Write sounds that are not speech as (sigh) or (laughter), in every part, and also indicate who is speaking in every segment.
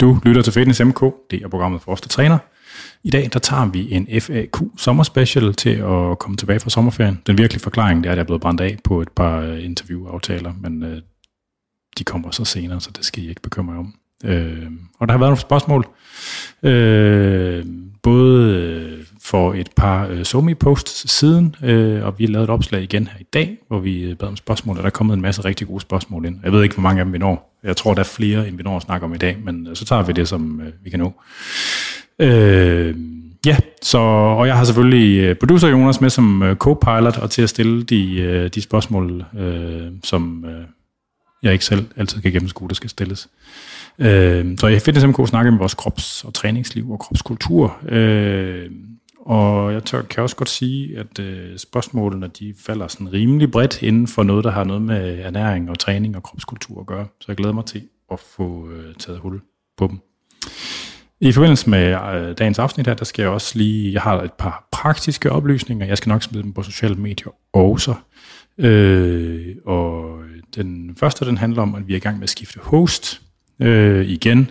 Speaker 1: Du lytter til Fitness MK, det er programmet for os, der træner. I dag der tager vi en FAQ sommerspecial til at komme tilbage fra sommerferien. Den virkelige forklaring det er, at jeg er blevet brændt af på et par øh, interviewaftaler, men øh, de kommer så senere, så det skal I ikke bekymre jer om. Øh, og der har været nogle spørgsmål, øh, både øh, for et par øh, Somi-posts siden, øh, og vi har lavet et opslag igen her i dag, hvor vi øh, bad om spørgsmål, og der er kommet en masse rigtig gode spørgsmål ind. Jeg ved ikke, hvor mange af dem vi når. Jeg tror, der er flere, end vi når at snakke om i dag, men øh, så tager vi det, som øh, vi kan nå. Øh, ja, så, og jeg har selvfølgelig øh, producer Jonas med som øh, co-pilot, og til at stille de, øh, de spørgsmål, øh, som øh, jeg ikke selv altid kan gennemskue, der skal stilles. Øh, så i Fitness MK snakker med vores krops- og træningsliv og kropskultur. Øh, og jeg tør, kan også godt sige, at øh, spørgsmålene de falder sådan rimelig bredt inden for noget, der har noget med ernæring og træning og kropskultur at gøre. Så jeg glæder mig til at få øh, taget hul på dem. I forbindelse med øh, dagens afsnit her, der skal jeg også lige, jeg har et par praktiske oplysninger. Jeg skal nok smide dem på sociale medier også. Øh, og den første, den handler om, at vi er i gang med at skifte host øh, igen.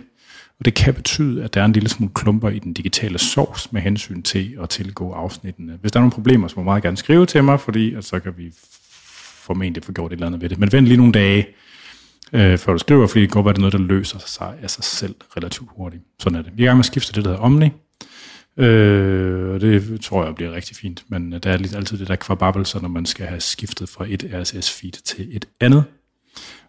Speaker 1: Og det kan betyde, at der er en lille smule klumper i den digitale sovs med hensyn til at tilgå afsnittene. Hvis der er nogle problemer, så må meget gerne skrive til mig, fordi at så kan vi formentlig få gjort et eller andet ved det. Men vent lige nogle dage, øh, før du skriver, fordi det går bare det er noget, der løser sig af sig selv relativt hurtigt. Sådan er det. Vi er i gang med at skifte det, der hedder Omni. Øh, og det tror jeg bliver rigtig fint, men der er lidt altid det der kvababelser, når man skal have skiftet fra et RSS-feed til et andet.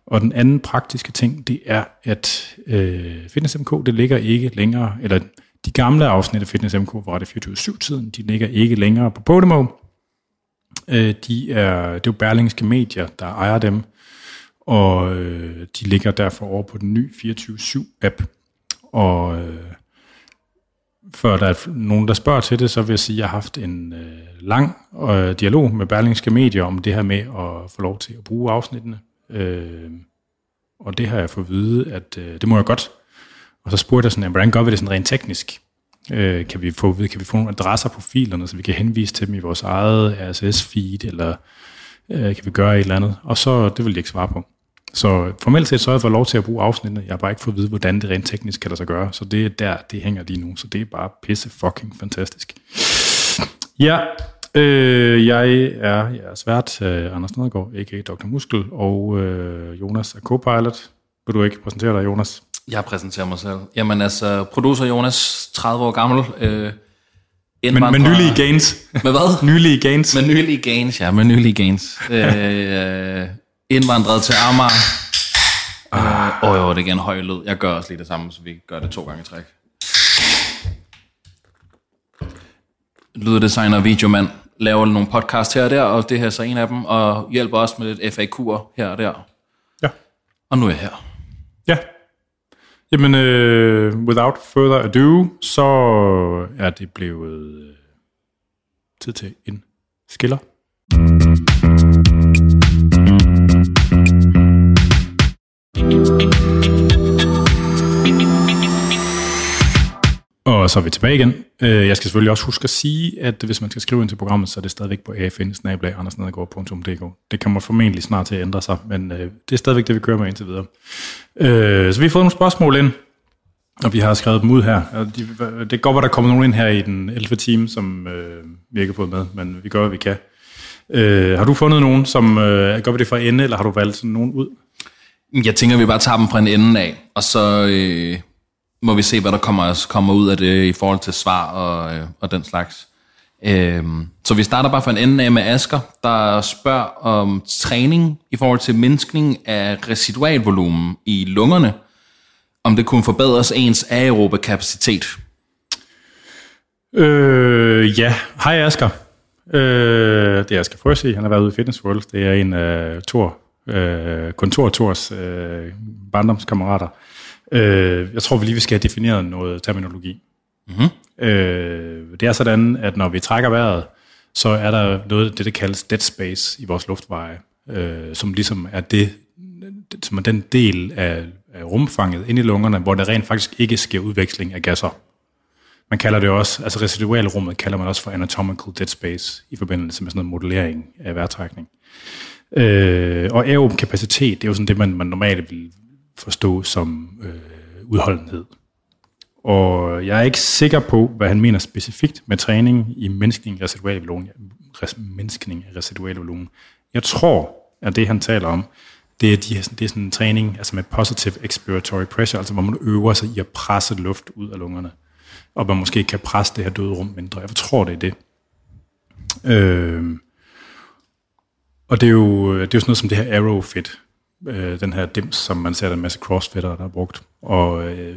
Speaker 1: Og den anden praktiske ting, det er, at øh, Fitness MK, det ligger ikke længere, eller de gamle afsnit af Fitness MK var det 24-7-tiden, de ligger ikke længere på Podimo. Øh, de er, det er jo Berlingske Medier, der ejer dem, og øh, de ligger derfor over på den nye 24-7-app. Og øh, før der er nogen, der spørger til det, så vil jeg sige, at jeg har haft en øh, lang øh, dialog med Berlingske Medier om det her med at få lov til at bruge afsnittene. Øh, og det har jeg fået at vide, at øh, det må jeg godt. Og så spurgte jeg sådan, hvordan gør vi det sådan rent teknisk? Øh, kan, vi få, kan vi få nogle adresser på filerne, så vi kan henvise til dem i vores eget RSS-feed, eller øh, kan vi gøre et eller andet? Og så, det vil de ikke svare på. Så formelt set så har jeg fået lov til at bruge afsnittene. Jeg har bare ikke fået at vide, hvordan det rent teknisk kan lade sig gøre. Så det er der, det hænger lige nu. Så det er bare pisse fucking fantastisk. Ja, øh, jeg er jeres vært, øh, Anders Nedergaard, a.k.a. Dr. Muskel, og øh, Jonas er co-pilot. Vil du ikke præsentere dig, Jonas?
Speaker 2: Jeg præsenterer mig selv. Jamen altså, producer Jonas, 30 år gammel. Øh,
Speaker 1: men, men nylige gains.
Speaker 2: Med hvad? (laughs)
Speaker 1: nylige gains.
Speaker 2: Med nylige gains, ja, med nylige gains. øh, indvandret til Amager. Ah. Åh øh, oh, jo, det er en høj lyd. Jeg gør også lige det samme, så vi gør det to gange i træk. Lyddesigner og videomand. Laver nogle podcast her og der, og det her er så en af dem, og hjælper også med lidt FAQ'er her og der.
Speaker 1: Ja.
Speaker 2: Og nu er jeg her.
Speaker 1: Ja. Jamen, uh, without further ado, så er det blevet uh, tid til en skiller. Og så er vi tilbage igen. Øh, jeg skal selvfølgelig også huske at sige, at hvis man skal skrive ind til programmet, så er det stadigvæk på afn Det kommer formentlig snart til at ændre sig, men øh, det er stadigvæk det, vi kører med indtil videre. Øh, så vi har fået nogle spørgsmål ind, og vi har skrevet dem ud her. Det går godt, at der kommer nogen ind her i den 11. time, som vi ikke har fået med, men vi gør, hvad vi kan. har du fundet nogen, som gør vi det fra ende, eller har du valgt sådan nogen ud?
Speaker 2: Jeg tænker, at vi bare tager dem fra en ende af, og så øh, må vi se, hvad der kommer, kommer ud af det i forhold til svar og, øh, og den slags. Øhm, så vi starter bare fra en ende af med Asker, der spørger om træning i forhold til mindskning af residualvolumen i lungerne, om det kunne forbedres ens aerobe kapacitet.
Speaker 1: Øh, ja, hej Asker. Øh, det er Asger Frøsig, han har været ude i Fitness World. Det er en uh, tur øh, kontortors øh, barndomskammerater. Øh, jeg tror, vi lige vi skal have defineret noget terminologi. Mm-hmm. Øh, det er sådan, at når vi trækker vejret, så er der noget, det der kaldes dead space i vores luftveje, øh, som ligesom er det, som er den del af, af rumfanget inde i lungerne, hvor der rent faktisk ikke sker udveksling af gasser. Man kalder det også, altså residualrummet kalder man også for anatomical dead space i forbindelse med sådan noget modellering af vejrtrækning. Øh, og aerob kapacitet, det er jo sådan det, man, man normalt vil forstå som øh, udholdenhed. Og jeg er ikke sikker på, hvad han mener specifikt med træning i menneskning af residual volumen. Menneskning af residual volumen. Jeg tror, at det han taler om, det er, de, det er sådan en træning altså med positive expiratory pressure, altså hvor man øver sig i at presse luft ud af lungerne, og man måske kan presse det her døde rum mindre. Jeg tror, det er det. Øh, og det er, jo, det er jo sådan noget som det her Aerofit, øh, den her dims, som man ser en masse crossfitter, der har brugt. Og øh,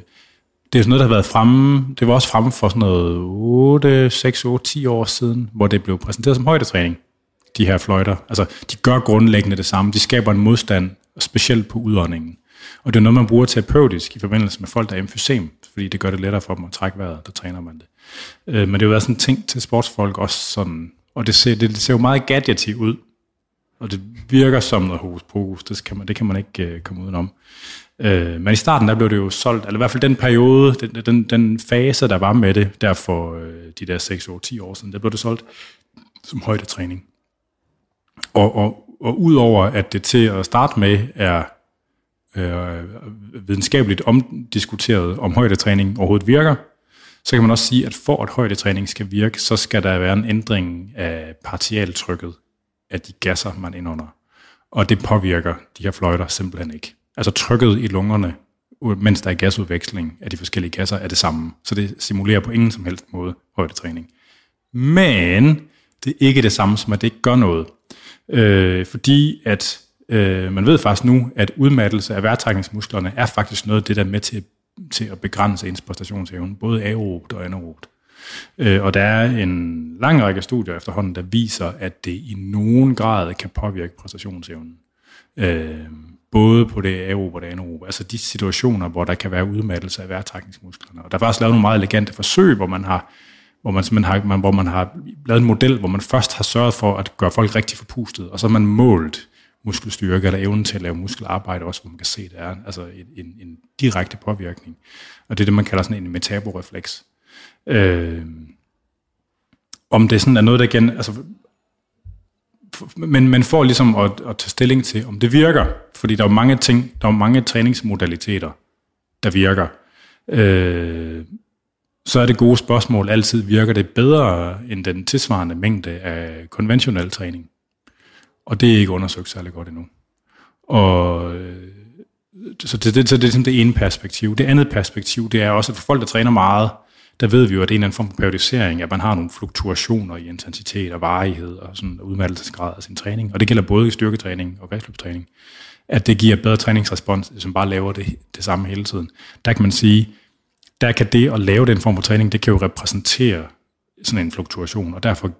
Speaker 1: det er sådan noget, der har været fremme, det var også fremme for sådan noget 8, 6, 8, 10 år siden, hvor det blev præsenteret som højdetræning, de her fløjter. Altså, de gør grundlæggende det samme. De skaber en modstand, specielt på udåndingen. Og det er noget, man bruger terapeutisk i forbindelse med folk, der er emfysem, fordi det gør det lettere for dem at trække vejret, der træner man det. Øh, men det har jo været sådan en ting til sportsfolk også sådan, og det ser, det, det ser jo meget gadgety ud, og det virker som noget hokus pokus, det kan man, det kan man ikke øh, komme udenom. Øh, men i starten, der blev det jo solgt, eller i hvert fald den periode, den, den, den fase, der var med det, der for øh, de der 6 år, 10 år siden, der blev det solgt som højdetræning. Og, og, og udover at det til at starte med er øh, videnskabeligt omdiskuteret, om højdetræning overhovedet virker, så kan man også sige, at for at højdetræning skal virke, så skal der være en ændring af partialtrykket af de gasser, man indånder. Og det påvirker de her fløjter simpelthen ikke. Altså trykket i lungerne, mens der er gasudveksling af de forskellige gasser, er det samme. Så det simulerer på ingen som helst måde højdetræning. Men det er ikke det samme som, at det ikke gør noget. Øh, fordi at øh, man ved faktisk nu, at udmattelse af vejrtrækningsmusklerne er faktisk noget af det, der er med til, til at begrænse ens præstationsevne, både aerobt og anaerobt. Øh, og der er en lang række studier efterhånden, der viser, at det i nogen grad kan påvirke præstationsevnen. Øh, både på det aerobe og det anaerobe. Altså de situationer, hvor der kan være udmattelse af vejrtrækningsmusklerne. Og der er faktisk lavet nogle meget elegante forsøg, hvor man har hvor man simpelthen har, man, hvor man har lavet en model, hvor man først har sørget for at gøre folk rigtig forpustet, og så har man målt muskelstyrke eller evnen til at lave muskelarbejde også, hvor man kan se, at der er altså en, en, en direkte påvirkning. Og det er det, man kalder sådan en metaborefleks. Øh, om det sådan er noget, der igen... Altså, men man får ligesom at, at tage stilling til, om det virker. Fordi der er mange ting, der er mange træningsmodaliteter, der virker. Øh, så er det gode spørgsmål altid, virker det bedre end den tilsvarende mængde af konventionel træning? Og det er ikke undersøgt særlig godt endnu. Og øh, så det, det, så det er sådan det ene perspektiv. Det andet perspektiv, det er også, at for folk, der træner meget, der ved vi jo, at det er en eller anden form for periodisering, at man har nogle fluktuationer i intensitet og varighed og sådan udmattelsesgrad af sin træning. Og det gælder både i styrketræning og kredsløbstræning. At det giver bedre træningsrespons, hvis man bare laver det, det samme hele tiden. Der kan man sige, der kan det at lave den form for træning, det kan jo repræsentere sådan en fluktuation, og derfor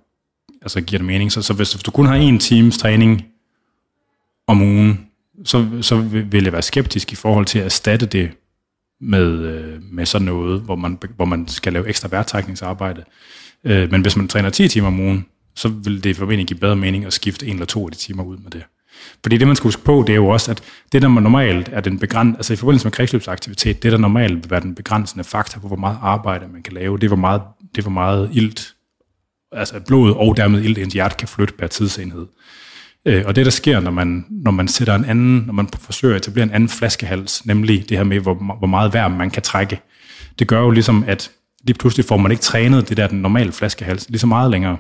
Speaker 1: altså, giver det mening. Så, så hvis, hvis du kun har en times træning om ugen, så, så vil jeg være skeptisk i forhold til at erstatte det med, øh, med sådan noget, hvor man, hvor man skal lave ekstra værtrækningsarbejde. Øh, men hvis man træner 10 timer om ugen, så vil det formentlig give bedre mening at skifte en eller to af de timer ud med det. Fordi det, man skal huske på, det er jo også, at det, der normalt er den begrænsende, altså i forbindelse med kredsløbsaktivitet, det, der normalt vil være den begrænsende faktor på, hvor meget arbejde man kan lave, det er, hvor meget, det er, hvor meget ilt, altså blod og dermed ilt, ens hjerte kan flytte per tidsenhed. Øh, og det, der sker, når man, når man sætter en anden, når man forsøger at etablere en anden flaskehals, nemlig det her med, hvor, hvor meget værm man kan trække, det gør jo ligesom, at lige pludselig får man ikke trænet det der den normale flaskehals lige så meget længere.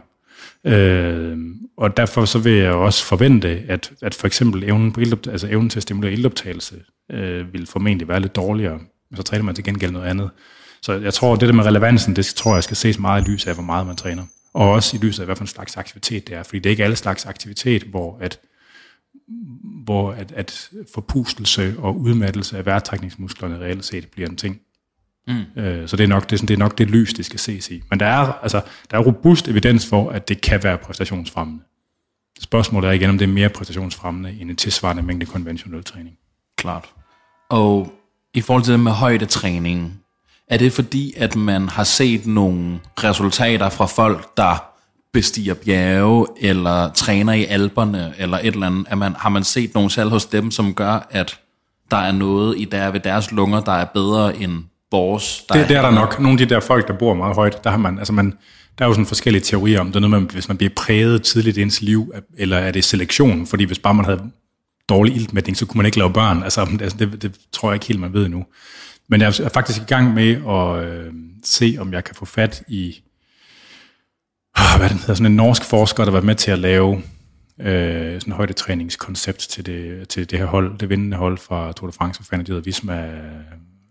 Speaker 1: Øh, og derfor så vil jeg også forvente, at, at for eksempel evnen, på ildopt- altså evnen til at stimulere ildoptagelse øh, vil formentlig være lidt dårligere, men så træner man til gengæld noget andet. Så jeg tror, at det der med relevansen, det tror jeg skal ses meget i lys af, hvor meget man træner. Og også i lyset af, hvad for en slags aktivitet det er. Fordi det er ikke alle slags aktivitet, hvor at, hvor at, at forpustelse og udmattelse af vejrtrækningsmusklerne reelt set bliver en ting. Mm. Øh, så det er, nok, det, er sådan, det er nok det lys, det skal ses i. Men der er, altså, der er robust evidens for, at det kan være præstationsfremmende. Spørgsmålet er igen, om det er mere præstationsfremmende end en tilsvarende mængde konventionel træning.
Speaker 2: Klart. Og i forhold til det med højdetræning, er det fordi, at man har set nogle resultater fra folk, der bestiger bjerge, eller træner i alberne, eller et eller andet? Er man, har man set nogle salg hos dem, som gør, at der er noget i der ved deres lunger, der er bedre end vores?
Speaker 1: Der det, er, det er der nok. Nogle af de der folk, der bor meget højt, der har man, altså man, der er jo sådan forskellige teorier om, det er noget med, hvis man bliver præget tidligt i ens liv, eller er det selektion? Fordi hvis bare man havde dårlig iltmætning, så kunne man ikke lave børn. Altså, det, det, det tror jeg ikke helt, man ved nu. Men jeg er faktisk i gang med at øh, se, om jeg kan få fat i øh, hvad det hedder, sådan en norsk forsker, der var med til at lave øh, sådan et højdetræningskoncept til det, til det her hold, det vindende hold fra Tour de France, hvad det hedder, Visma.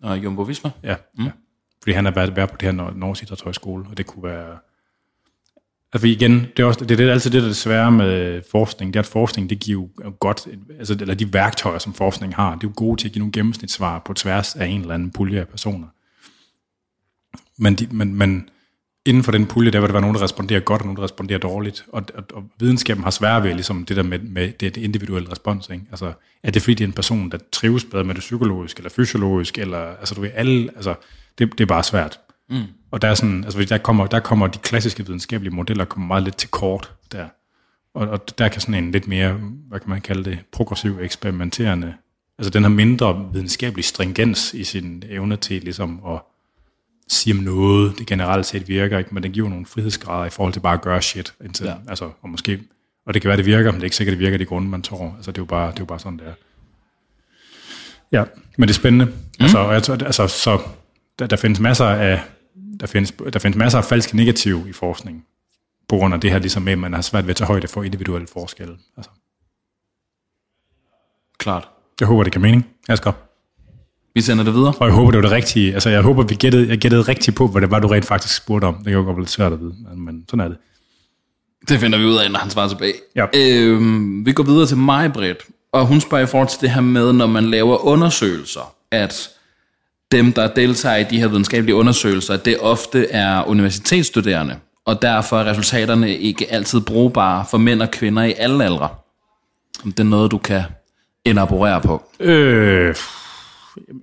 Speaker 2: Og Jumbo Visma?
Speaker 1: Ja, mm. ja. Fordi han har været, været på det her Norges Idrætshøjskole, og det kunne være... Altså igen, det er, også, det er det, altid det, der er svære med forskning, det er, at forskning, det giver jo godt, altså, eller de værktøjer, som forskning har, det er jo gode til at give nogle gennemsnitssvar på tværs af en eller anden pulje af personer. Men, de, men, men inden for den pulje, der vil der være nogen, der responderer godt, og nogen, der responderer dårligt. Og, og, og videnskaben har svært ved ligesom det der med, med det, det individuelle respons. Ikke? Altså, er det fordi, det er en person, der trives bedre med det psykologiske, eller fysiologisk, eller altså du ved, alle, altså, det, det er bare svært. Mm. Og der, er sådan, altså, der, kommer, der kommer de klassiske videnskabelige modeller kommer meget lidt til kort der. Og, og der kan sådan en lidt mere, hvad kan man kalde det, progressiv eksperimenterende, altså den har mindre videnskabelig stringens i sin evne til ligesom at sige om noget, det generelt set virker, ikke? men den giver nogle frihedsgrader i forhold til bare at gøre shit. Indtil, ja. altså, og, måske, og det kan være, det virker, men det er ikke sikkert, det virker de grunde, man tror. Altså, det er jo bare, det er jo bare sådan, det er. Ja, men det er spændende. Mm. Altså, jeg altså, så der, der findes masser af der findes, der findes masser af falske negativ i forskning, på grund af det her ligesom med, at man har svært ved at tage højde for individuelle forskelle. Altså.
Speaker 2: Klart.
Speaker 1: Jeg håber, det kan mening. Asger.
Speaker 2: Vi sender det videre.
Speaker 1: Og jeg håber, det var det rigtige. Altså, jeg håber, vi gættede, jeg gættede rigtigt på, hvad det var, du rent faktisk spurgte om. Det kan jo godt være lidt svært at vide, men, men sådan er det.
Speaker 2: Det finder vi ud af, når han svarer tilbage.
Speaker 1: Ja.
Speaker 2: Øhm, vi går videre til mig, Britt. Og hun spørger i forhold til det her med, når man laver undersøgelser, at dem, der deltager i de her videnskabelige undersøgelser, det ofte er universitetsstuderende, og derfor er resultaterne ikke altid brugbare for mænd og kvinder i alle aldre. Om det er noget, du kan elaborere på.
Speaker 1: Øh,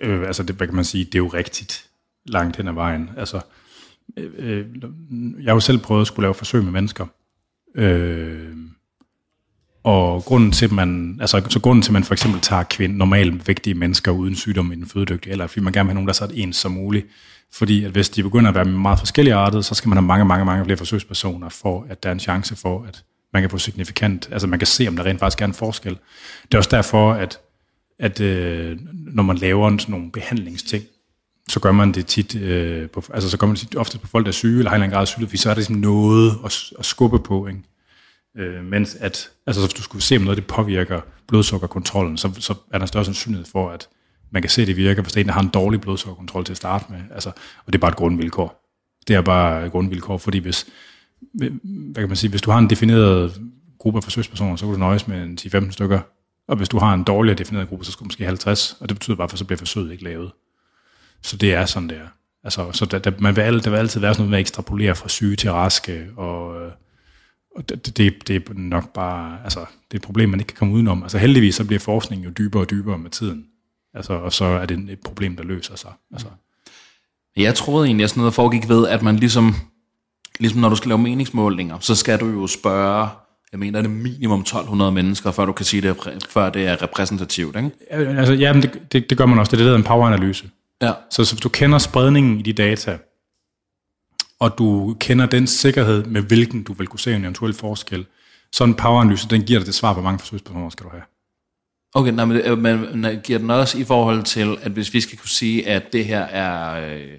Speaker 1: øh, altså, det, hvad kan man sige, det er jo rigtigt langt hen ad vejen. Altså, øh, øh jeg har jo selv prøvet at skulle lave forsøg med mennesker. Øh, og grunden til, at man, altså, så grunden til, at man for eksempel tager kvinde, normalt vægtige mennesker uden sygdom i den fødedygtige, eller fordi man gerne vil have nogen, der er så ens som muligt. Fordi at hvis de begynder at være meget forskellige artet, så skal man have mange, mange, mange flere forsøgspersoner, for at der er en chance for, at man kan få signifikant, altså man kan se, om der rent faktisk er en forskel. Det er også derfor, at, at øh, når man laver sådan nogle behandlingsting, så gør man det tit, øh, på, altså så gør man det tit ofte på folk, der er syge, eller har en eller anden grad af fordi så er det ligesom noget at, at skubbe på, ikke? Øh, mens at, altså hvis du skulle se, om noget det påvirker blodsukkerkontrollen, så, så er der større sandsynlighed for, at man kan se, at det virker, hvis en har en dårlig blodsukkerkontrol til at starte med. Altså, og det er bare et grundvilkår. Det er bare et grundvilkår, fordi hvis, hvad kan man sige, hvis du har en defineret gruppe af forsøgspersoner, så kan du nøjes med en 10-15 stykker. Og hvis du har en dårligere defineret gruppe, så skal du måske 50, og det betyder bare, at så bliver forsøget ikke lavet. Så det er sådan, det er. Altså, så der, der, man vil, der vil altid være sådan noget med at ekstrapolere fra syge til raske, og øh, og det, det, det er nok bare, altså, det er et problem, man ikke kan komme udenom. Altså heldigvis så bliver forskningen jo dybere og dybere med tiden. Altså, og så er det et problem, der løser sig. Altså.
Speaker 2: Jeg troede egentlig, at sådan noget foregik ved, at man ligesom, ligesom når du skal lave meningsmålinger, så skal du jo spørge, jeg mener, det er minimum 1200 mennesker, før du kan sige det, før det er repræsentativt, ikke?
Speaker 1: Altså, ja, men det, det, det gør man også. Det er det, der er en poweranalyse.
Speaker 2: Ja.
Speaker 1: Så, så hvis du kender spredningen i de data, og du kender den sikkerhed, med hvilken du vil kunne se en eventuel forskel, så en poweranalyse, den giver dig det svar, hvor mange forsøgspersoner skal du have.
Speaker 2: Okay, nej, men, øh, men giver den også i forhold til, at hvis vi skal kunne sige, at det her er, øh,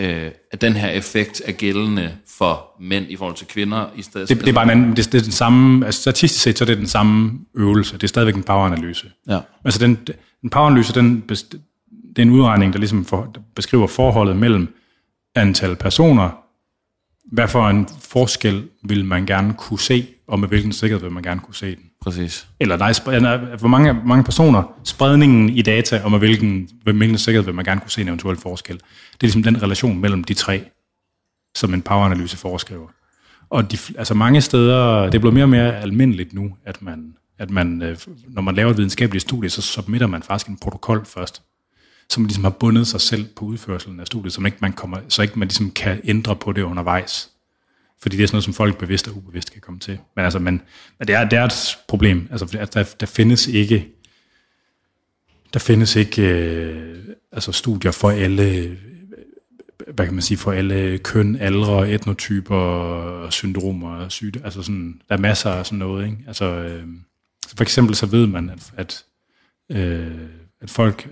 Speaker 2: øh, at den her effekt er gældende for mænd i forhold til kvinder i stedet?
Speaker 1: Det, det er bare en, det, det er den samme, altså statistisk set, så er det den samme øvelse. Det er stadigvæk en poweranalyse.
Speaker 2: Ja.
Speaker 1: Altså den, en poweranalyse, den, det er en udregning, der ligesom for, der beskriver forholdet mellem antal personer hvad for en forskel vil man gerne kunne se, og med hvilken sikkerhed vil man gerne kunne se den?
Speaker 2: Præcis.
Speaker 1: Eller nej, hvor mange, mange personer, spredningen i data, og med hvilken, med hvilken sikkerhed vil man gerne kunne se en eventuel forskel. Det er ligesom den relation mellem de tre, som en poweranalyse foreskriver. Og de, altså mange steder, det er blevet mere og mere almindeligt nu, at man, at man, øh, når man laver et videnskabeligt studie, så submitter man faktisk en protokol først som ligesom har bundet sig selv på udførselen af studiet, som ikke man kommer, så ikke man ligesom kan ændre på det undervejs. Fordi det er sådan noget, som folk bevidst og ubevidst kan komme til. Men, altså, men, men det, er, det er et problem. Altså, der, der findes ikke, der findes ikke øh, altså studier for alle, øh, hvad kan man sige, for alle køn, aldre, etnotyper, syndromer, sygde, altså sådan, der er masser af sådan noget, ikke? Altså, øh, så for eksempel så ved man, at, at, øh, at folk,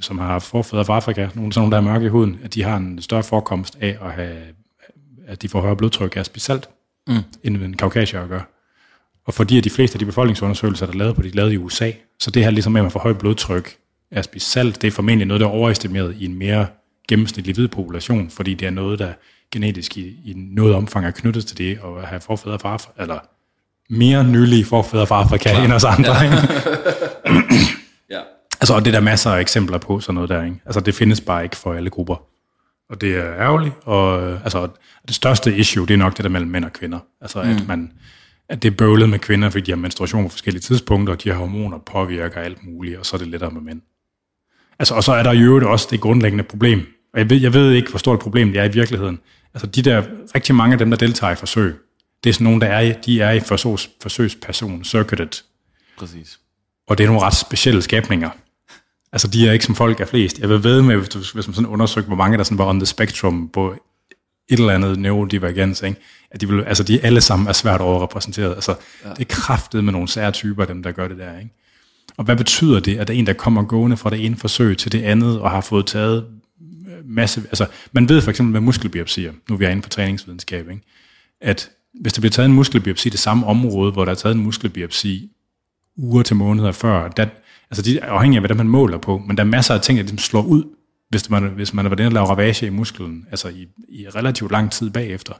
Speaker 1: som har haft forfædre fra Afrika, nogle sådan nogle, der er mørke i huden, at de har en større forekomst af at have, at de får højere blodtryk af spisalt, mm. end en kaukasier gør. Og fordi at de fleste af de befolkningsundersøgelser, der er lavet på, de er lavet i USA, så det her ligesom med, at man får højt blodtryk af spisalt, det er formentlig noget, der er overestimeret i en mere gennemsnitlig hvid population, fordi det er noget, der genetisk i, i noget omfang er knyttet til det, at have forfædre fra Afrika, eller mere nylige forfædre fra Afrika Klar. end os andre. (laughs) Ja. Altså, og det er der masser af eksempler på, sådan noget der. Ikke? Altså, det findes bare ikke for alle grupper. Og det er ærgerligt, og øh, altså, det største issue, det er nok det der mellem mænd og kvinder. Altså, mm. at man at det er bøvlet med kvinder, fordi de har menstruation på forskellige tidspunkter, og de her hormoner påvirker alt muligt, og så er det lettere med mænd. Altså, og så er der i øvrigt også det grundlæggende problem, og jeg ved, jeg ved ikke, hvor stort et problem det er i virkeligheden. Altså de der, rigtig mange af dem, der deltager i forsøg, det er sådan nogle, der er, de er i forsøgs, forsøgsperson, circuited.
Speaker 2: Præcis.
Speaker 1: Og det er nogle ret specielle skabninger. Altså de er ikke som folk er flest. Jeg vil ved med, hvis, du, hvis man sådan undersøger, hvor mange der sådan var on the spectrum på et eller andet neurodivergens, ikke? at de, vil, altså de alle sammen er svært overrepræsenteret. Altså, ja. Det er kraftet med nogle sære typer, dem der gør det der. Ikke? Og hvad betyder det, at der er en, der kommer gående fra det ene forsøg til det andet, og har fået taget masse... Altså, man ved for eksempel med muskelbiopsier, nu er vi inde på træningsvidenskab, ikke? at hvis der bliver taget en muskelbiopsi i det samme område, hvor der er taget en muskelbiopsi uger til måneder før, der, altså de er afhængige af, hvad man måler på, men der er masser af ting, der ligesom slår ud, hvis man, hvis man har været inde og lave ravage i musklen, altså i, i relativt lang tid bagefter.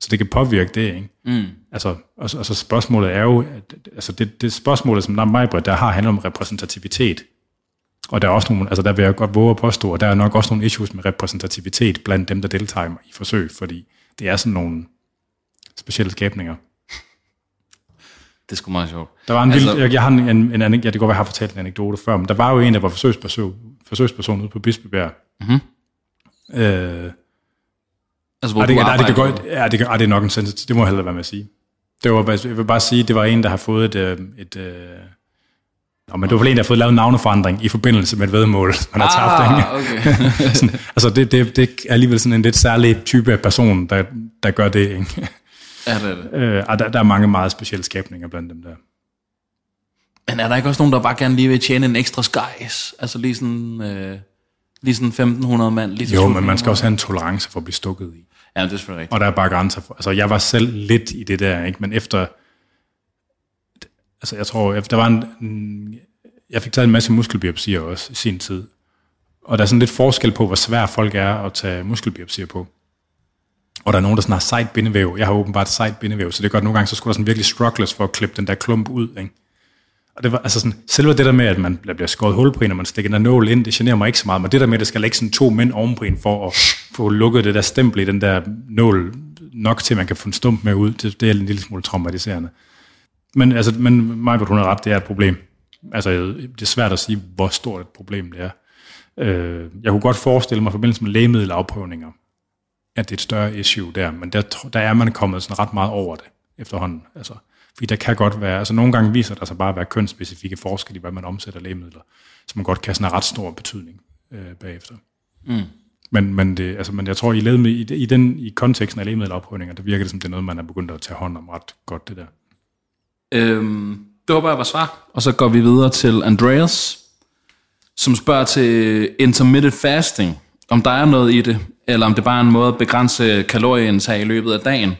Speaker 1: Så det kan påvirke det, ikke? Mm. Altså, og, og så spørgsmålet er jo, at, altså det, det spørgsmålet, som der er mig, der har handler om repræsentativitet. Og der er også nogle, altså der vil jeg godt våge at påstå, at der er nok også nogle issues med repræsentativitet blandt dem, der deltager i forsøg, fordi det er sådan nogle specielle skabninger.
Speaker 2: Det er sgu meget sjovt.
Speaker 1: Der var en altså, vild, jeg, jeg har en, en, en, ja, det går jeg har fortalt en anekdote før, men der var jo en, der var forsøgsperson, forsøgsperson ude på Bispebjerg. Mm-hmm. Øh,
Speaker 2: altså, hvor er det,
Speaker 1: du nej, det, kan godt, ja, det, er, det er nok en sensation, det må jeg hellere være med at sige. Det var, jeg vil bare sige, det var en, der har fået et, øh, et, et Nå, men det var en, der har fået lavet navneforandring i forbindelse med et vedmål, man har tabt.
Speaker 2: Ah, okay. (laughs)
Speaker 1: sådan, altså, det, det, det er alligevel sådan en lidt særlig type af person, der, der gør det. Ikke?
Speaker 2: Ja, det er det.
Speaker 1: Øh, og der, der er mange meget specielle skabninger blandt dem der.
Speaker 2: Men er der ikke også nogen, der bare gerne lige vil tjene en ekstra skies? Altså lige sådan, øh, lige sådan 1500 mand? Lige
Speaker 1: jo, men man skal også have en tolerance for at blive stukket i.
Speaker 2: Ja, det er selvfølgelig rigtigt.
Speaker 1: Og der er bare grænser for. Altså, jeg var selv lidt i det der, ikke? men efter altså jeg tror, der var en, jeg fik taget en masse muskelbiopsier også i sin tid. Og der er sådan lidt forskel på, hvor svært folk er at tage muskelbiopsier på. Og der er nogen, der sådan har sejt bindevæv. Jeg har åbenbart sejt bindevæv, så det gør, at nogle gange, så skulle der sådan virkelig struggles for at klippe den der klump ud. Ikke? Og det var altså sådan, selve det der med, at man bliver skåret hul på en, og man stikker en nål ind, det generer mig ikke så meget. Men det der med, at der skal lægge sådan to mænd oven på en, for at få lukket det der stempel i den der nål, nok til, at man kan få en stump med ud, det, det er en lille smule traumatiserende. Men, altså, men mig, hun har ret, det er et problem. Altså, det er svært at sige, hvor stort et problem det er. Øh, jeg kunne godt forestille mig, i forbindelse med lægemiddelafprøvninger, at det er et større issue der, men der, der er man kommet sådan ret meget over det efterhånden. Altså, fordi der kan godt være, altså nogle gange viser der sig bare at være kønsspecifikke forskel i, hvad man omsætter lægemidler, som man godt kan sådan have ret stor betydning øh, bagefter. Mm. Men, men, det, altså, men jeg tror, i, med, i, i, den, i konteksten af lægemiddelafprøvninger, der virker det som, det er noget, man er begyndt at tage hånd om ret godt, det der.
Speaker 2: Øhm, det var bare var svar. Og så går vi videre til Andreas, som spørger til intermittent fasting. Om der er noget i det, eller om det bare er en måde at begrænse kalorieindtag i løbet af dagen.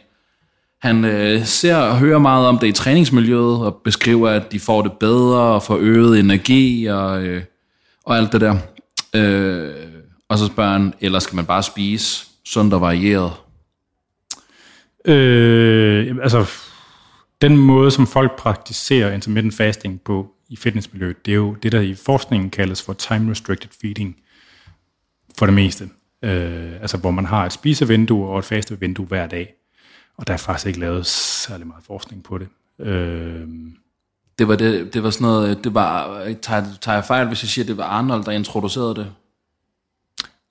Speaker 2: Han øh, ser og hører meget om det i træningsmiljøet, og beskriver, at de får det bedre og får øget energi og, øh, og alt det der. Øh, og så spørger han, eller skal man bare spise sundt og varieret?
Speaker 1: Øh, altså, den måde, som folk praktiserer intermittent fasting på i fitnessmiljøet, det er jo det, der i forskningen kaldes for time-restricted feeding, for det meste. Øh, altså hvor man har et spisevindue og et fastevindue hver dag. Og der er faktisk ikke lavet særlig meget forskning på det. Øh,
Speaker 2: det var, det, det var sådan noget, det var, tager, tager jeg fejl, hvis jeg siger, at det var Arnold, der introducerede det?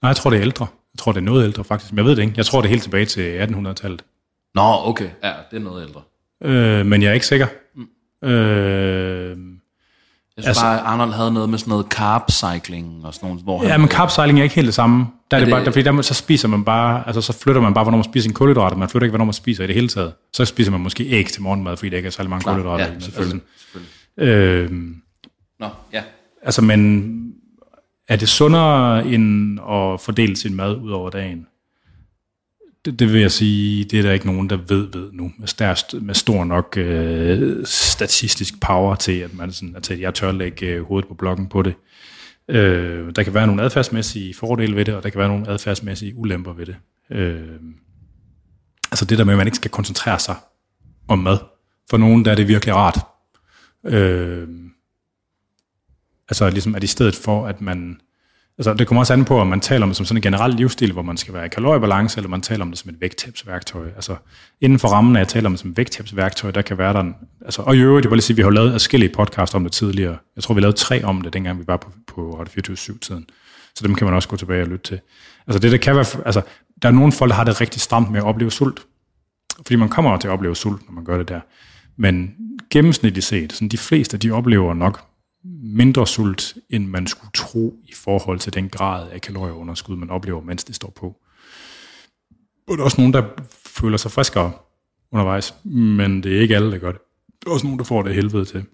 Speaker 1: Nej, jeg tror, det er ældre. Jeg tror, det er noget ældre faktisk, men jeg ved det ikke. Jeg tror, det er helt tilbage til 1800-tallet.
Speaker 2: Nå, okay. Ja, det er noget ældre.
Speaker 1: Øh, men jeg er ikke sikker. Mm. Øh,
Speaker 2: jeg synes altså, bare, Arnold havde noget med sådan noget carb cycling og sådan noget. Hvor
Speaker 1: ja, men carb cycling er ikke helt det samme. Der er, er det, bare, der, fordi der, så spiser man bare, altså så flytter man bare, hvornår man spiser sin kulhydrater. Man flytter ikke, hvornår man spiser i det hele taget. Så spiser man måske æg til morgenmad, fordi der ikke er særlig mange Klar, kulhydrater.
Speaker 2: Ja, selvfølgelig. selvfølgelig. Øh, Nå, ja.
Speaker 1: Altså, men er det sundere end at fordele sin mad ud over dagen? Det, det vil jeg sige, det er der ikke nogen, der ved ved nu, med, størst, med stor nok øh, statistisk power til, at man sådan, at jeg tør lægge øh, hovedet på blokken på det. Øh, der kan være nogle adfærdsmæssige fordele ved det, og der kan være nogle adfærdsmæssige ulemper ved det. Øh, altså det der med, at man ikke skal koncentrere sig om mad. For nogen der er det virkelig rart. Øh, altså ligesom at i stedet for, at man Altså, det kommer også an på, om man taler om det som sådan en generel livsstil, hvor man skal være i kaloriebalance, eller man taler om det som et vægttabsværktøj. Altså, inden for rammen af at tale om det som et vægttabsværktøj, der kan være der en, altså, og i øvrigt, jeg vil lige sige, vi har lavet forskellige podcast om det tidligere. Jeg tror, vi lavede tre om det, dengang vi var på, på 24-7-tiden. Så dem kan man også gå tilbage og lytte til. Altså, det der kan være, altså, der er nogle folk, der har det rigtig stramt med at opleve sult. Fordi man kommer til at opleve sult, når man gør det der. Men gennemsnitligt set, sådan de fleste, de oplever nok mindre sult, end man skulle tro i forhold til den grad af kalorieunderskud, man oplever, mens det står på. Og der er også nogen, der føler sig friskere undervejs, men det er ikke alle, der gør det. Der er også nogen, der får det helvede til.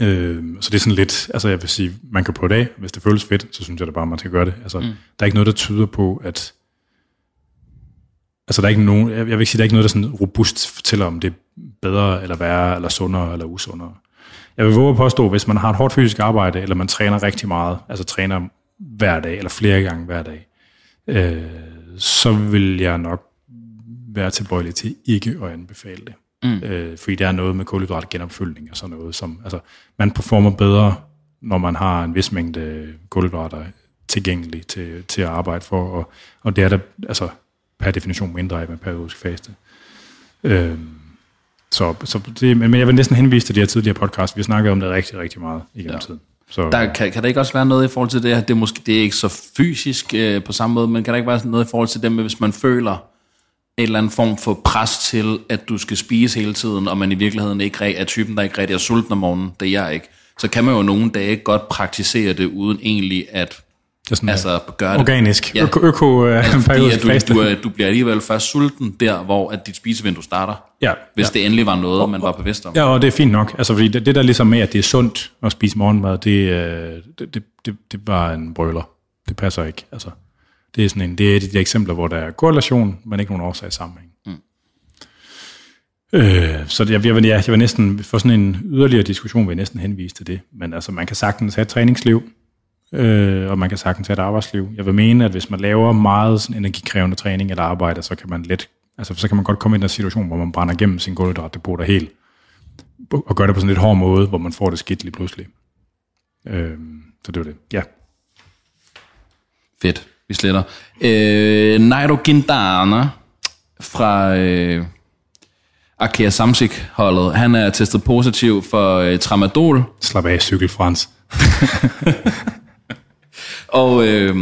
Speaker 1: Øh, så det er sådan lidt, altså jeg vil sige, man kan på dag, hvis det føles fedt, så synes jeg da bare, man skal gøre det. Altså, mm. Der er ikke noget, der tyder på, at Altså der er ikke nogen, jeg vil ikke sige, der er ikke noget, der sådan robust fortæller, om det er bedre, eller værre, eller sundere, eller usundere. Jeg vil våge at påstå, hvis man har et hårdt fysisk arbejde, eller man træner rigtig meget, altså træner hver dag, eller flere gange hver dag, øh, så vil jeg nok være tilbøjelig til ikke at anbefale det. Mm. Øh, fordi der er noget med kulhydrat genopfyldning og sådan noget, som, altså, man performer bedre, når man har en vis mængde kulhydrater tilgængelig til, til at arbejde for, og, og det er der altså, per definition mindre af med periodisk faste. Øh, så, så det, men jeg vil næsten henvise til de her tidligere podcast. Vi har snakket om det rigtig, rigtig meget igennem ja. tiden.
Speaker 2: Så, der, kan, kan der ikke også være noget i forhold til det, at det, er måske, det er ikke så fysisk øh, på samme måde, men kan der ikke være noget i forhold til det med, hvis man føler en eller anden form for pres til, at du skal spise hele tiden, og man i virkeligheden ikke er typen, der ikke rigtig er sulten om morgenen, det er jeg ikke, så kan man jo nogle dage godt praktisere det, uden egentlig at
Speaker 1: det er sådan, altså, gør det. Organisk. Ja. Øko, øko
Speaker 2: øh, altså, fordi, at du, du, du bliver alligevel først sulten der, hvor at dit spisevindue starter. Ja. Hvis ja. det endelig var noget, og, man var bevidst om.
Speaker 1: Ja, og det er fint nok. Altså, fordi det, det der ligesom med, at det er sundt at spise morgenmad, det, øh, det, det, det, det er bare en brøler. Det passer ikke. Altså, det er sådan en, det er de eksempler, hvor der er korrelation, men ikke nogen årsag sammenhæng. Mm. Øh, så jeg, jeg, vil, ja, jeg vil næsten, for sådan en yderligere diskussion, vil jeg næsten henvise til det. Men altså, man kan sagtens have et træningsliv, øh, og man kan sagtens have et arbejdsliv. Jeg vil mene, at hvis man laver meget sådan energikrævende træning eller arbejde, så kan man let, altså så kan man godt komme i en situation, hvor man brænder igennem sin der helt, og gør det på sådan en lidt hård måde, hvor man får det skidt lige pludselig. Øh, så det var det. Ja.
Speaker 2: Fedt. Vi sletter. Øh, Nairo Gindana fra øh, Arkea Samsik-holdet, han er testet positiv for øh, tramadol.
Speaker 1: Slap af, cykel Frans. (laughs)
Speaker 2: Og øh,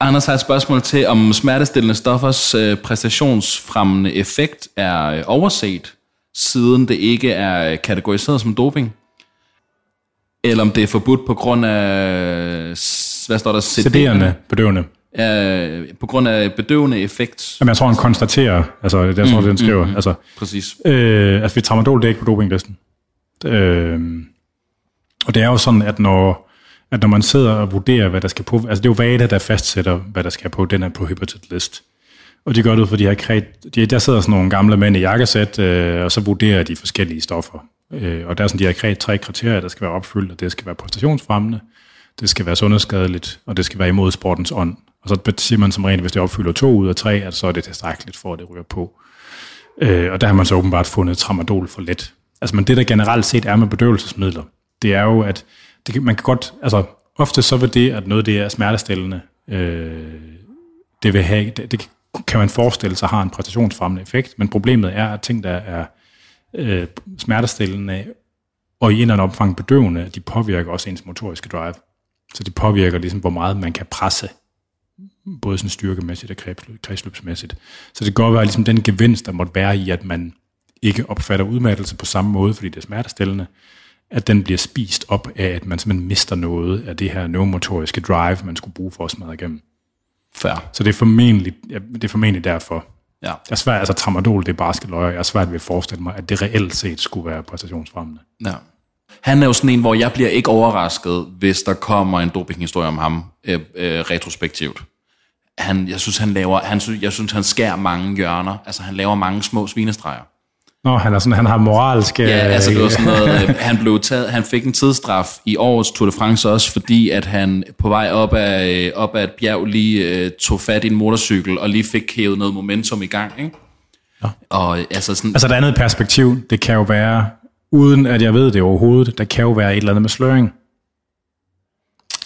Speaker 2: Anders har et spørgsmål til, om smertestillende stoffers øh, præstationsfremmende effekt er øh, overset, siden det ikke er kategoriseret som doping. Eller om det er forbudt på grund af, hvad står der?
Speaker 1: Sederende, bedøvende.
Speaker 2: Øh, på grund af bedøvende effekt.
Speaker 1: Jamen, jeg tror, han konstaterer, altså det er, tror, mm, den skriver. Mm, mm, altså,
Speaker 2: præcis.
Speaker 1: Øh, altså, vi tramadol, det er ikke på dopinglisten. Øh, og det er jo sådan, at når at når man sidder og vurderer, hvad der skal på, altså det er jo VADA, der fastsætter, hvad der skal på den på hypertet list. Og de gør det ud for de her de, der sidder sådan nogle gamle mænd i jakkesæt, øh, og så vurderer de forskellige stoffer. Øh, og der er sådan de her tre kriterier, der skal være opfyldt, og det skal være præstationsfremmende, det skal være sundhedsskadeligt, og det skal være imod sportens ånd. Og så siger man som rent, hvis det opfylder to ud af tre, at så er det tilstrækkeligt for, at det ryger på. Øh, og der har man så åbenbart fundet tramadol for let. Altså, men det der generelt set er med bedøvelsesmidler, det er jo, at det, man kan godt, altså ofte så vil det, at noget det er smertestillende, øh, det vil have, det, det kan man forestille sig har en præstationsfremmende effekt, men problemet er, at ting, der er øh, smertestillende og i en eller anden omfang bedøvende, de påvirker også ens motoriske drive. Så de påvirker ligesom, hvor meget man kan presse, både sådan styrkemæssigt og kredsløbsmæssigt. Så det kan godt være ligesom den gevinst, der måtte være i, at man ikke opfatter udmattelse på samme måde, fordi det er smertestillende, at den bliver spist op af, at man simpelthen mister noget af det her neuromotoriske drive, man skulle bruge for at smadre igennem.
Speaker 2: Fair.
Speaker 1: Så det er formentlig, ja, det er formentlig derfor.
Speaker 2: Ja. Jeg
Speaker 1: er svært, altså tramadol, det er barske løjer. Jeg er svært ved at forestille mig, at det reelt set skulle være præstationsfremmende.
Speaker 2: Ja. Han er jo sådan en, hvor jeg bliver ikke overrasket, hvis der kommer en dopinghistorie om ham øh, øh, retrospektivt. Han, jeg synes, han laver, han, synes, jeg synes, han skærer mange hjørner. Altså, han laver mange små svinestreger.
Speaker 1: Nå, han, er sådan, han har moralske...
Speaker 2: Ja, altså det var sådan noget, (laughs) øh, han, blev taget, han fik en tidsstraf i årets Tour de France også, fordi at han på vej op af, øh, op af et bjerg lige uh, tog fat i en motorcykel, og lige fik hævet noget momentum i gang, ikke?
Speaker 1: Ja.
Speaker 2: Og altså sådan...
Speaker 1: Altså et andet perspektiv, det kan jo være, uden at jeg ved det overhovedet, der kan jo være et eller andet med sløring.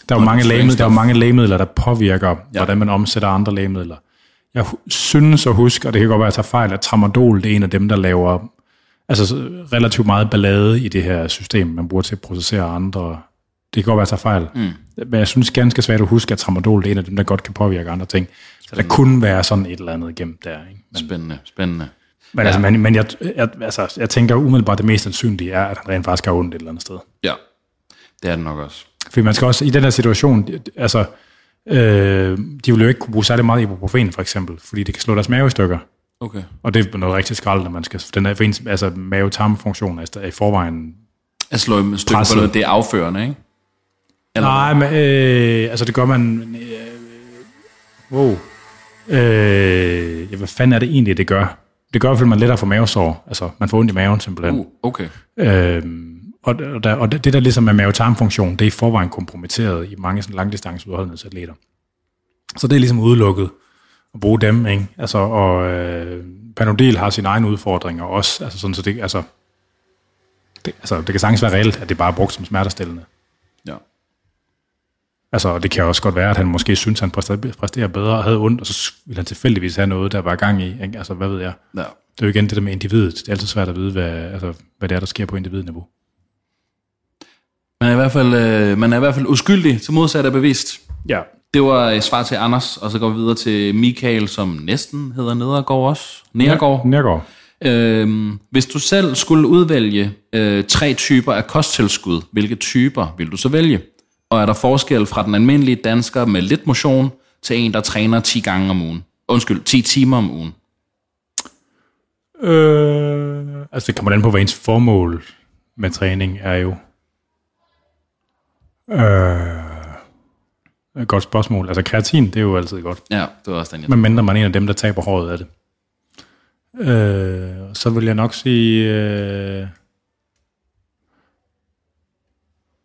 Speaker 1: Der er jo mange, lægemidler, der er mange lægemidler, der påvirker, ja. hvordan man omsætter andre lægemidler. Jeg synes at huske, og det kan godt være, at jeg tager fejl, at tramadol det er en af dem, der laver altså, relativt meget ballade i det her system, man bruger til at processere andre. Det kan godt være, at jeg tager fejl. Mm. Men jeg synes ganske svært at huske, at tramadol det er en af dem, der godt kan påvirke andre ting. Så der kunne være sådan et eller andet gemt der. Ikke?
Speaker 2: Men, spændende, spændende.
Speaker 1: Men, ja. altså, men, men jeg, jeg, altså, jeg tænker umiddelbart, at det mest sandsynlige er, at han rent faktisk har ondt et eller andet sted.
Speaker 2: Ja, det er det nok også.
Speaker 1: For man skal også, i den her situation, altså, øh, de vil jo ikke kunne bruge særlig meget ibuprofen, for eksempel, fordi det kan slå deres mave i stykker.
Speaker 2: Okay.
Speaker 1: Og det er noget rigtig skrald, når man skal, den er, for altså mave-tarmfunktion er i forvejen
Speaker 2: At slå et stykke på noget, det er afførende, ikke?
Speaker 1: Eller Nej, men, øh, altså det gør man, øh, wow, øh, ja, hvad fanden er det egentlig, det gør? Det gør i hvert fald, at man lettere får mavesår. Altså, man får ondt i maven simpelthen.
Speaker 2: Uh, okay.
Speaker 1: Øhm, og, der, og det der ligesom er mave-tarmfunktion, det er i forvejen kompromitteret i mange sådan langdistanceudholdenhedsatleter. Så det er ligesom udelukket at bruge dem, ikke? Altså, og øh, Panodil har sine egne udfordringer også, altså sådan, så det, altså, det, altså, det kan sagtens være reelt, at det bare er brugt som smertestillende.
Speaker 2: Ja.
Speaker 1: Altså, det kan også godt være, at han måske synes, han præsterer bedre og havde ondt, og så ville han tilfældigvis have noget, der var gang i. Ikke? Altså, hvad ved jeg?
Speaker 2: Ja.
Speaker 1: Det er jo igen det der med individet. Det er altid svært at vide, hvad, altså, hvad det er, der sker på individniveau.
Speaker 2: Man er i hvert fald, øh, man er i hvert fald uskyldig, til modsat er bevist.
Speaker 1: Ja.
Speaker 2: Det var et svar til Anders, og så går vi videre til Michael, som næsten hedder Nedergaard også. Nedergaard.
Speaker 1: Ja, Nedergaard.
Speaker 2: Øhm, hvis du selv skulle udvælge øh, tre typer af kosttilskud, hvilke typer vil du så vælge? Og er der forskel fra den almindelige dansker med lidt motion til en, der træner 10 gange om ugen? Undskyld, 10 timer om ugen.
Speaker 1: Øh, altså det kommer an på, hvad ens formål med træning er jo. Øh, godt spørgsmål. Altså kreatin, det er jo altid godt.
Speaker 2: Ja, det var også den, jeg
Speaker 1: Men mindre man er en af dem, der taber håret af det. Øh, så vil jeg nok sige... Øh,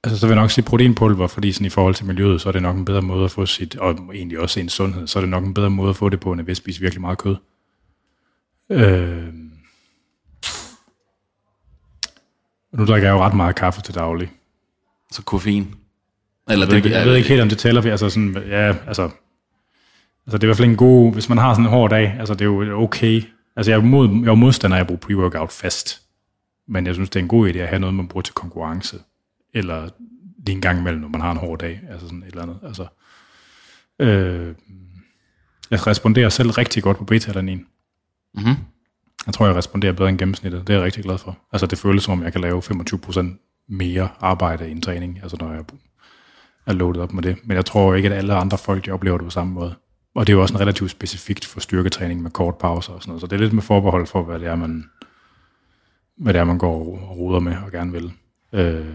Speaker 1: altså, så vil jeg nok sige proteinpulver, fordi sådan i forhold til miljøet, så er det nok en bedre måde at få sit, og egentlig også en sundhed, så er det nok en bedre måde at få det på, end at vi spiser virkelig meget kød. Øh, nu drikker jeg jo ret meget kaffe til daglig.
Speaker 2: Så koffein.
Speaker 1: Eller jeg, ved, det, jeg ved ikke helt, om det tæller, for altså sådan, ja, altså, altså det er i hvert fald en god, hvis man har sådan en hård dag, altså det er jo okay. Altså jeg er, mod, jeg er modstander af at bruge pre-workout fast, men jeg synes, det er en god idé at have noget, man bruger til konkurrence, eller lige en gang imellem, når man har en hård dag, altså sådan et eller andet. Altså, øh, jeg responderer selv rigtig godt på beta-alanin.
Speaker 2: Mm-hmm.
Speaker 1: Jeg tror, jeg responderer bedre end gennemsnittet. Det er jeg rigtig glad for. Altså det føles som om, jeg kan lave 25% mere arbejde i en træning, altså når jeg er loadet op med det. Men jeg tror ikke, at alle andre folk de oplever det på samme måde. Og det er jo også en relativt specifikt for styrketræning med kort pauser og sådan noget. Så det er lidt med forbehold for, hvad det er, man, hvad det er, man går og ruder med og gerne vil. Øh,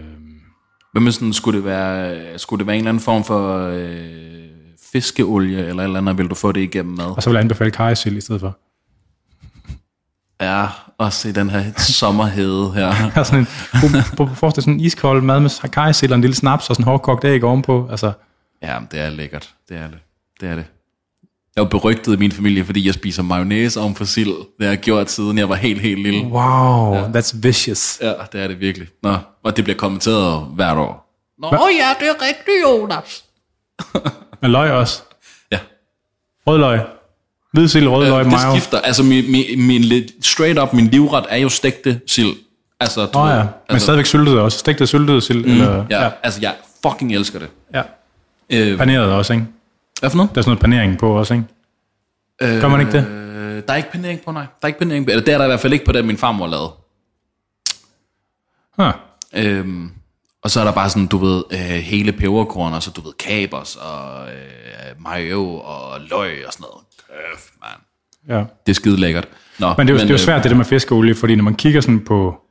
Speaker 2: med sådan, skulle det være, skulle det være en eller anden form for øh, fiskeolie eller eller andet, vil du få det igennem mad?
Speaker 1: og så vil jeg anbefale kajsild i stedet for.
Speaker 2: Ja, også i den her sommerhede her. (laughs)
Speaker 1: Altså sådan en, på, på, forestil sådan en iskold mad med kajsild og en lille snaps og sådan en hårdkogt æg ovenpå. Altså,
Speaker 2: Ja, det er lækkert. Det er det. Det er det. Jeg er jo berygtet i min familie, fordi jeg spiser mayonnaise oven på sild. Det har jeg gjort siden jeg var helt, helt lille.
Speaker 1: wow, ja. that's vicious.
Speaker 2: Ja, det er det virkelig. Nå, og det bliver kommenteret hvert år. Nå ja, det er rigtigt, Jonas.
Speaker 1: Med løg også.
Speaker 2: Ja,
Speaker 1: Rødløg. Hvidsild, rødløg,
Speaker 2: det
Speaker 1: mayo.
Speaker 2: skifter. Altså, min, min, min, lidt straight up, min livret er jo stegte sild. Altså, du ved,
Speaker 1: ja, men
Speaker 2: altså,
Speaker 1: stadigvæk syltet også. Stegte syltet sild. Mm, eller,
Speaker 2: ja, ja, altså, jeg fucking elsker det.
Speaker 1: ja.
Speaker 2: Øh,
Speaker 1: Paneret også, ikke?
Speaker 2: hvad for noget?
Speaker 1: Der er sådan noget panering på også, ikke? Gør man ikke det?
Speaker 2: Øh, der er ikke panering på, nej. Der er ikke panering på. Eller det er der i hvert fald ikke på det, min farmor lavede.
Speaker 1: Huh.
Speaker 2: Øhm, og så er der bare sådan, du ved, øh, hele peberkorn, og så du ved, kapers og øh, mayo og løg og sådan noget. Køf, man.
Speaker 1: Ja.
Speaker 2: Det er skide lækkert. Nå,
Speaker 1: Men det er jo, men, det er jo
Speaker 2: øh,
Speaker 1: svært, det der med fiskeolie, fordi når man kigger sådan på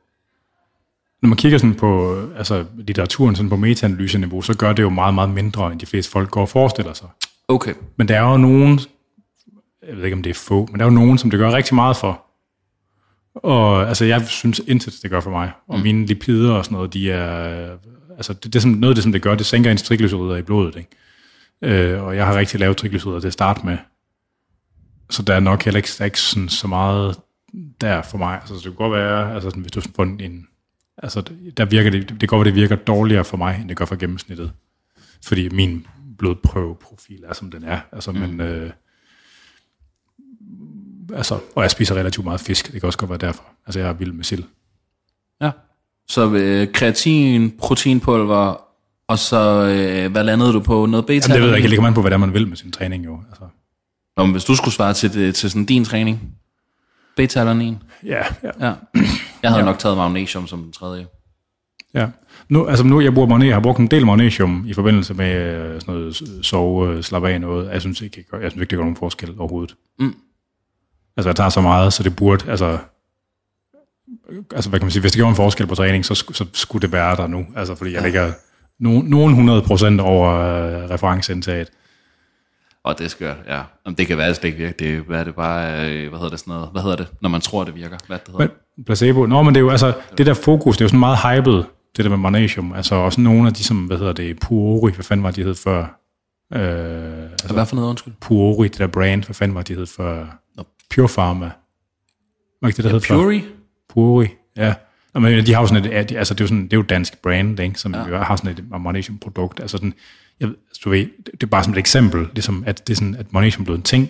Speaker 1: Når man kigger sådan på altså, litteraturen sådan på metaanalyse-niveau, så gør det jo meget, meget mindre, end de fleste folk går og forestiller sig.
Speaker 2: Okay.
Speaker 1: Men der er jo nogen, jeg ved ikke om det er få, men der er jo nogen, som det gør rigtig meget for. Og altså, jeg synes intet, det gør for mig. Og mm. mine lipider og sådan noget, de er... Altså, det, det er sådan, noget af det, som det gør, det sænker ens triglycerider i blodet, ikke? Øh, og jeg har rigtig lavt triglycerider til at starte med. Så der er nok heller ikke, der er ikke sådan, så meget der for mig. Altså, det kan godt være, altså, hvis du får en... Altså, der virker det, det går, at det virker dårligere for mig, end det gør for gennemsnittet. Fordi min blodprøveprofil er, som den er. Altså, mm. men... Øh, altså, og jeg spiser relativt meget fisk. Det kan også godt være derfor. Altså, jeg er vild med sild.
Speaker 2: Ja. Så øh, kreatin, proteinpulver, og så hvad landede du på? Noget beta?
Speaker 1: Jamen, det ved jeg ikke. Det ligger man på, hvad det er, man vil med sin træning jo. Altså.
Speaker 2: Nå, men hvis du skulle svare til, til sådan din træning, beta-alanin?
Speaker 1: Ja, ja.
Speaker 2: ja. Jeg havde ja. nok taget magnesium som den tredje.
Speaker 1: Ja. Nu, altså nu, jeg bruger magnesium, jeg har brugt en del magnesium i forbindelse med øh, sådan noget sove, slappe af noget. Jeg synes ikke, jeg synes ikke, det gør nogen forskel overhovedet. Mm. Altså, jeg tager så meget, så det burde, altså, altså hvad kan man sige, hvis det gjorde en forskel på træning, så, så skulle det være der nu. Altså, fordi jeg ligger no, nogen 100 procent over uh, referenceindtaget.
Speaker 2: Og det er skørt, ja. Jamen, det kan være, at det ikke virker. Det er, hvad er det bare, øh, hvad hedder det sådan noget, hvad hedder det, når man tror, det virker? Hvad det hedder?
Speaker 1: Men, placebo. Nå, men det er jo altså, det der fokus, det er jo sådan meget hyped, det der med magnesium. Altså også nogle af de, som, hvad hedder det, Puori, hvad fanden var de hed før?
Speaker 2: Øh, altså, hvad for noget, undskyld?
Speaker 1: Puori, det der brand, hvad fanden var de hed før? Nå. Pure Pharma. Var ikke det, der ja, hed
Speaker 2: Puori?
Speaker 1: Før? Puori, ja. Nå, men de har jo sådan et, altså det er jo, sådan, det er jo dansk brand, ikke, som ja. jo har sådan et magnesium produkt. Altså sådan, jeg, du ved, det er bare som et eksempel, ligesom at det er sådan, at magnesium blev en ting,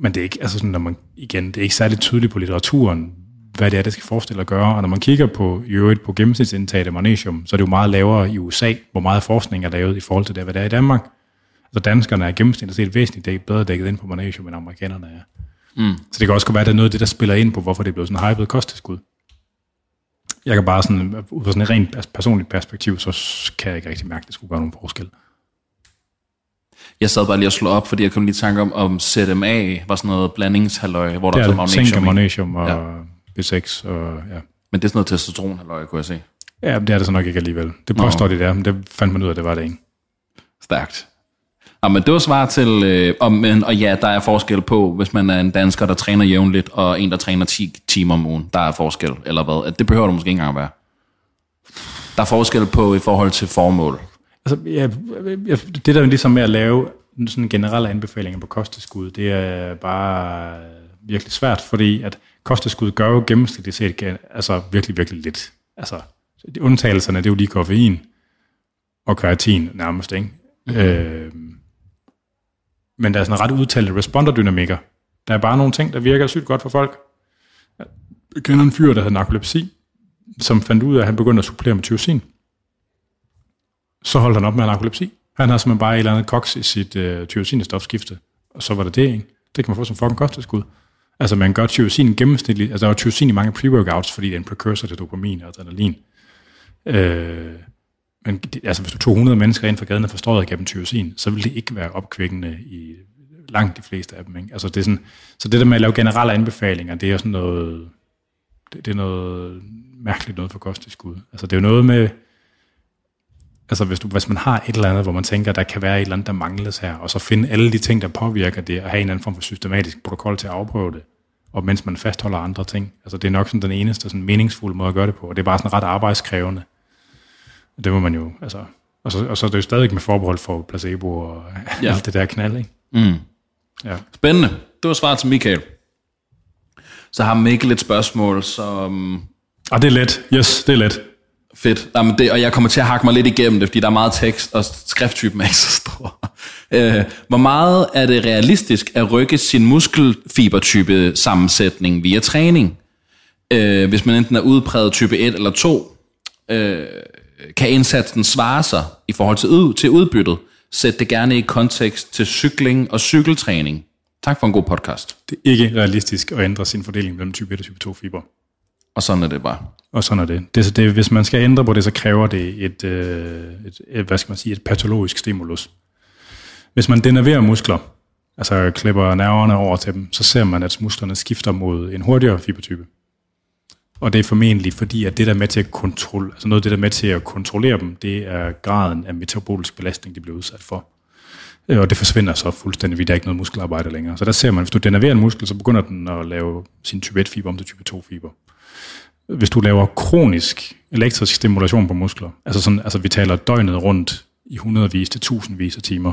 Speaker 1: men det er ikke, altså sådan, når man, igen, det er ikke særlig tydeligt på litteraturen, hvad det er, det skal forestille at gøre. Og når man kigger på, i øvrigt på gennemsnitsindtaget af magnesium, så er det jo meget lavere i USA, hvor meget forskning er lavet i forhold til det, hvad det er i Danmark. Altså danskerne er gennemsnitligt set væsentligt dæk, bedre dækket ind på magnesium, end amerikanerne er. Mm. Så det kan også godt være, at det er noget af det, der spiller ind på, hvorfor det er blevet sådan en hyped kosttilskud. Jeg kan bare sådan, ud fra sådan et rent personligt perspektiv, så kan jeg ikke rigtig mærke, at det skulle gøre nogen forskel.
Speaker 2: Jeg sad bare lige og slå op, fordi jeg kunne lige tænke om, om ZMA var sådan noget blandingshalløj, hvor der
Speaker 1: det
Speaker 2: er, er
Speaker 1: magnesium, zink og magnesium og ja. B6. Og, ja.
Speaker 2: Men det er sådan noget testosteronhalløj, kunne jeg se.
Speaker 1: Ja, det er det så nok ikke alligevel. Det påstår Nå. de der, men det fandt man ud af, det var det ikke.
Speaker 2: Stærkt. Ja, men det var svar til, øh, og, men, og ja, der er forskel på, hvis man er en dansker, der træner jævnligt, og en, der træner 10 timer om ugen. Der er forskel, eller hvad? Det behøver du måske ikke engang være. Der er forskel på i forhold til formål.
Speaker 1: Altså, ja, det der ligesom med at lave sådan generelle anbefalinger på kosteskud, det er bare virkelig svært, fordi at kosteskud gør jo gennemsnitligt set altså virkelig, virkelig lidt. Altså, undtagelserne, det er jo lige koffein og kreatin nærmest, ikke? Mm-hmm. Øh, men der er sådan ret udtalte responderdynamikker. Der er bare nogle ting, der virker sygt godt for folk. Jeg kender en fyr, der havde narkolepsi, som fandt ud af, at han begyndte at supplere med tyrosin. Så holdt han op med narkolepsi. Han har simpelthen bare et eller andet koks i sit øh, tyrosinestofskifte, og så var det det, ikke? Det kan man få som fucking kosttilskud. Altså man gør tyrosin gennemsnitligt, altså der var tyrosin i mange pre-workouts, fordi det er en precursor til dopamin og adrenalin. Øh, men altså, hvis du tog 100 mennesker ind fra gaden og forstår at dem tyrosin, så vil det ikke være opkvækkende i langt de fleste af dem. Ikke? Altså, det er sådan, så det der med at lave generelle anbefalinger, det er sådan noget, det, det er noget mærkeligt noget for kosttilskud. Altså det er jo noget med, altså hvis, du, hvis man har et eller andet, hvor man tænker, der kan være et eller andet, der mangles her, og så finde alle de ting, der påvirker det, og have en anden form for systematisk protokol til at afprøve det, og mens man fastholder andre ting. Altså det er nok sådan den eneste sådan meningsfulde måde at gøre det på, og det er bare sådan ret arbejdskrævende. Det må man jo, altså, og så, og så er det jo stadig med forbehold for placebo og ja. alt det der knald, ikke? Mm.
Speaker 2: Ja. Spændende. Det var svaret til Michael. Så har Mikkel et spørgsmål, som...
Speaker 1: Ah, det er let. Yes, det er let.
Speaker 2: Fedt. Jamen det, og jeg kommer til at hakke mig lidt igennem det, fordi der er meget tekst, og skrifttypen er ikke så stor. Øh, hvor meget er det realistisk at rykke sin muskelfibertype sammensætning via træning? Øh, hvis man enten er udpræget type 1 eller 2, øh, kan indsatsen svare sig i forhold til, ud, til udbyttet? Sæt det gerne i kontekst til cykling og cykeltræning. Tak for en god podcast.
Speaker 1: Det er ikke realistisk at ændre sin fordeling mellem type 1 og type 2 fiber.
Speaker 2: Og sådan er det bare.
Speaker 1: Og sådan er det. det, det hvis man skal ændre på det, så kræver det et, øh, et, et, hvad skal man sige, et patologisk stimulus. Hvis man denerverer muskler, altså klipper nerverne over til dem, så ser man, at musklerne skifter mod en hurtigere fibertype. Og det er formentlig fordi, at det der er med til at kontrol, altså noget af det der er med til at kontrollere dem, det er graden af metabolisk belastning, de bliver udsat for. Øh, Og det forsvinder så fuldstændig, fordi der er ikke noget muskelarbejde længere. Så der ser man, hvis du denerverer en muskel, så begynder den at lave sin type 1-fiber om til type 2-fiber. Hvis du laver kronisk elektrisk stimulation på muskler, altså, sådan, altså vi taler døgnet rundt i hundredvis til tusindvis af timer,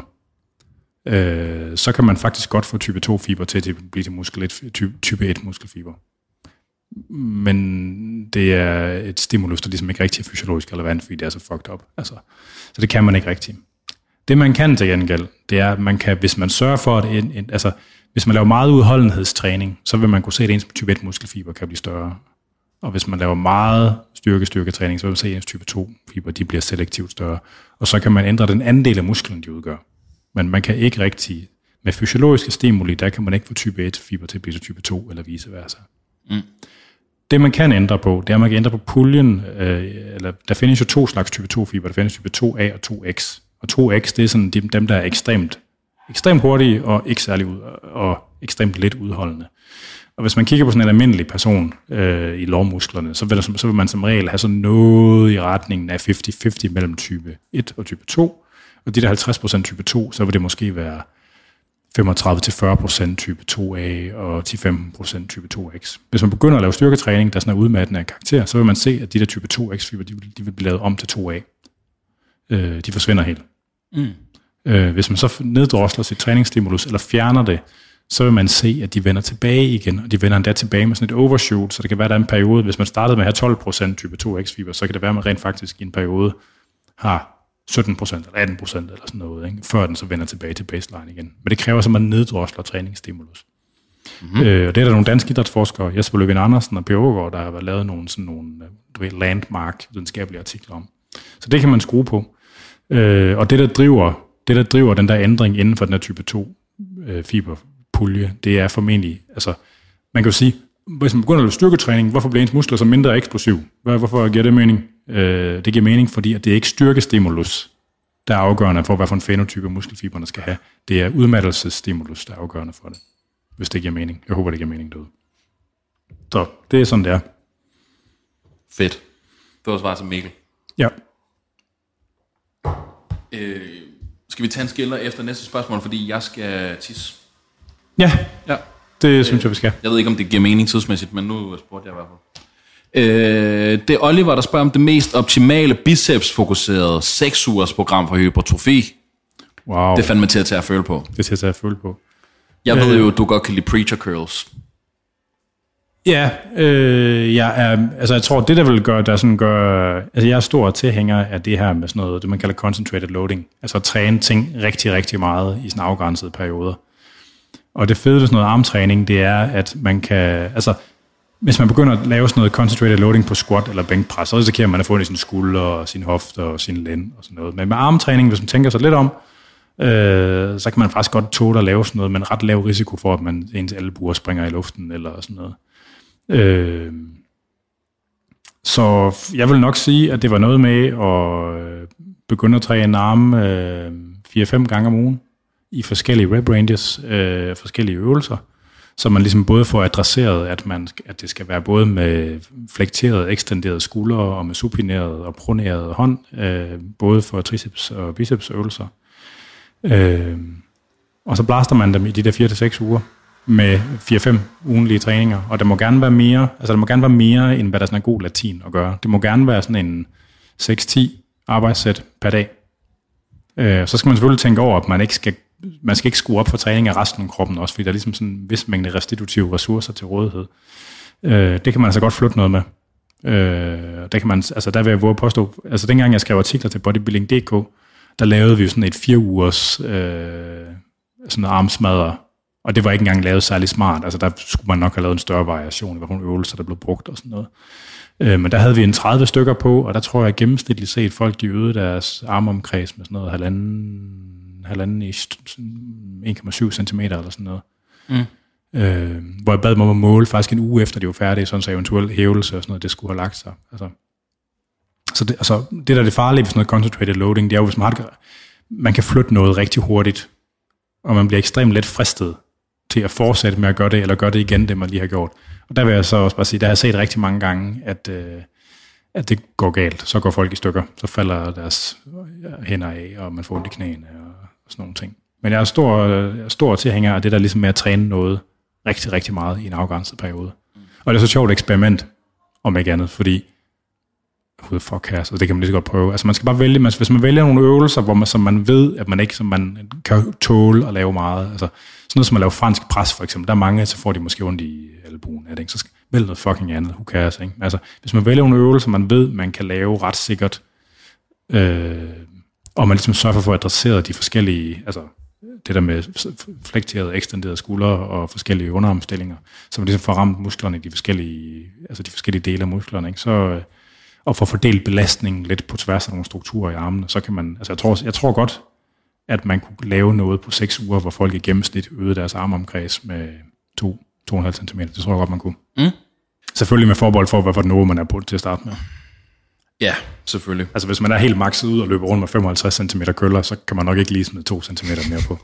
Speaker 1: øh, så kan man faktisk godt få type 2-fiber til at blive til muskel 1, type, type 1 muskelfiber. Men det er et stimulus, der ligesom ikke rigtig er fysiologisk relevant, fordi det er så fucked up. Altså, så det kan man ikke rigtig. Det man kan til gengæld, det er, at man kan, hvis man sørger for, at en, en, altså, hvis man laver meget udholdenhedstræning, så vil man kunne se, at ens type 1 muskelfiber kan blive større. Og hvis man laver meget styrke-styrketræning, så vil man se, at ens type 2 fiber de bliver selektivt større. Og så kan man ændre den anden del af musklen, de udgør. Men man kan ikke rigtig, med fysiologiske stimuli, der kan man ikke få type 1 fiber til at blive til type 2, eller vice versa. Mm. Det man kan ændre på, det er, at man kan ændre på puljen, øh, eller der findes jo to slags type 2 fiber, der findes type 2A og 2X. Og 2X, det er sådan dem, dem der er ekstremt, ekstremt hurtige og ikke særlig ud, og ekstremt lidt udholdende. Og hvis man kigger på sådan en almindelig person øh, i lovmusklerne, så vil, der, så vil man som regel have sådan noget i retningen af 50-50 mellem type 1 og type 2. Og de der 50% type 2, så vil det måske være 35-40% type 2A og 10-15% type 2X. Hvis man begynder at lave styrketræning, der sådan er udmattende af karakter, så vil man se, at de der type 2X-fiber, de, de vil blive lavet om til 2A. Øh, de forsvinder helt. Mm. Øh, hvis man så neddrosler sit træningsstimulus, eller fjerner det, så vil man se, at de vender tilbage igen, og de vender endda tilbage med sådan et overshoot, så det kan være, at der er en periode, hvis man startede med at have 12% type 2X-fiber, så kan det være, at man rent faktisk i en periode har 17% eller 18% eller sådan noget, ikke? før den så vender tilbage til baseline igen. Men det kræver så, at man neddrosler træningsstimulus. Mm-hmm. Øh, og det er der nogle danske idrætsforskere, Jesper Løvin Andersen og Per Aargaard, der har lavet nogle, sådan nogle øh, du ved, landmark videnskabelige artikler om. Så det kan man skrue på. Øh, og det der, driver, det, der driver den der ændring inden for den her type 2 øh, fiberpulje, det er formentlig, altså, man kan jo sige, hvis man begynder at lave styrketræning, hvorfor bliver ens muskler så mindre eksplosiv? Hvor- Hvorfor giver det mening? Øh, det giver mening, fordi at det er ikke styrkestimulus, der er afgørende for, hvad for en fænotype muskelfiberne skal have. Det er udmattelsesstimulus, der er afgørende for det. Hvis det giver mening. Jeg håber, det giver mening derude. Så det er sådan, det er.
Speaker 2: Fedt. Det var svar til Mikkel.
Speaker 1: Ja.
Speaker 2: Øh, skal vi tage en skiller efter næste spørgsmål, fordi jeg skal tisse?
Speaker 1: Ja,
Speaker 2: Ja.
Speaker 1: det synes jeg, vi skal.
Speaker 2: Jeg ved ikke, om det giver mening tidsmæssigt, men nu spurgte jeg i hvert fald. Øh, det er Oliver, der spørger om det mest optimale biceps-fokuserede 6 ugers program for hypertrofi.
Speaker 1: Wow,
Speaker 2: Det er fandme til at tage at føle på.
Speaker 1: det er til at tage at føle på.
Speaker 2: Jeg ved jo, du godt kan lide preacher curls.
Speaker 1: Ja, øh, jeg, er, altså jeg tror, det der vil gøre, der sådan gør, altså jeg er stor tilhænger af det her med sådan noget, det man kalder concentrated loading, altså at træne ting rigtig, rigtig meget i sådan afgrænsede perioder. Og det fede ved sådan noget armtræning, det er, at man kan, altså hvis man begynder at lave sådan noget concentrated loading på squat eller bænkpres, så risikerer man at få det i sin skulder og sin hofte og sin lænd og sådan noget. Men med armtræning, hvis man tænker sig lidt om, øh, så kan man faktisk godt tåle at lave sådan noget, men ret lav risiko for, at man ens albuer springer i luften eller sådan noget. Øh, så jeg vil nok sige, at det var noget med at øh, begynde at træne arme øh, 4-5 gange om ugen i forskellige rep ranges, øh, forskellige øvelser, så man ligesom både får adresseret, at, man, at det skal være både med flekteret, ekstenderet skuldre og med supineret og proneret hånd, øh, både for triceps og biceps øvelser. Øh, og så blaster man dem i de der 4-6 uger med 4-5 ugenlige træninger, og der må gerne være mere, altså der må gerne være mere, end hvad der sådan er god latin at gøre. Det må gerne være sådan en 6-10 arbejdssæt per dag. Øh, så skal man selvfølgelig tænke over, at man ikke skal, man skal ikke skrue op for træning af resten af kroppen også, fordi der er ligesom sådan en vis mængde restitutive ressourcer til rådighed. Øh, det kan man altså godt flytte noget med. Øh, der kan man, altså der vil jeg våge påstå, altså dengang jeg skrev artikler til bodybuilding.dk, der lavede vi jo sådan et fire ugers øh, sådan armsmadder, og det var ikke engang lavet særlig smart. Altså der skulle man nok have lavet en større variation i, hvilke øvelser, der blev brugt og sådan noget. Øh, men der havde vi en 30 stykker på, og der tror jeg gennemsnitligt set, folk de øgede deres armomkreds med sådan noget halvanden, halvanden sådan 1,7 cm eller sådan noget. Mm. Øh, hvor jeg bad mig om at måle faktisk en uge efter, de var færdige, sådan så eventuel hævelse og sådan noget, det skulle have lagt sig. Altså, så det, altså, det der er det farlige ved sådan noget concentrated loading, det er jo, hvis man har man kan flytte noget rigtig hurtigt, og man bliver ekstremt let fristet til at fortsætte med at gøre det, eller gøre det igen, det man lige har gjort. Og der vil jeg så også bare sige, der har jeg set rigtig mange gange, at, øh, at det går galt. Så går folk i stykker. Så falder deres hænder af, og man får ondt i knæene og, sådan nogle ting. Men jeg er stor, jeg er stor tilhænger af det der ligesom med at træne noget rigtig, rigtig meget i en afgrænset periode. Og det er så et sjovt eksperiment, om ikke andet, fordi who fuck cares, og det kan man lige så godt prøve. Altså man skal bare vælge, hvis man vælger nogle øvelser, hvor man, som man ved, at man ikke som man kan tåle at lave meget, altså sådan noget som at lave fransk pres for eksempel, der er mange, så får de måske ondt i albuen af det, ikke? så skal vælge noget fucking andet, who cares, ikke? Altså hvis man vælger nogle øvelser, man ved, man kan lave ret sikkert, øh, og man ligesom sørger for at få adresseret de forskellige, altså det der med flekterede, ekstenderede skuldre og forskellige underarmstillinger, så man ligesom får ramt musklerne i de forskellige, altså de forskellige dele af musklerne, ikke? så og få fordelt belastningen lidt på tværs af nogle strukturer i armene, så kan man, altså jeg tror, jeg tror godt, at man kunne lave noget på 6 uger, hvor folk i gennemsnit øgede deres armomkreds med 2-2,5 cm. Det tror jeg godt, man kunne. Mm. Selvfølgelig med forbold for, hvad for noget man er på til at starte med.
Speaker 2: Ja, selvfølgelig.
Speaker 1: Altså hvis man er helt makset ud og løber rundt med 55 cm køller, så kan man nok ikke lige smide 2 cm mere på.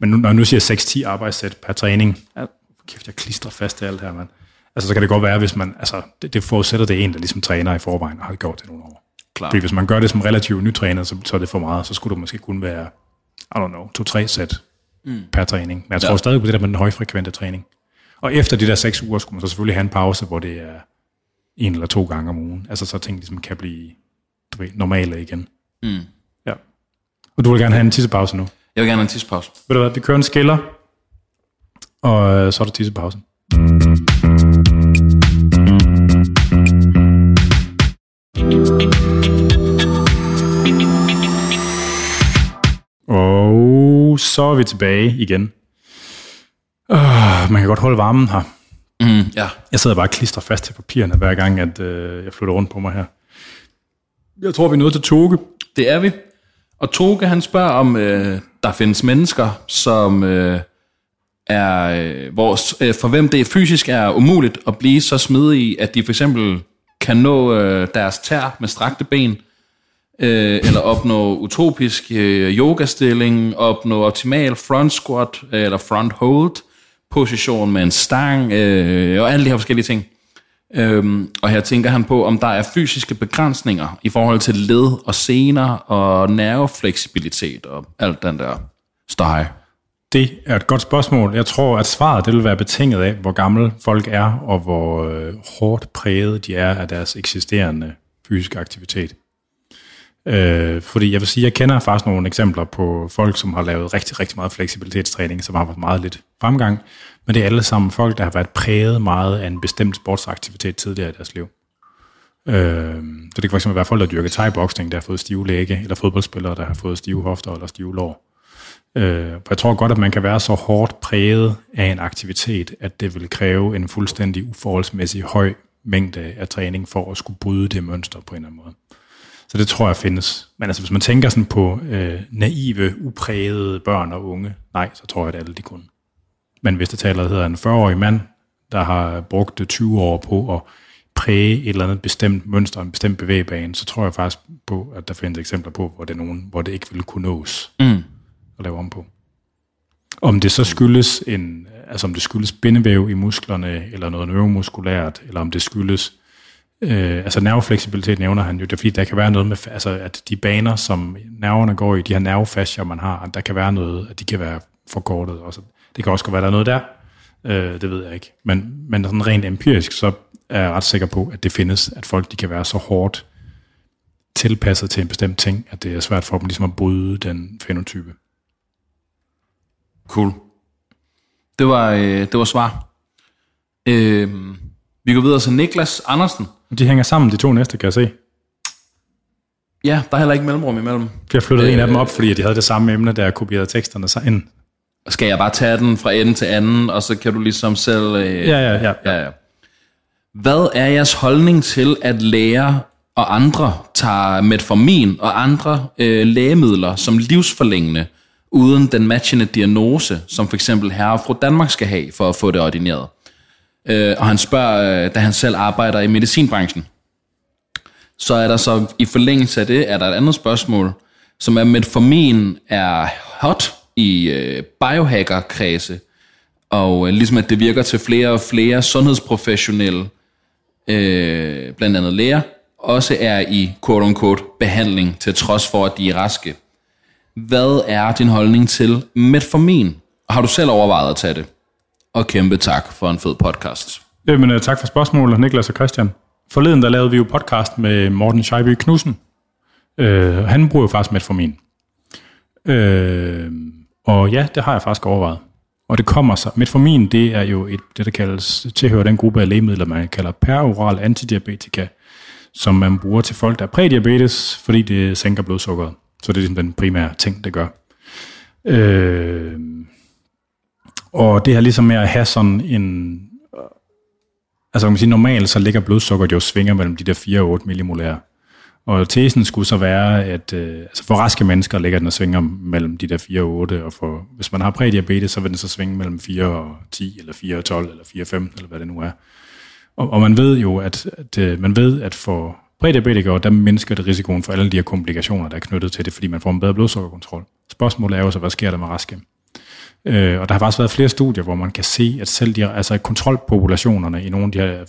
Speaker 1: Men nu, når jeg nu siger 6-10 arbejdssæt per træning, ja, kæft, jeg klistrer fast til alt her, mand. Altså, så kan det godt være, hvis man, altså, det, det forudsætter det en, der ligesom træner i forvejen og har gjort det nogle år. Klar. Fordi hvis man gør det som relativt nytræner, så, så er det for meget, så skulle det måske kun være, I don't know, to-tre sæt mm. per træning. Men jeg tror ja. stadig på det der med den højfrekvente træning. Og efter de der seks uger, skulle man så selvfølgelig have en pause, hvor det er en eller to gange om ugen. Altså så ting ligesom kan blive du ved, normale igen. Mm. Ja. Og du vil gerne have en tissepause nu?
Speaker 2: Jeg vil gerne have en tissepause.
Speaker 1: Ved du hvad, vi kører en skiller, og øh, så er der tissepausen. Og så er vi tilbage igen. Uh, man kan godt holde varmen her.
Speaker 2: Mm, ja.
Speaker 1: Jeg sidder bare og klistrer fast til papirerne, hver gang, at uh, jeg flytter rundt på mig her. Jeg tror, vi er nået til Toge.
Speaker 2: Det er vi. Og Toge, han spørger, om uh, der findes mennesker, som uh, er, uh, hvor, uh, for hvem det fysisk er umuligt at blive så smidige, at de for eksempel kan nå uh, deres tær med strakte ben, øh, eller opnå utopisk øh, yogastilling, opnå optimal front squat øh, eller front hold position med en stang øh, og alle de her forskellige ting. Øhm, og her tænker han på, om der er fysiske begrænsninger i forhold til led og sener og nervefleksibilitet og alt den der stege.
Speaker 1: Det er et godt spørgsmål. Jeg tror, at svaret det vil være betinget af, hvor gamle folk er, og hvor øh, hårdt præget de er af deres eksisterende fysiske aktivitet. Øh, fordi jeg vil sige, jeg kender faktisk nogle eksempler på folk, som har lavet rigtig, rigtig meget fleksibilitetstræning, som har haft meget lidt fremgang, men det er alle sammen folk, der har været præget meget af en bestemt sportsaktivitet tidligere i deres liv. Øh, så det kan fx være folk, der dyrker thai-boxing, der har fået stive læge, eller fodboldspillere, der har fået stive hofter eller stive lår. Øh, for jeg tror godt, at man kan være så hårdt præget af en aktivitet, at det vil kræve en fuldstændig uforholdsmæssig høj mængde af træning for at skulle bryde det mønster på en eller anden måde. Så det tror jeg findes. Men altså, hvis man tænker sådan på øh, naive, uprægede børn og unge, nej, så tror jeg, at alle de kunne. Men hvis det taler hedder en 40-årig mand, der har brugt 20 år på at præge et eller andet bestemt mønster, en bestemt bevægebane, så tror jeg faktisk på, at der findes eksempler på, hvor det er nogen, hvor det ikke ville kunne nås mm. at lave om på. Om det så skyldes en, altså om det skyldes bindevæv i musklerne, eller noget neuromuskulært, eller om det skyldes Øh, altså nervefleksibilitet nævner han jo, det er fordi, der kan være noget med, altså at de baner, som nerverne går i, de her nervefascier, man har, der kan være noget, at de kan være forkortet også. Det kan også være, der er noget der. Øh, det ved jeg ikke. Men, men sådan rent empirisk, så er jeg ret sikker på, at det findes, at folk de kan være så hårdt tilpasset til en bestemt ting, at det er svært for dem ligesom at bryde den fenotype.
Speaker 2: Cool. Det var, øh, det var svar. Øh, vi går videre til Niklas Andersen.
Speaker 1: De hænger sammen, de to næste, kan jeg se.
Speaker 2: Ja, der er heller ikke mellemrum imellem.
Speaker 1: Jeg flyttede øh, en af dem op, fordi de havde det samme emne, der jeg kopierede teksterne så ind.
Speaker 2: Skal jeg bare tage den fra ende til anden, og så kan du ligesom selv...
Speaker 1: Øh, ja, ja, ja,
Speaker 2: ja. ja. Hvad er jeres holdning til, at læger og andre tager metformin og andre øh, lægemidler som livsforlængende, uden den matchende diagnose, som for eksempel herre og fru Danmark skal have for at få det ordineret? Øh, og han spørger, øh, da han selv arbejder i medicinbranchen. Så er der så i forlængelse af det, er der et andet spørgsmål, som er, metformin er hot i øh, biohacker-kredse, Og øh, ligesom at det virker til flere og flere sundhedsprofessionelle, øh, blandt andet læger, også er i quote-unquote behandling, til trods for, at de er raske. Hvad er din holdning til metformin? Og Har du selv overvejet at tage det? Og kæmpe tak for en fed podcast.
Speaker 1: Jamen, øh, tak for spørgsmålet, Niklas og Christian. Forleden der lavede vi jo podcast med Morten Scheiby Knudsen. Øh, han bruger jo faktisk metformin. Øh, og ja, det har jeg faktisk overvejet. Og det kommer så. Metformin, det er jo et, det, der kaldes, tilhører den gruppe af lægemidler, man kalder peroral antidiabetika, som man bruger til folk, der er prædiabetes, fordi det sænker blodsukkeret. Så det er ligesom den primære ting, det gør. Øh, og det her ligesom med at have sådan en... Altså man kan sige, normalt så ligger blodsukkeret jo svinger mellem de der 4 og 8 millimolære. Og tesen skulle så være, at øh, altså for raske mennesker ligger den og svinger mellem de der 4 og 8, og for, hvis man har prædiabetes, så vil den så svinge mellem 4 og 10, eller 4 og 12, eller 4 og 15, eller hvad det nu er. Og, og man ved jo, at, at øh, man ved, at for prædiabetikere, der mindsker det risikoen for alle de her komplikationer, der er knyttet til det, fordi man får en bedre blodsukkerkontrol. Spørgsmålet er jo så, hvad sker der med raske? Øh, og der har faktisk været flere studier, hvor man kan se, at selv de, altså kontrolpopulationerne i nogle af de her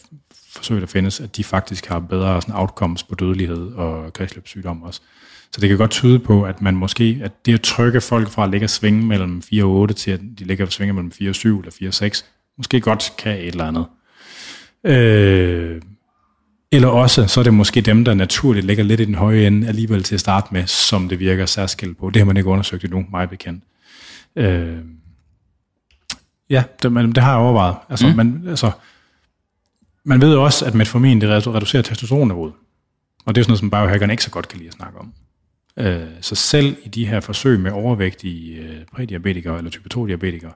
Speaker 1: forsøg, der findes, at de faktisk har bedre sådan outcomes på dødelighed og kredsløbssygdom også. Så det kan godt tyde på, at man måske, at det at trykke folk fra at ligge og svinge mellem 4 og 8 til at de ligger og svinge mellem 4 og 7 eller 4 og 6, måske godt kan et eller andet. Øh, eller også, så er det måske dem, der naturligt ligger lidt i den høje ende alligevel til at starte med, som det virker særskilt på. Det har man ikke undersøgt endnu, meget bekendt. Øh, ja, det, man, det har jeg overvejet. Altså, mm. man, altså, man ved også, at metformin det reducerer testosteronniveauet. Og det er sådan noget, som biohackerne ikke så godt kan lide at snakke om. Øh, så selv i de her forsøg med overvægtige øh, prædiabetikere eller type 2-diabetikere,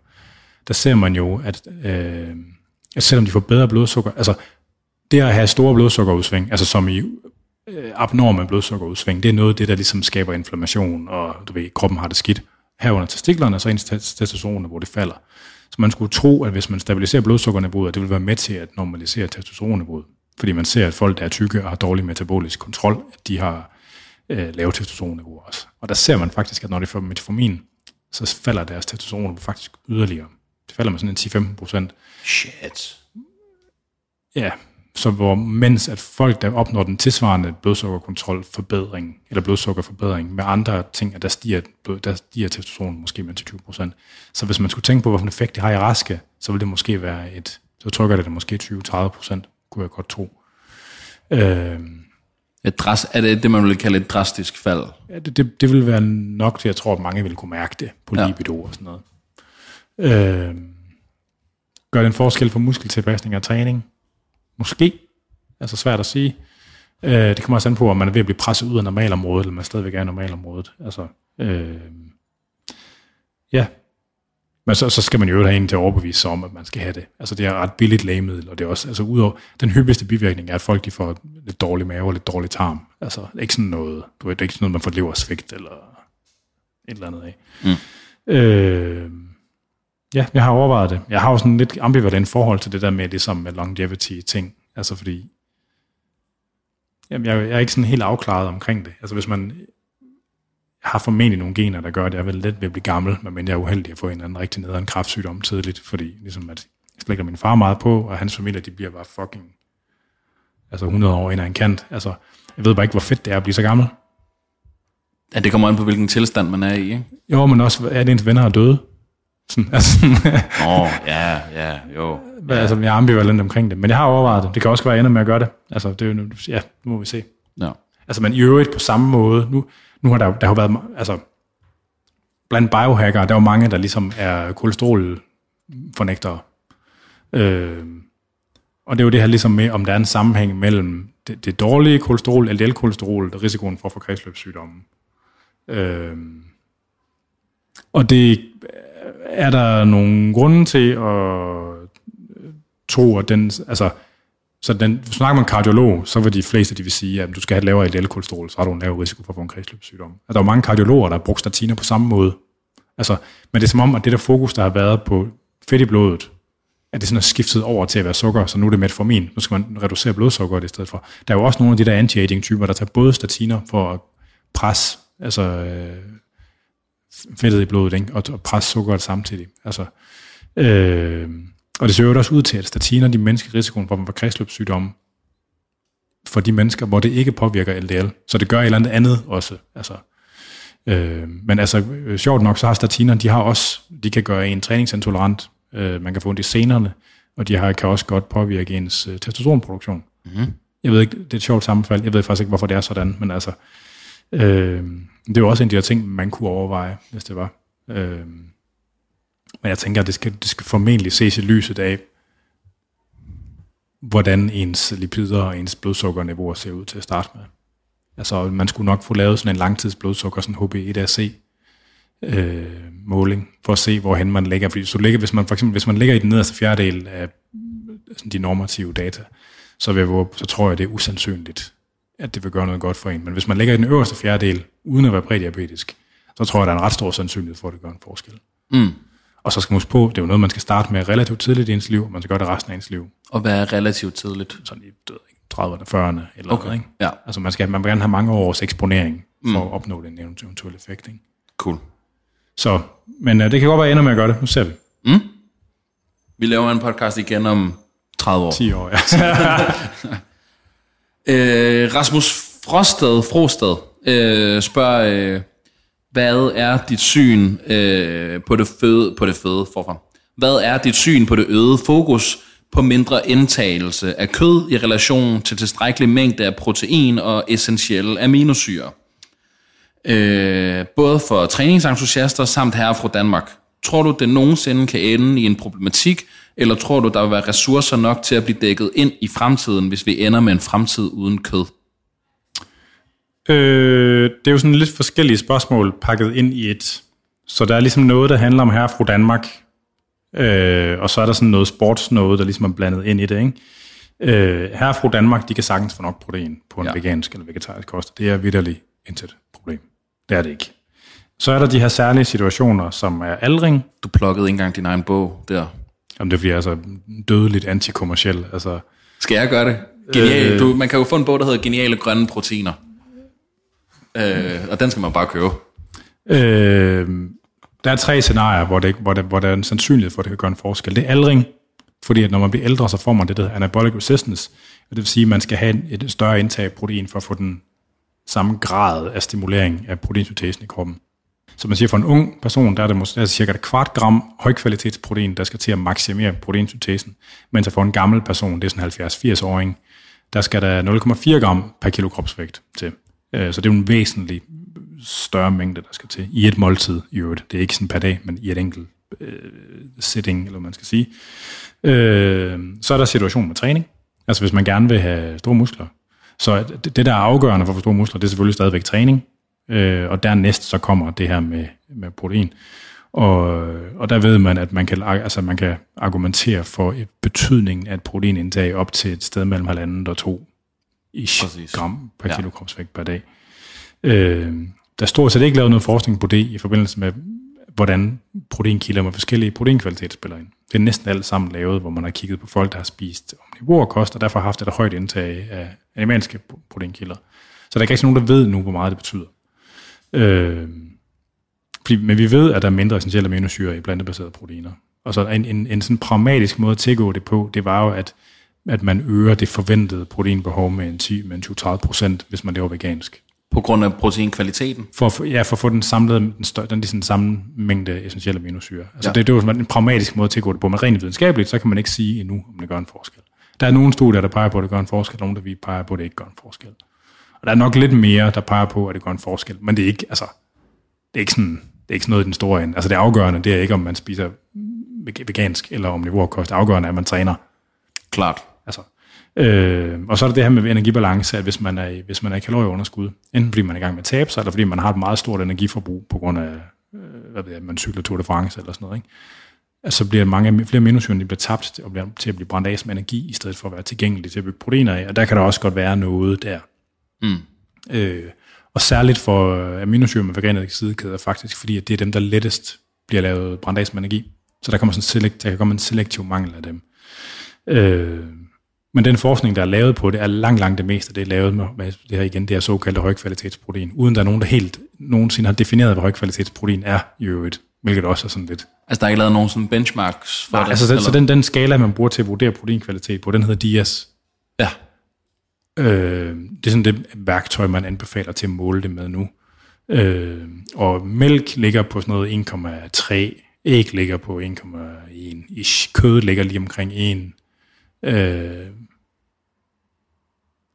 Speaker 1: der ser man jo, at, øh, at selvom de får bedre blodsukker, altså det at have store blodsukkerudsving, altså som i øh, abnorme blodsukkerudsving, det er noget af det, der ligesom skaber inflammation, og du ved, kroppen har det skidt. Herunder testiklerne, så ens testosteron, hvor det falder. Så man skulle tro, at hvis man stabiliserer blodsukkerniveauet, det vil være med til at normalisere testosteronniveauet. Fordi man ser, at folk, der er tykke og har dårlig metabolisk kontrol, at de har øh, lave testosteronniveau også. Og der ser man faktisk, at når de får metformin, så falder deres testosteron faktisk yderligere. Det falder med sådan en 10-15 procent.
Speaker 2: Shit.
Speaker 1: Ja, så hvor mens at folk, der opnår den tilsvarende blodsukkerkontrol forbedring, eller blodsukkerforbedring med andre ting, at der stiger, der stiger testosteron måske med 20 procent. Så hvis man skulle tænke på, hvilken effekt det har i raske, så ville det måske være et, så trykker det, det måske 20-30 procent, kunne jeg godt tro. Øh,
Speaker 2: et dras, er det det, man vil kalde et drastisk fald?
Speaker 1: Ja, det, det, det vil være nok til, jeg tror, at mange vil kunne mærke det på ja. libido og sådan noget. Øh, gør det en forskel for muskeltilpasning og træning? Måske. Altså svært at sige. Øh, det kommer også an på, om man er ved at blive presset ud af normalområdet, eller man stadigvæk er i normalområdet. Altså, øh, ja. Men så, så skal man jo have en til at overbevise sig om, at man skal have det. Altså det er ret billigt lægemiddel, og det er også, altså udover, den hyppigste bivirkning er, at folk de får lidt dårlig mave og lidt dårlig tarm. Altså ikke sådan noget, du ved, det er ikke sådan noget, man får leversvigt eller et eller andet af. Mm. Øh, Ja, jeg har overvejet det. Jeg har jo sådan lidt ambivalent forhold til det der med, ligesom med longevity-ting. Altså fordi, jamen jeg, jeg er ikke sådan helt afklaret omkring det. Altså hvis man har formentlig nogle gener, der gør, at jeg vel let ved at blive gammel, men jeg er uheldig at få en eller anden rigtig nederen kraftsygdom tidligt, fordi ligesom at jeg slægter min far meget på, og hans familie, de bliver bare fucking altså 100 år ind ad en kant. Altså, jeg ved bare ikke, hvor fedt det er at blive så gammel.
Speaker 2: Ja, det kommer an på, hvilken tilstand man er i, ikke?
Speaker 1: Jo, men også, er det ens venner er døde?
Speaker 2: Sådan, (laughs) altså, Åh, oh, ja, ja, jo.
Speaker 1: Ja. Altså, jeg er ambivalent omkring det, men jeg har overvejet det. Det kan også være, ender med at gøre det. Altså, det er jo, ja, nu må vi se. Ja. Altså, men i øvrigt på samme måde, nu, nu har der, der har været, altså, blandt biohackere, der er jo mange, der ligesom er kolesterolfornægtere. Øh, og det er jo det her ligesom med, om der er en sammenhæng mellem det, det dårlige kolesterol, LDL-kolesterol, og risikoen for at få kredsløbssygdomme. Øh, og det er der nogle grunde til at øh, tro, at den, altså, så den, hvis snakker man kardiolog, så vil de fleste de vil sige, at du skal have et lavere LDL-kolesterol, så har du en lavere risiko for at få en kredsløbssygdom. Altså, der er mange kardiologer, der har brugt statiner på samme måde. Altså, men det er som om, at det der fokus, der har været på fedt i blodet, at det sådan er skiftet over til at være sukker, så nu er det metformin. Nu skal man reducere blodsukkeret i stedet for. Der er jo også nogle af de der anti-aging-typer, der tager både statiner for at presse altså, øh, fedtet i blodet, ikke? Og, og presse sukkeret samtidig. Altså, Øh, og det ser jo også ud til, at statiner de mindsker risikoen for, for kredsløbssygdomme for de mennesker, hvor det ikke påvirker LDL. Så det gør et eller andet andet også. Altså, øh, men altså, øh, sjovt nok, så har statiner, de har også, de kan gøre en træningsintolerant, øh, man kan få ondt i senerne, og de har, kan også godt påvirke ens øh, testosteronproduktion. Mm-hmm. Jeg ved ikke, det er et sjovt sammenfald, jeg ved faktisk ikke, hvorfor det er sådan, men altså, øh, det er jo også en af de her ting, man kunne overveje, hvis det var. Øh, men jeg tænker, at det skal, det skal formentlig ses i lyset af, hvordan ens lipider og ens blodsukkerniveauer ser ud til at starte med. Altså, man skulle nok få lavet sådan en langtidsblodsukker, sådan HB1AC, øh, måling, for at se, hvorhen man ligger. Fordi så ligger, hvis man for eksempel, hvis man ligger i den nederste fjerdedel af sådan de normative data, så, vil jeg, så tror jeg, det er usandsynligt, at det vil gøre noget godt for en. Men hvis man ligger i den øverste fjerdedel, uden at være prædiabetisk, så tror jeg, der er en ret stor sandsynlighed for, at det gør en forskel. Mm. Og så skal man huske på, det er jo noget, man skal starte med relativt tidligt i ens liv, og man skal gøre det resten af ens liv.
Speaker 2: Og hvad er relativt tidligt?
Speaker 1: Sådan i 30'erne, 40'erne eller
Speaker 2: okay.
Speaker 1: noget, ikke?
Speaker 2: Ja.
Speaker 1: Altså man skal man vil gerne have mange års eksponering for mm. at opnå den eventuelle effekt, ikke?
Speaker 2: Cool.
Speaker 1: Så, men uh, det kan godt være, at ender med at gøre det. Nu ser vi.
Speaker 2: Mm. Vi laver en podcast igen om 30 år.
Speaker 1: 10 år, ja. (laughs)
Speaker 2: øh, Rasmus Frostad, Frostad øh, spørger, øh, hvad er dit syn øh, på det føde, på det føde forfra? Hvad er dit syn på det øgede fokus på mindre indtagelse af kød i relation til tilstrækkelig mængde af protein og essentielle aminosyre? Øh, både for træningsentusiaster samt herre fra Danmark. Tror du, det nogensinde kan ende i en problematik, eller tror du, der vil være ressourcer nok til at blive dækket ind i fremtiden, hvis vi ender med en fremtid uden kød?
Speaker 1: Øh, det er jo sådan lidt forskellige spørgsmål pakket ind i et. Så der er ligesom noget, der handler om herre fra Danmark, øh, og så er der sådan noget sportsnode, der ligesom er blandet ind i det. Ikke? Øh, herre fra Danmark, de kan sagtens få nok protein på en ja. vegansk eller vegetarisk kost. Det er vidderligt intet problem. Det er det ikke. Så er der de her særlige situationer, som er aldring.
Speaker 2: Du plukkede ikke engang din egen bog der.
Speaker 1: Jamen det er fordi, jeg er så dødeligt antikommersiel. Altså,
Speaker 2: Skal jeg gøre det? Genial. Øh, du, man kan jo få en bog, der hedder Geniale Grønne Proteiner. Øh, og den skal man bare købe.
Speaker 1: Øh, der er tre scenarier, hvor, det, hvor, det, hvor der er en sandsynlighed for, at det kan gøre en forskel. Det er aldring, fordi at når man bliver ældre, så får man det, der hedder anabolic resistance. Og det vil sige, at man skal have et større indtag af protein for at få den samme grad af stimulering af proteinsyntesen i kroppen. Så man siger, for en ung person, der er det måske, der cirka et kvart gram højkvalitetsprotein, der skal til at maksimere proteinsyntesen, mens for en gammel person, det er sådan 70-80-åring, der skal der 0,4 gram per kilo kropsvægt til. Øh, så det er jo en væsentlig større mængde, der skal til i et måltid i øvrigt. Det er ikke sådan per dag, men i et enkelt øh, sitting, eller hvad man skal sige. Øh, så er der situationen med træning. Altså hvis man gerne vil have store muskler. Så det, det der er afgørende for at få store muskler, det er selvfølgelig stadigvæk træning. Øh, og dernæst så kommer det her med, med protein. Og, og der ved man, at man kan, altså man kan argumentere for betydningen af et proteinindtag op til et sted mellem halvandet og to ish Præcis. gram per ja. kilo kropsvægt per dag. Øh, der er stort set ikke lavet noget forskning på det i forbindelse med, hvordan proteinkilder med forskellige proteinkvaliteter spiller ind. Det er næsten alt sammen lavet, hvor man har kigget på folk, der har spist omnivor kost, og derfor har haft et højt indtag af animalske proteinkilder. Så der er ikke rigtig nogen, der ved nu, hvor meget det betyder. Øh, fordi, men vi ved, at der er mindre essentielle aminosyre i plantebaserede proteiner. Og så en, en, en sådan pragmatisk måde at tilgå det på, det var jo, at at man øger det forventede proteinbehov med en 10, med 20-30 procent, hvis man lever vegansk.
Speaker 2: På grund af proteinkvaliteten?
Speaker 1: For, ja, for at få den samlede, den, større, den, den samme mængde essentielle aminosyre. Altså ja. det, det er jo en pragmatisk måde at gå det på, men rent videnskabeligt, så kan man ikke sige endnu, om det gør en forskel. Der er nogle studier, der peger på, at det gør en forskel, nogle der vi peger på, at det ikke gør en forskel. Der er nok lidt mere, der peger på, at det gør en forskel, men det er ikke, altså, det er ikke sådan, det er ikke sådan noget i den store ende. Altså det afgørende, det er ikke, om man spiser vegansk eller om niveaukost. Det afgørende er, at man træner.
Speaker 2: Klart.
Speaker 1: Altså, øh, og så er der det her med energibalance, at hvis man er, hvis man er i kalorieunderskud, enten fordi man er i gang med at tabe sig, eller fordi man har et meget stort energiforbrug på grund af, øh, hvad ved jeg, man cykler Tour de France eller sådan noget, ikke? Altså, så bliver mange flere aminosyre, de bliver tabt og bliver til at blive brændt af som energi, i stedet for at være tilgængelige til at bygge proteiner af, og der kan der også godt være noget der. Mm. Øh, og særligt for aminosyre med veganede sidekæder faktisk, fordi at det er dem, der lettest bliver lavet brændt af som energi. Så der kommer, sådan selekt, der kan komme en selektiv mangel af dem. Øh, men den forskning, der er lavet på det, er langt, langt det meste, det er lavet med, med det her igen, det her såkaldte højkvalitetsprotein, uden der er nogen, der helt nogensinde har defineret, hvad højkvalitetsprotein er i øvrigt. hvilket også er sådan lidt...
Speaker 2: Altså, der er ikke lavet nogen sådan benchmarks for
Speaker 1: Nej,
Speaker 2: det?
Speaker 1: altså, så,
Speaker 2: eller?
Speaker 1: så den, den skala, man bruger til at vurdere proteinkvalitet på, den hedder DIAS. Øh, det er sådan det værktøj, man anbefaler til at måle det med nu. Øh, og mælk ligger på sådan noget 1,3, æg ligger på 1,1, ish. kød ligger lige omkring 1. Øh,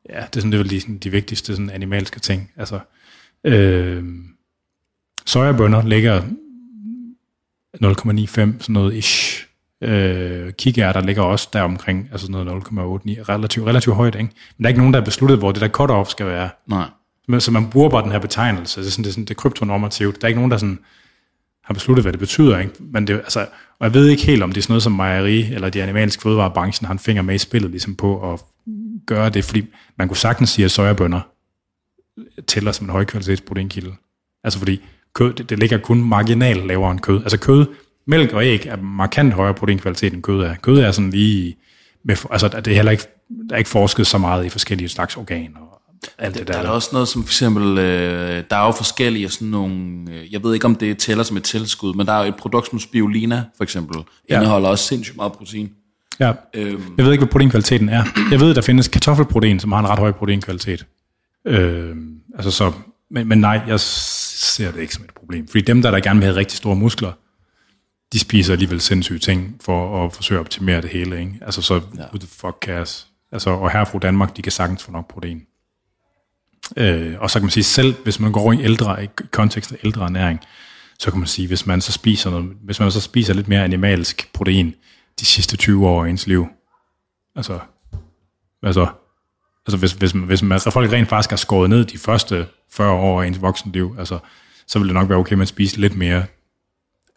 Speaker 1: ja, det er sådan det er lige sådan de vigtigste sådan animalske ting. Altså, øh, sojabønner ligger 0,95, sådan noget ish. Øh, kikærter ligger også der omkring, altså noget 0,89, relativt, relativt højt, ikke? Men der er ikke nogen, der har besluttet, hvor det der cut-off skal være.
Speaker 2: Nej.
Speaker 1: Men, så man bruger bare den her betegnelse, det er, sådan, det er, sådan, det er kryptonormativt. Der er ikke nogen, der sådan har besluttet, hvad det betyder. Ikke? Men det, altså, og jeg ved ikke helt, om det er sådan noget som mejeri, eller de animalske fødevarebranchen har en finger med i spillet ligesom på at gøre det, fordi man kunne sagtens sige, at sojabønner tæller som en højkvalitets proteinkilde. Altså fordi kød, det, det ligger kun marginalt lavere end kød. Altså kød, mælk og æg er markant højere proteinkvalitet end kød er. Kød er sådan lige, med, altså det er heller ikke, der er ikke forsket så meget i forskellige slags organer alt det
Speaker 2: Der
Speaker 1: der.
Speaker 2: er der også noget som for eksempel, øh, der er jo forskellige sådan nogle, øh, jeg ved ikke om det tæller som et tilskud, men der er jo et produkt som spirulina for eksempel,
Speaker 1: ja.
Speaker 2: indeholder også sindssygt meget protein.
Speaker 1: Ja.
Speaker 2: Øhm,
Speaker 1: Jeg ved ikke, hvad proteinkvaliteten er. Jeg ved, der findes kartoffelprotein, som har en ret høj proteinkvalitet. Øh, altså så, men, men nej, jeg ser det ikke som et problem. Fordi dem, der, der gerne vil have rigtig store muskler, de spiser alligevel sindssyge ting for at forsøge at optimere det hele. Ikke? Altså så, ja. who the fuck cares? Altså, og her fra Danmark, de kan sagtens få nok protein. Øh, og så kan man sige, selv hvis man går i ældre, i kontekst af ældre ernæring, så kan man sige, hvis man så spiser, noget, hvis man så spiser lidt mere animalsk protein de sidste 20 år af ens liv, altså, altså, altså hvis, hvis, man, hvis man, folk rent faktisk har skåret ned de første 40 år af ens voksenliv, altså, så vil det nok være okay, at man spiser lidt mere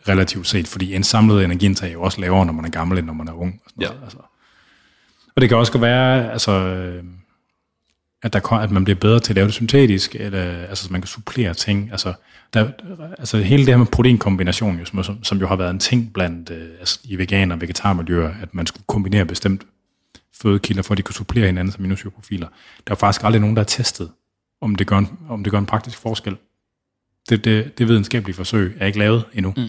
Speaker 1: relativt set, fordi en samlet energiindtag er jo også lavere, når man er gammel, end når man er ung. Og, sådan
Speaker 2: Ja.
Speaker 1: noget, altså. og det kan også godt være, altså, øh, at, der, at man bliver bedre til at lave det syntetisk, eller, altså så man kan supplere ting. Altså, der, altså hele det her med proteinkombination, jo, som, som jo har været en ting blandt øh, altså, i veganer og vegetarmiljøer, at man skulle kombinere bestemt fødekilder, for at de kunne supplere hinandens aminosyreprofiler. Der er faktisk aldrig nogen, der har testet, om det gør en, om det gør en praktisk forskel. Det, det, det videnskabelige forsøg er ikke lavet endnu, mm.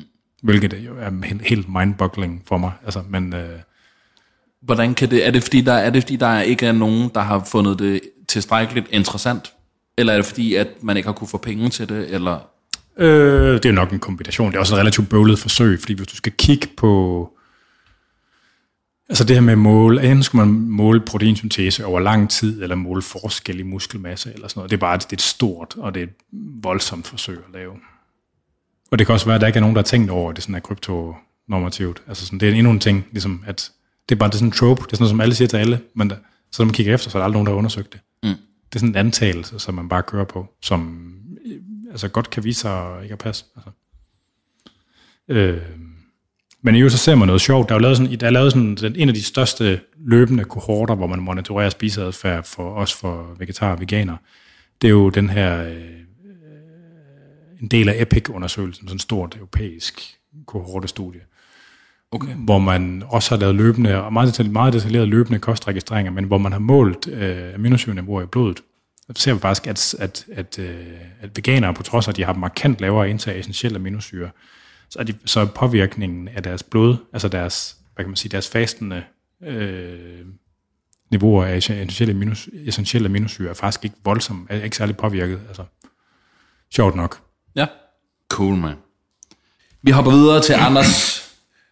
Speaker 1: Hvilket jo er helt- mindboggling for mig. Altså, men øh,
Speaker 2: hvordan kan det, er det fordi, der, er det fordi, der ikke er nogen, der har fundet det tilstrækkeligt interessant? Eller er det fordi, at man ikke har kunne få penge til det? Eller
Speaker 1: Øh, det er nok en kombination. Det er også et relativt bøvlet forsøg, fordi hvis du skal kigge på... Altså det her med at måle, enten skal man måle proteinsyntese over lang tid, eller måle forskel i muskelmasse, eller sådan noget. Det er bare det er et stort, og det er et voldsomt forsøg at lave. Og det kan også være, at der ikke er nogen, der har tænkt over, at det sådan er kryptonormativt. Altså sådan, det er endnu en ting, ligesom at det er bare det er sådan en trope, det er sådan noget, som alle siger til alle, men der, så når man kigger efter, så er der aldrig nogen, der har undersøgt det.
Speaker 2: Mm.
Speaker 1: Det er sådan en antagelse, som man bare kører på, som altså godt kan vise sig ikke at passe. Altså. Øh, men i øvrigt så ser man noget sjovt. Der er jo lavet sådan, der er lavet sådan en af de største løbende kohorter, hvor man monitorerer spiseadfærd for os for vegetarer og veganer. Det er jo den her, øh, en del af EPIC-undersøgelsen, sådan et stort europæisk kohortestudie,
Speaker 2: okay.
Speaker 1: hvor man også har lavet løbende, og meget, detalj, meget detaljeret løbende kostregistreringer, men hvor man har målt øh, aminosyreniveauer i blodet. Så ser vi faktisk, at, at, at, øh, at veganere, på trods af, at de har markant lavere indtag af essentielle aminosyre, så er, de, så er påvirkningen af deres blod, altså deres, hvad kan man sige, deres fastende øh, niveauer af essentielle, aminos, essentielle aminosyre er faktisk ikke voldsomt, er ikke særlig påvirket. Altså, sjovt nok.
Speaker 2: Ja. Cool, man. Vi hopper videre til Anders,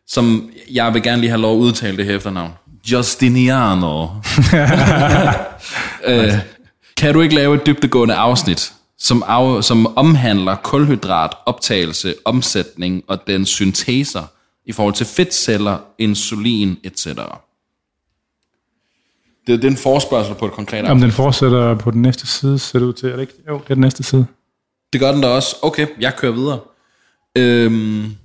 Speaker 2: som jeg vil gerne lige have lov at udtale det her efternavn. Justiniano. (laughs) øh, kan du ikke lave et dybdegående afsnit, som, af, som omhandler kulhydrat, optagelse, omsætning og den synteser i forhold til fedtceller, insulin, etc.? Det, det er en forspørgsel på et konkret
Speaker 1: Om den fortsætter på den næste side, ser det ud til, er det ikke? Jo, det er den næste side.
Speaker 2: Det gør den da også. Okay, jeg kører videre. Øhm,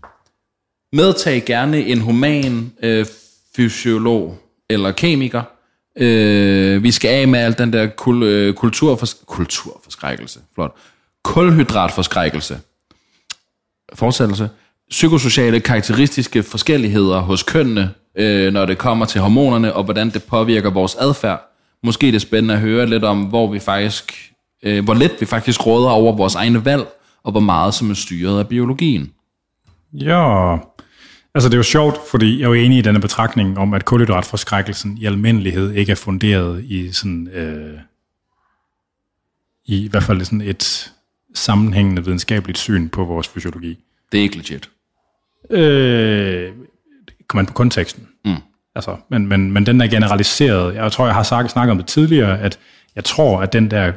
Speaker 2: medtag gerne en human øh, fysiolog eller kemiker. Øh, vi skal af med al den der kul, øh, kulturfors, kulturforskrækkelse. Flot. Kulhydratforskrækkelse. Fortsættelse. Psykosociale karakteristiske forskelligheder hos kønnene, øh, når det kommer til hormonerne, og hvordan det påvirker vores adfærd. Måske det er spændende at høre lidt om, hvor vi faktisk, øh, hvor lidt vi faktisk råder over vores egne valg, og hvor meget som er styret af biologien.
Speaker 1: Ja, altså det er jo sjovt, fordi jeg er jo enig i denne betragtning om, at kulhydratforskrækkelsen i almindelighed ikke er funderet i sådan, øh, i, i hvert fald sådan et sammenhængende videnskabeligt syn på vores fysiologi.
Speaker 2: Det er ikke legit.
Speaker 1: Øh, kommer man på konteksten.
Speaker 2: Mm.
Speaker 1: Altså, men, men, men den er generaliseret. Jeg tror, jeg har sagt, snakket om det tidligere, at jeg tror, at den der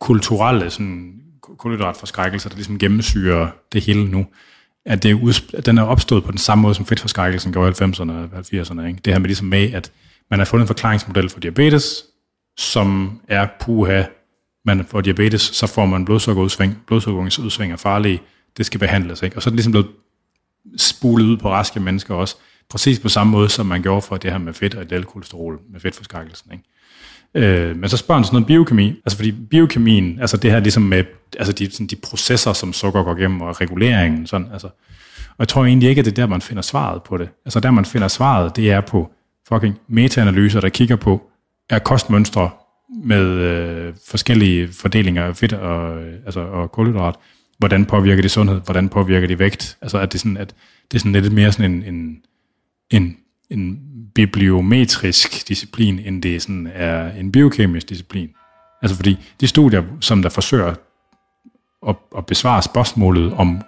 Speaker 1: kulturelle sådan, kulhydratforskrækkelse, der ligesom gennemsyrer det hele nu, at, det er udsp- at den er opstået på den samme måde, som fedtforskrækkelsen gjorde i 90'erne og 80'erne. Ikke? Det her med ligesom med, at man har fundet en forklaringsmodel for diabetes, som er puha, man får diabetes, så får man blodsukkerudsving. Blodsukkerudsving er farlige, det skal behandles. Ikke? Og så er det ligesom blevet spulet ud på raske mennesker også, præcis på samme måde, som man gjorde for det her med fedt og LDL-kolesterol, med fedtforskrækkelsen. Ikke? Øh, men så spørger han sådan noget biokemi, altså fordi biokemien, altså det her ligesom med altså de, sådan de processer, som sukker går igennem, og reguleringen, sådan, altså. Og jeg tror egentlig ikke, at det er der, man finder svaret på det. Altså der, man finder svaret, det er på fucking metaanalyser, der kigger på, er kostmønstre med øh, forskellige fordelinger af fedt og, øh, altså, og kulhydrat, hvordan påvirker det sundhed, hvordan påvirker det vægt, altså at det, sådan, at det er sådan lidt mere sådan en, en, en, en bibliometrisk disciplin, end det sådan er en biokemisk disciplin. Altså fordi de studier, som der forsøger at, at besvare spørgsmålet om,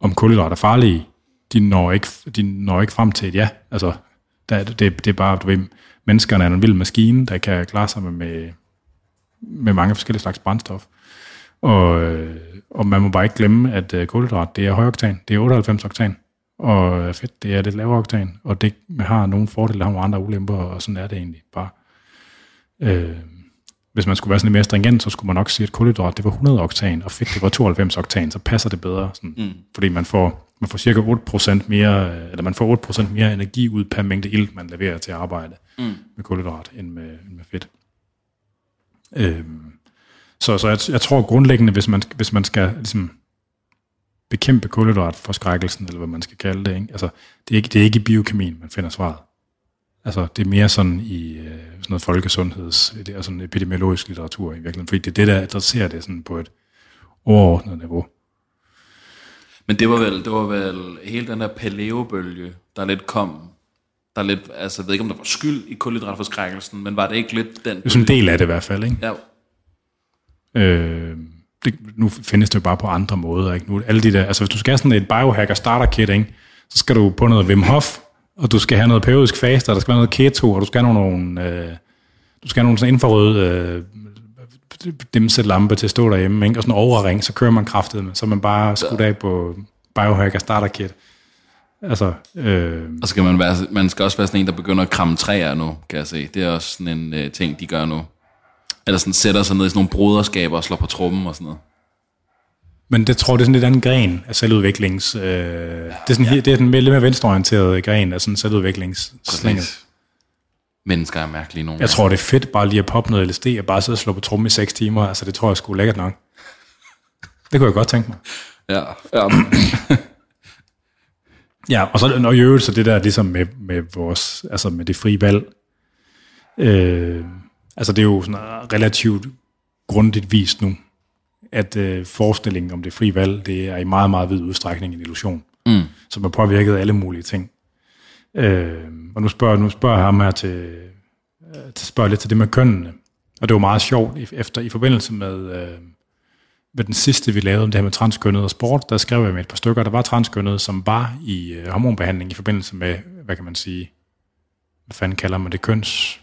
Speaker 1: om kulhydrater er farlige, de når, ikke, de når ikke frem til et ja. Altså, der, det, det er bare, du ved, menneskerne er en vild maskine, der kan klare sig med, med, med mange forskellige slags brændstof. Og, øh, og man må bare ikke glemme, at øh, kulhydrat, det er højoktan, det er 98 oktan, og fedt, det er lidt lavere oktan, og det har nogle fordele, har nogle andre ulemper, og sådan er det egentlig bare. Øh, hvis man skulle være sådan lidt mere stringent, så skulle man nok sige, at kulhydrat det var 100 oktan, og fedt det var 92 oktan, så passer det bedre. Sådan, mm. Fordi man får, man får cirka 8% mere, eller man får 8% mere energi ud per mængde ilt, man leverer til arbejde mm. med kulhydrat, end med, end med fedt. Øhm, så, så jeg, jeg tror grundlæggende, hvis man, hvis man skal ligesom, bekæmpe kulhydratforskrækkelsen, eller hvad man skal kalde det, ikke? Altså, det, er ikke, det er ikke i biokemien, man finder svaret. Altså, det er mere sådan i øh, sådan noget folkesundheds, det er sådan epidemiologisk litteratur i virkeligheden, fordi det er det, der adresserer det sådan på et overordnet niveau.
Speaker 2: Men det var vel, det var vel hele den der paleobølge, der lidt kom, der lidt, altså jeg ved ikke, om der var skyld i kulhydratforskrækkelsen, men var det ikke lidt den...
Speaker 1: Det er sådan en del af det i hvert fald, ikke?
Speaker 2: Ja.
Speaker 1: Øh, det, nu findes det jo bare på andre måder, ikke? Nu, alle de der, altså hvis du skal have sådan et biohacker starter kit, ikke? så skal du på noget Wim Hof, og du skal have noget periodisk fast, og der skal være noget keto, og du skal have nogle, øh, du skal have nogle sådan infrarøde øh, dimselampe til at stå derhjemme, ikke? og sådan en overring, så kører man kraftet med, så man bare skudt af på biohacker starter kit. Altså, øh,
Speaker 2: Og så skal man være, man skal også være sådan en, der begynder at kramme træer nu, kan jeg se. Det er også sådan en øh, ting, de gør nu. Eller sådan sætter sig ned i sådan nogle broderskaber og slår på trummen og sådan noget.
Speaker 1: Men det tror det er sådan lidt anden gren af selvudviklings... Øh, det er sådan, ja. det er den lidt mere venstreorienterede gren af sådan selvudviklingsslinget.
Speaker 2: Mennesker er mærkelige nogle
Speaker 1: Jeg tror, det er fedt bare lige at poppe noget LSD og bare sidde og slå på tromme i 6 timer. Altså, det tror jeg sgu lækkert nok. Det kunne jeg godt tænke mig.
Speaker 2: Ja, ja.
Speaker 1: Ja, og så og i øvrigt så det der ligesom med, med vores, altså med det frie valg. Øh, altså det er jo sådan relativt grundigt vist nu, at øh, forestillingen om det frie valg, det er i meget, meget vid udstrækning en illusion,
Speaker 2: Mm.
Speaker 1: som har påvirket alle mulige ting. Øh, og nu spørger, nu spørger jeg ham her til, øh, til spørger lidt til det med kønnene. Og det var meget sjovt, efter i forbindelse med, øh, med den sidste, vi lavede om det her med transkønnet og sport, der skrev jeg med et par stykker, der var transkønnet, som var i øh, hormonbehandling i forbindelse med, hvad kan man sige, hvad fanden kalder man det, køns,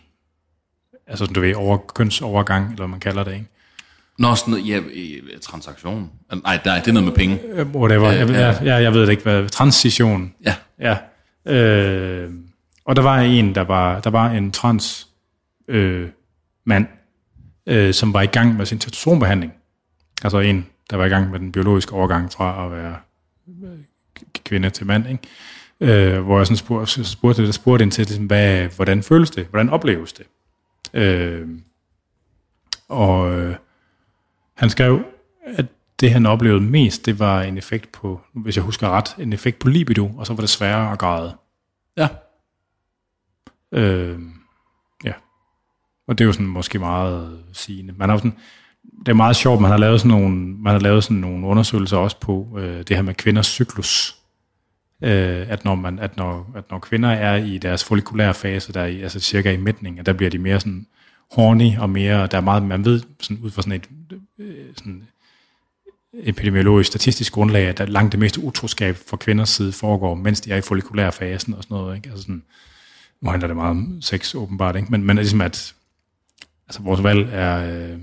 Speaker 1: altså du ved, over, kønsovergang, eller hvad man kalder det, ikke?
Speaker 2: Nå, sådan noget, ja, i- transaktion. Nej, nej, det er noget med penge.
Speaker 1: Øh, Whatever, jeg, jeg, jeg, jeg ved det ikke, hvad, transition,
Speaker 2: Ja,
Speaker 1: Ja. Øh, og der var en, der var, der var en trans øh, mand, øh, som var i gang med sin testosteronbehandling. Altså en, der var i gang med den biologiske overgang fra at være øh, kvinde til mand. Ikke? Øh, hvor jeg sådan spurgte, spurgte, spurgte ind til, ligesom, hvad, hvordan føles det? Hvordan opleves det? Øh, og øh, han skrev, at det han oplevede mest, det var en effekt på, hvis jeg husker ret, en effekt på libido, og så var det sværere at græde.
Speaker 2: ja.
Speaker 1: Øh, ja. Og det er jo sådan måske meget sigende. Man har sådan, det er meget sjovt, man har lavet sådan nogle, man har lavet sådan nogle undersøgelser også på øh, det her med kvinders cyklus. Øh, at, når man, at, når, at når kvinder er i deres follikulære fase, der er i, altså cirka i midtningen, der bliver de mere sådan horny og mere, der er meget, man ved sådan ud fra sådan et øh, sådan epidemiologisk statistisk grundlag, at langt det meste utroskab fra kvinders side foregår, mens de er i follikulær fasen og sådan noget. Ikke? Altså sådan, nu handler det meget om sex åbenbart, ikke? Men, men ligesom at altså vores valg er... Øh,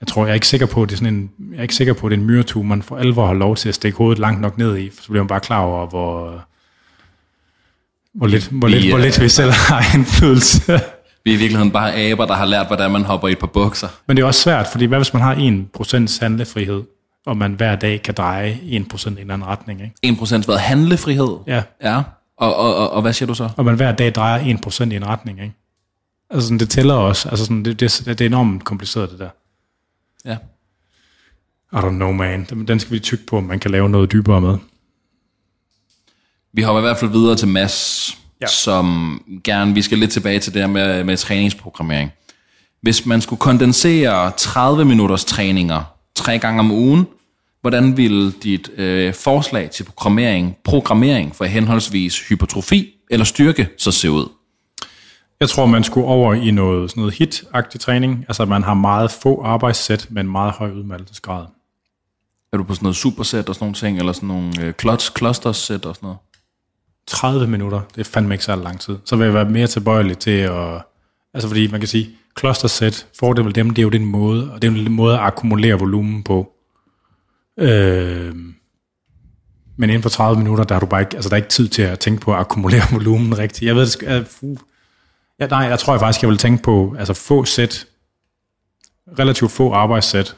Speaker 1: Øh, jeg tror, jeg er ikke sikker på, at det er sådan en, jeg er ikke sikker på, at det er en myretue, man for alvor har lov til at stikke hovedet langt nok ned i, for så bliver man bare klar over, hvor, hvor lidt, hvor, lidt, hvor lidt vi selv har indflydelse. (laughs)
Speaker 2: Vi er i virkeligheden bare aber, der har lært, hvordan man hopper i et par bukser.
Speaker 1: Men det er også svært, fordi hvad hvis man har 1% handlefrihed, og man hver dag kan dreje 1% i en eller anden retning, ikke?
Speaker 2: 1% hvad? Handlefrihed?
Speaker 1: Ja.
Speaker 2: Ja. Og, og, og, og hvad siger du så?
Speaker 1: Og man hver dag drejer 1% i en retning, ikke? Altså sådan, det tæller også. Altså sådan, det, det, det er enormt kompliceret, det der.
Speaker 2: Ja.
Speaker 1: I don't know, man. Den skal vi tykke på, om man kan lave noget dybere med.
Speaker 2: Vi hopper i hvert fald videre til Mads,
Speaker 1: ja.
Speaker 2: som gerne, vi skal lidt tilbage til det her med, med træningsprogrammering. Hvis man skulle kondensere 30 minutters træninger tre gange om ugen, hvordan ville dit øh, forslag til programmering, programmering for henholdsvis hypertrofi eller styrke så se ud?
Speaker 1: Jeg tror, man skulle over i noget, sådan noget hit-agtig træning. Altså, man har meget få arbejdssæt med en meget høj udmattelsesgrad.
Speaker 2: Er du på sådan noget supersæt og sådan nogle ting, eller sådan nogle øh, clutch, clusters sæt og sådan noget?
Speaker 1: 30 minutter, det er fandme ikke så lang tid. Så vil jeg være mere tilbøjelig til at... Altså fordi man kan sige, clustersæt, fordelen med dem, det er jo den måde, og det er jo en måde at akkumulere volumen på. Øh, men inden for 30 minutter, der har du bare ikke, altså der er ikke tid til at tænke på at akkumulere (laughs) volumen rigtigt. Jeg ved, det skal, uh, ja, nej, jeg tror jeg faktisk, jeg vil tænke på, altså få sæt, relativt få arbejdssæt.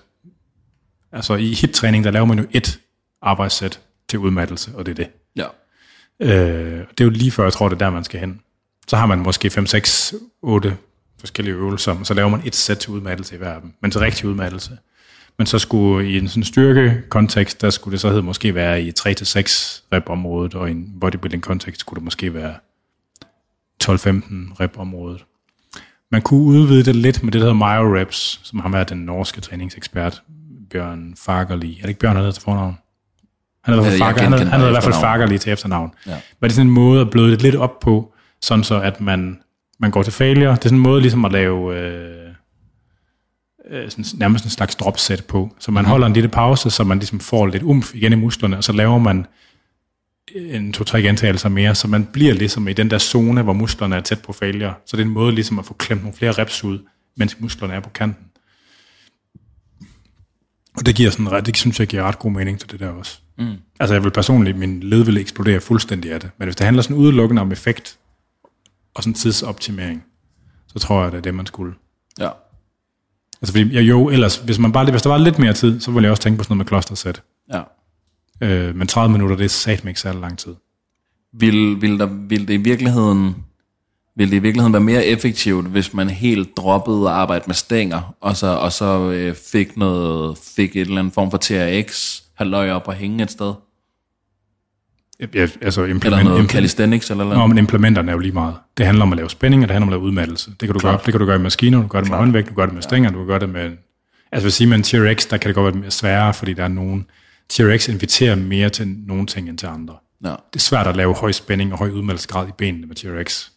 Speaker 1: Altså i hit-træning, der laver man jo et arbejdssæt til udmattelse, og det er det.
Speaker 2: Ja.
Speaker 1: Øh, det er jo lige før, jeg tror, det er der, man skal hen. Så har man måske 5, 6, 8 forskellige øvelser, og så laver man et sæt til udmattelse i hver af dem, men til rigtig udmattelse. Men så skulle i en sådan styrke-kontekst, der skulle det så hedde måske være i 3-6 rep-området, og i en bodybuilding-kontekst skulle det måske være 12-15 rep-området. Man kunne udvide det lidt med det, der hedder MyoReps, som har været den norske træningsekspert, Bjørn Fagerli. Er det ikke Bjørn, han hedder til fornavn? Han hedder, Fager, han, hedder, han hedder i hvert fald. Fagerli til efternavn.
Speaker 2: Ja.
Speaker 1: Men det er sådan en måde at bløde det lidt op på, sådan så at man, man går til failure. Det er sådan en måde ligesom at lave øh, øh, sådan, nærmest en slags dropset på. Så man mm. holder en lille pause, så man ligesom får lidt umf igen i musklerne, og så laver man en to-tre gentagelser mere, så man bliver ligesom i den der zone, hvor musklerne er tæt på failure. Så det er en måde ligesom at få klemt nogle flere reps ud, mens musklerne er på kanten. Og det giver sådan ret, det synes jeg giver ret god mening til det der også. Mm. Altså jeg vil personligt, min led vil eksplodere fuldstændig af det. Men hvis det handler sådan udelukkende om effekt og sådan tidsoptimering, så tror jeg, det er det, man skulle.
Speaker 2: Ja.
Speaker 1: Altså fordi, jeg, jo, ellers, hvis, man bare, hvis der var lidt mere tid, så ville jeg også tænke på sådan noget med klostersæt.
Speaker 2: Ja.
Speaker 1: Øh, men 30 minutter, det er satme ikke særlig lang tid.
Speaker 2: Vil, vil, der, vil det i virkeligheden vil det i virkeligheden være mere effektivt, hvis man helt droppede at arbejde med stænger, og så, og så øh, fik, noget, fik et eller andet form for TRX, halvøj op og hænge et sted?
Speaker 1: Ja, altså
Speaker 2: Eller
Speaker 1: implement,
Speaker 2: noget
Speaker 1: implement,
Speaker 2: calisthenics eller
Speaker 1: Nå,
Speaker 2: noget?
Speaker 1: men implementerne er jo lige meget. Det handler om at lave spænding, og det handler om at lave udmattelse. Det kan du, gøre, det kan du gøre med maskiner, du gøre det med håndvægt, du gøre det med stænger, du kan gøre det med... Altså hvis sige med en TRX, der kan det godt være sværere, fordi der er nogen... TRX inviterer mere til nogle ting end til andre.
Speaker 2: Ja,
Speaker 1: Det er svært at lave høj spænding og høj udmattelsesgrad i benene med TRX,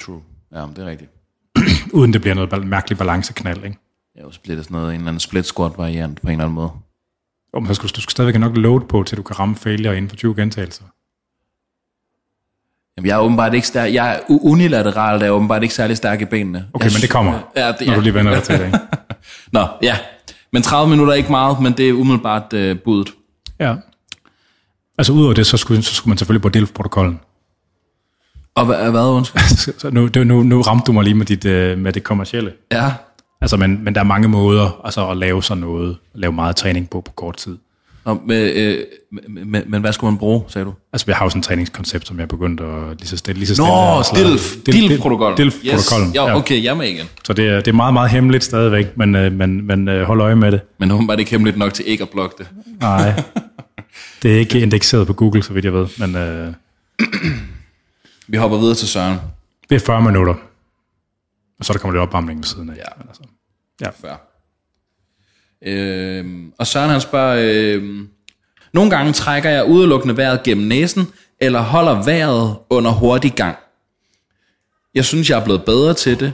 Speaker 2: true. Ja, men det er rigtigt. (clears throat)
Speaker 1: uden det bliver noget mærkelig balanceknald, ikke?
Speaker 2: Ja, og så bliver det sådan noget, en eller anden split squat variant på en eller anden måde.
Speaker 1: Og så skal, du skal stadigvæk nok load på, til du kan ramme failure inden for 20 gentagelser.
Speaker 2: Jamen, jeg er åbenbart ikke stærk. Jeg er unilateralt, er jeg åbenbart ikke særlig stærk i benene.
Speaker 1: Okay,
Speaker 2: jeg
Speaker 1: men det kommer,
Speaker 2: Ja, det,
Speaker 1: når
Speaker 2: ja.
Speaker 1: du lige vender dig til det, ikke? (laughs)
Speaker 2: Nå, ja. Men 30 minutter er ikke meget, men det er umiddelbart øh, budet.
Speaker 1: Ja. Altså udover det, så skulle, så skulle man selvfølgelig på DELF-protokollen.
Speaker 2: Og hvad, hvad undskyld? (laughs)
Speaker 1: Så nu, nu, nu ramte du mig lige med, dit, øh, med det kommercielle.
Speaker 2: Ja,
Speaker 1: Altså, men, men der er mange måder altså, at lave sådan noget, at lave meget træning på på kort tid.
Speaker 2: Nå, men, øh, men, men, men hvad skulle man bruge, sagde du?
Speaker 1: Altså, vi har jo sådan et træningskoncept, som jeg er begyndt at lige så stille. Lige så stille
Speaker 2: Nå, DILF. DILF-protokollen.
Speaker 1: DILF-protokollen,
Speaker 2: Yes. Ja, okay, jeg med igen.
Speaker 1: Så det er, det er meget, meget hemmeligt stadigvæk, men, øh, men, men øh, hold øje med det.
Speaker 2: Men åbenbart ikke hemmeligt nok til ikke at blokke det.
Speaker 1: Nej. (laughs) Det er ikke indekseret på Google, så vidt jeg ved, men øh,
Speaker 2: Vi hopper videre til Søren.
Speaker 1: det er 40 minutter. Og så der kommer lidt opvarmning ved siden af.
Speaker 2: Ja.
Speaker 1: Men altså,
Speaker 2: Før. Øh, og Søren han spørger, øh, nogle gange trækker jeg udelukkende vejret gennem næsen, eller holder vejret under hurtig gang. Jeg synes, jeg er blevet bedre til det,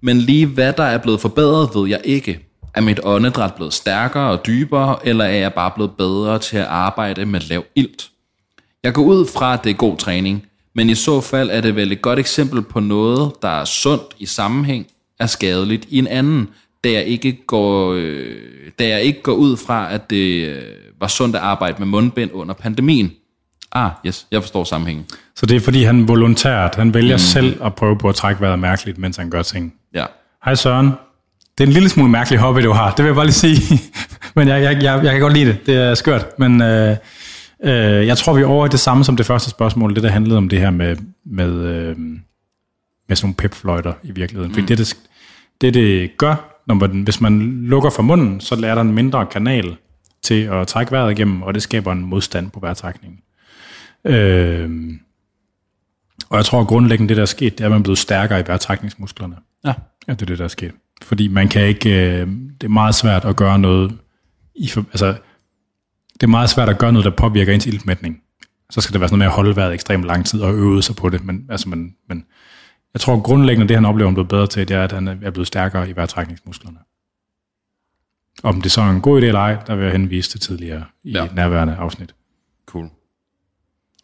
Speaker 2: men lige hvad der er blevet forbedret, ved jeg ikke. Er mit åndedræt blevet stærkere og dybere, eller er jeg bare blevet bedre til at arbejde med lav ilt? Jeg går ud fra, at det er god træning, men i så fald er det vel et godt eksempel på noget, der er sundt i sammenhæng, er skadeligt i en anden, da jeg ikke går, øh, da jeg ikke går ud fra, at det øh, var sundt at arbejde med mundbind under pandemien. Ah, yes, jeg forstår sammenhængen.
Speaker 1: Så det er fordi, han volontært, han vælger mm. selv at prøve på at trække vejret mærkeligt, mens han gør ting.
Speaker 2: Ja.
Speaker 1: Hej Søren. Det er en lille smule mærkelig hobby, du har. Det vil jeg bare lige sige. (laughs) Men jeg, jeg, jeg, jeg kan godt lide det. Det er skørt. Men øh, øh, jeg tror, vi er over i det samme som det første spørgsmål. Det, der handlede om det her med, med, øh, med sådan nogle pepfløjter i virkeligheden. Mm. Fordi det, det, det, det gør, når man, hvis man lukker for munden, så lærer der en mindre kanal til at trække vejret igennem, og det skaber en modstand på vejrtrækningen. Øh, og jeg tror grundlæggende, det der er sket, det er, at man er blevet stærkere i vejrtrækningsmusklerne.
Speaker 2: Ja.
Speaker 1: Ja, det er det, der er sket. Fordi man kan ikke, øh, det er meget svært at gøre noget, i, altså, det er meget svært at gøre noget, der påvirker ens iltmætning. Så skal det være sådan noget med at holde vejret ekstremt lang tid og øve sig på det. Men, altså, man, men jeg tror grundlæggende, det han oplever, han er blevet bedre til, det er, at han er blevet stærkere i vejrtrækningsmusklerne. Om det så er en god idé eller ej, der vil jeg henvise til tidligere i
Speaker 2: Ja.
Speaker 1: nærværende afsnit.
Speaker 2: Cool.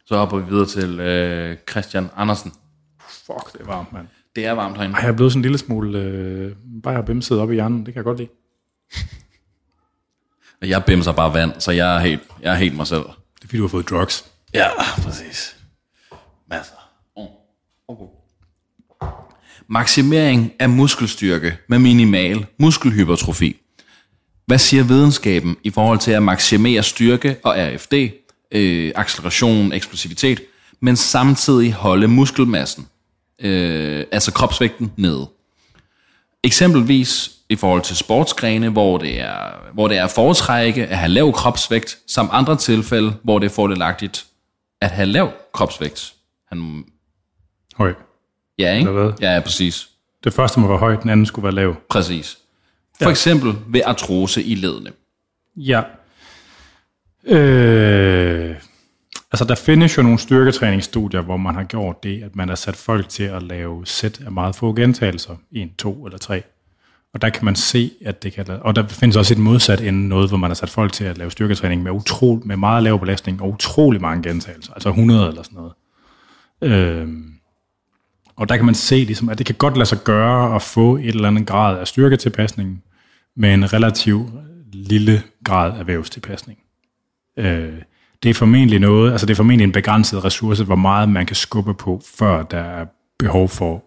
Speaker 2: Så hopper vi videre til øh, Christian Andersen.
Speaker 1: Fuck, det er varmt, mand.
Speaker 2: Det er varmt herinde.
Speaker 1: Ej, jeg er blevet sådan en lille smule øh, bare bimset op i hjernen. Det kan jeg godt lide. (laughs)
Speaker 2: Jeg bimser bare vand, så jeg er helt, jeg er helt mig selv.
Speaker 1: Det er fordi, du har fået drugs.
Speaker 2: Ja, præcis. Masser. Mm. Okay. Maksimering af muskelstyrke med minimal muskelhypertrofi. Hvad siger videnskaben i forhold til at maksimere styrke og RFD, øh, acceleration, eksplosivitet, men samtidig holde muskelmassen, øh, altså kropsvægten, nede? Eksempelvis i forhold til sportsgrene, hvor det er, hvor det er at foretrække at have lav kropsvægt, samt andre tilfælde, hvor det er fordelagtigt at have lav kropsvægt. Han,
Speaker 1: Høj.
Speaker 2: ja, ikke?
Speaker 1: Eller hvad?
Speaker 2: Ja, præcis.
Speaker 1: Det første må være højt, den anden skulle være lav.
Speaker 2: Præcis. For eksempel ved artrose i ledene.
Speaker 1: Ja. Øh, altså, der findes jo nogle styrketræningsstudier, hvor man har gjort det, at man har sat folk til at lave sæt af meget få gentagelser. En, to eller tre. Og der kan man se, at det kan... Og der findes også et modsat end noget, hvor man har sat folk til at lave styrketræning med, utro, med meget lav belastning og utrolig mange gentagelser. Altså 100 eller sådan noget. Øh, og der kan man se, ligesom, at det kan godt lade sig gøre at få et eller andet grad af styrketilpasning med en relativ lille grad af vævstilpasning. Øh, det er formentlig noget, altså det er formentlig en begrænset ressource, hvor meget man kan skubbe på, før der er behov for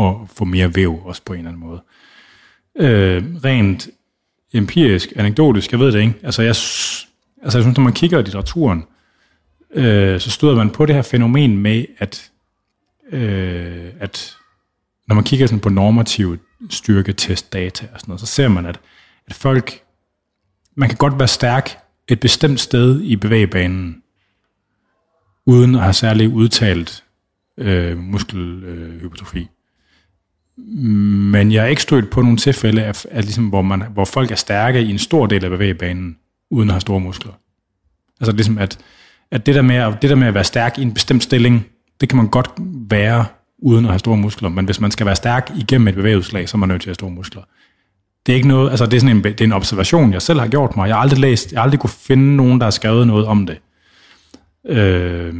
Speaker 1: at få mere væv også på en eller anden måde. Øh, rent empirisk, anekdotisk, jeg ved det ikke. Altså jeg, altså jeg synes, når man kigger i litteraturen, øh, så støder man på det her fænomen med, at, øh, at når man kigger sådan på normative styrketestdata og sådan noget, så ser man, at, at folk, man kan godt være stærk et bestemt sted i bevægebanen, uden at have særlig udtalt øh, muskelhypertrofi. Men jeg er ikke stødt på nogle tilfælde, af, af ligesom, hvor, man, hvor folk er stærke i en stor del af bevægebanen, uden at have store muskler. Altså ligesom, at, at det, der med at, det der med at være stærk i en bestemt stilling, det kan man godt være, uden at have store muskler. Men hvis man skal være stærk igennem et bevægeudslag, så er man nødt til at have store muskler. Det er ikke noget, altså det er sådan en, det er en observation, jeg selv har gjort mig. Jeg har aldrig læst, jeg har aldrig kunne finde nogen, der har skrevet noget om det. Øh,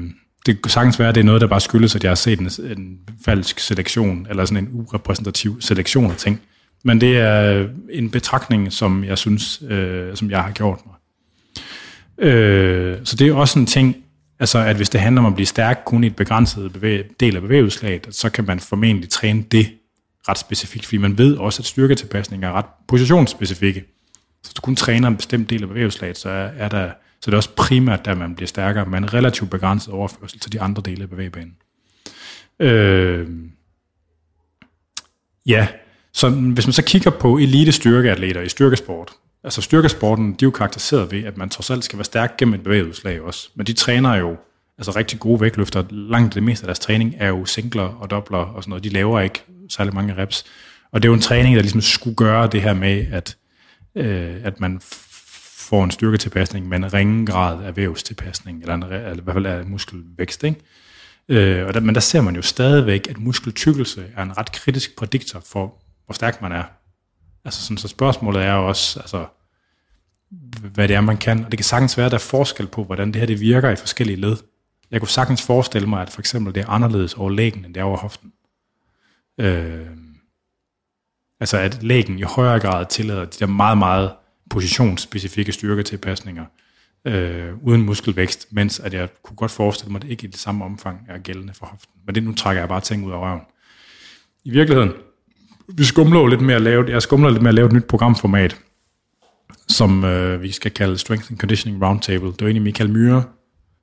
Speaker 1: det kan sagtens være, at det er noget, der bare skyldes, at jeg har set en, en falsk selektion, eller sådan en urepræsentativ selektion af ting. Men det er en betragtning, som jeg synes, øh, som jeg har gjort mig. Øh, så det er også en ting, altså at hvis det handler om at blive stærk kun i et begrænset bevæg, del af bevægelseslaget, så kan man formentlig træne det ret specifikt, fordi man ved også, at styrketilpasninger er ret positionsspecifikke. Så hvis du kun træner en bestemt del af bevægelseslaget, så er, er der så det er også primært, der man bliver stærkere, men relativt begrænset overførsel til de andre dele af bevægebanen. Øh, ja, så hvis man så kigger på elite styrkeatleter i styrkesport, altså styrkesporten, de er jo karakteriseret ved, at man trods alt skal være stærk gennem et bevægelseslag også. Men de træner jo altså rigtig gode vægtløfter. Langt det meste af deres træning er jo singler og dobler og sådan noget. De laver ikke særlig mange reps. Og det er jo en træning, der ligesom skulle gøre det her med, at øh, at man får en styrketilpasning med en ringe grad af vævstilpasning, eller, en, eller i hvert fald af muskelvækst. Ikke? Øh, og der, men der ser man jo stadigvæk, at muskeltykkelse er en ret kritisk prædiktor for, hvor stærk man er. Altså sådan, så spørgsmålet er jo også, altså, hvad det er, man kan. Og det kan sagtens være, at der er forskel på, hvordan det her det virker i forskellige led. Jeg kunne sagtens forestille mig, at for eksempel det er anderledes over lægen, end det er over hoften. Øh, altså at lægen i højere grad tillader de der meget, meget positionsspecifikke styrketilpasninger øh, uden muskelvækst, mens at jeg kunne godt forestille mig, at det ikke i det samme omfang er gældende for hoften. Men det nu trækker jeg bare ting ud af røven. I virkeligheden, vi skumler lidt med at lave, jeg skumler lidt med at lave et nyt programformat, som øh, vi skal kalde Strength and Conditioning Roundtable. Det er egentlig Michael Myhre,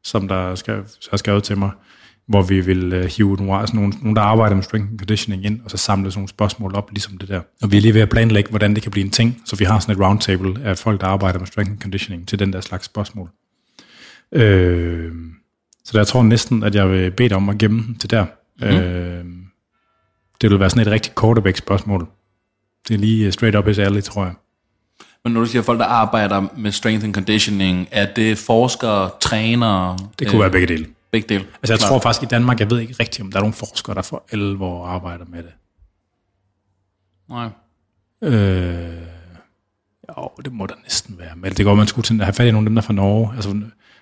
Speaker 1: som der skal, har skrevet til mig, hvor vi vil øh, hive nogle, altså nogle, nogle, der arbejder med strength and conditioning ind, og så samle sådan nogle spørgsmål op, ligesom det der. Og vi er lige ved at planlægge, hvordan det kan blive en ting, så vi har sådan et roundtable af folk, der arbejder med strength and conditioning til den der slags spørgsmål. Øh, så der jeg tror næsten, at jeg vil bede dig om at gemme til der. Mm. Øh, det vil være sådan et rigtig quarterback spørgsmål. Det er lige straight up his alley, tror jeg.
Speaker 2: Men når du siger folk, der arbejder med strength and conditioning, er det forskere, trænere?
Speaker 1: Det kunne øh, være begge dele.
Speaker 2: Begge dele.
Speaker 1: Altså jeg Klar. tror faktisk i Danmark, jeg ved ikke rigtigt, om der er nogle forskere, der for alvor arbejder med det.
Speaker 2: Nej.
Speaker 1: Øh, jo, det må der næsten være. Men det går, man skulle at have fat i nogle af dem, der fra Norge. Altså,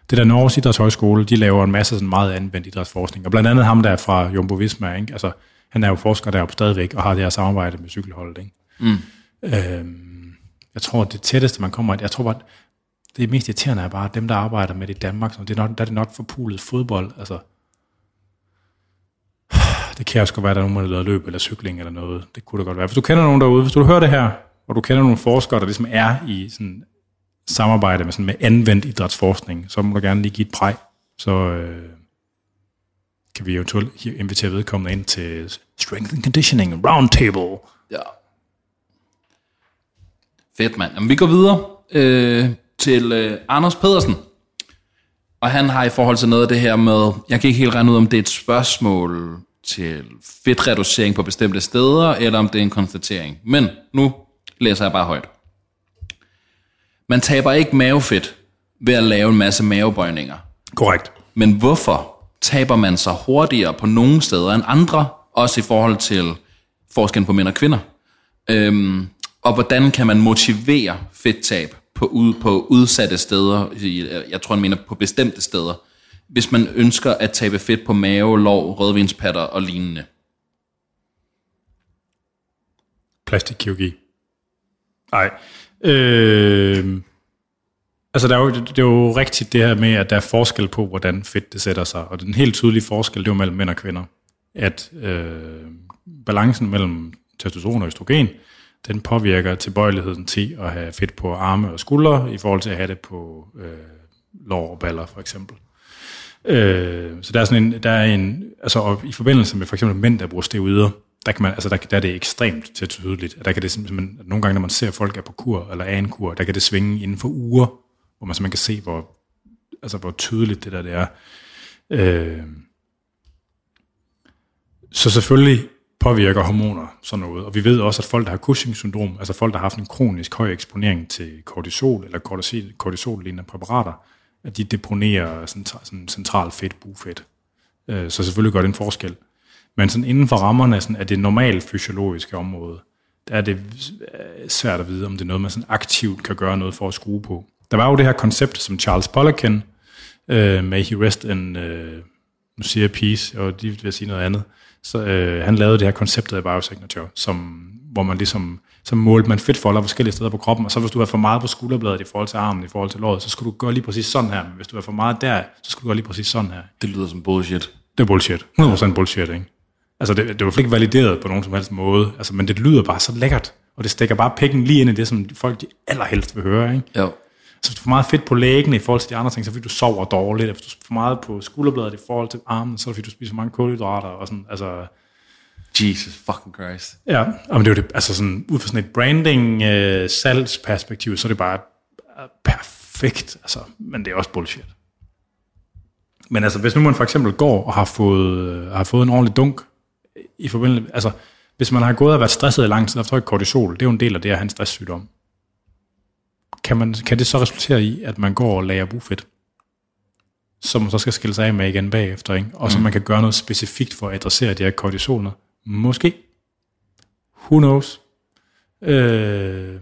Speaker 1: det der Norges Idrætshøjskole, de laver en masse sådan meget anvendt idrætsforskning. Og blandt andet ham der fra Jumbo Visma, ikke? Altså, han er jo forsker deroppe stadigvæk, og har det her samarbejde med cykelholdet. Ikke? Mm. Øh, jeg tror, det tætteste, man kommer, jeg tror bare, det mest irriterende er bare, at dem, der arbejder med det i Danmark, så det er nok, der er det nok forpulet fodbold. Altså, det kan også godt være, at der er nogen, der løb eller cykling eller noget. Det kunne det godt være. Hvis du kender nogen derude, hvis du hører det her, og du kender nogle forskere, der ligesom er i sådan samarbejde med, sådan med anvendt idrætsforskning, så må du gerne lige give et præg. Så øh, kan vi eventuelt invitere vedkommende ind til Strength and Conditioning Roundtable.
Speaker 2: Ja. Fedt, mand. Jamen, vi går videre. Øh, til øh, Anders Pedersen. Og han har i forhold til noget af det her med, jeg kan ikke helt regne ud, om det er et spørgsmål til fedtreducering på bestemte steder, eller om det er en konstatering. Men nu læser jeg bare højt. Man taber ikke mavefedt ved at lave en masse mavebøjninger.
Speaker 1: Korrekt.
Speaker 2: Men hvorfor taber man sig hurtigere på nogle steder end andre, også i forhold til forskellen på mænd og kvinder? Øhm, og hvordan kan man motivere fedttab på, ud, på udsatte steder, jeg tror han mener på bestemte steder, hvis man ønsker at tabe fedt på mave, lov, rødvinspatter og lignende.
Speaker 1: Plastikkirurgi. Nej. Øh, altså, der er jo, det er jo rigtigt det her med, at der er forskel på, hvordan fedt det sætter sig. Og den helt tydelige forskel, det er jo mellem mænd og kvinder. At øh, balancen mellem testosteron og østrogen, den påvirker tilbøjeligheden til at have fedt på arme og skuldre, i forhold til at have det på øh, lår og baller, for eksempel. Øh, så der er sådan en, der er en, altså og i forbindelse med for eksempel mænd, der bruger steroider, der, kan man, altså der, der er det ekstremt til tydeligt. Der kan det simpelthen, nogle gange, når man ser folk er på kur, eller er en kur, der kan det svinge inden for uger, hvor man simpelthen kan se, hvor, altså, hvor tydeligt det der det er. Øh, så selvfølgelig påvirker hormoner sådan noget. Og vi ved også, at folk, der har Cushing-syndrom, altså folk, der har haft en kronisk høj eksponering til kortisol eller kortisol, kortisol-lignende præparater, at de deponerer central, sådan central fedt, bufedt. Øh, så selvfølgelig gør det en forskel. Men sådan inden for rammerne sådan, af det normale fysiologiske område, der er det øh, svært at vide, om det er noget, man sådan aktivt kan gøre noget for at skrue på. Der var jo det her koncept, som Charles Poliquin, uh, May he rest in, uh, nu siger jeg peace, og de vil sige noget andet, så øh, han lavede det her koncept af biosignature, som, hvor man ligesom, så målte man fedtfolder forskellige steder på kroppen, og så hvis du har for meget på skulderbladet i forhold til armen, i forhold til låret, så skulle du gøre lige præcis sådan her, men hvis du har for meget der, så skulle du gøre lige præcis sådan her.
Speaker 2: Det lyder som bullshit.
Speaker 1: Det er bullshit. 100% bullshit, ikke? Altså, det, det var ikke valideret på nogen som helst måde, altså, men det lyder bare så lækkert, og det stikker bare pikken lige ind i det, som folk de allerhelst vil høre, ikke?
Speaker 2: Jo.
Speaker 1: Så hvis du får meget fedt på lægen i forhold til de andre ting, så fordi du sover dårligt. Hvis du får meget på skulderbladet i forhold til armen, så er det fordi du spiser mange kulhydrater og sådan, altså...
Speaker 2: Jesus fucking Christ.
Speaker 1: Ja, men det er jo det, altså sådan, ud fra sådan et branding øh, salgsperspektiv, så er det bare øh, perfekt, altså, men det er også bullshit. Men altså, hvis nu man for eksempel går og har fået, øh, har fået en ordentlig dunk i forbindelse, altså, hvis man har gået og været stresset i lang tid, og har kortisol, det er jo en del af det at have en stresssygdom. Kan, man, kan det så resultere i, at man går og lager bufedt, som man så skal skille sig af med igen bagefter, ikke? og så man kan gøre noget specifikt for at adressere de her kortisoner? Måske. Who knows? Øh,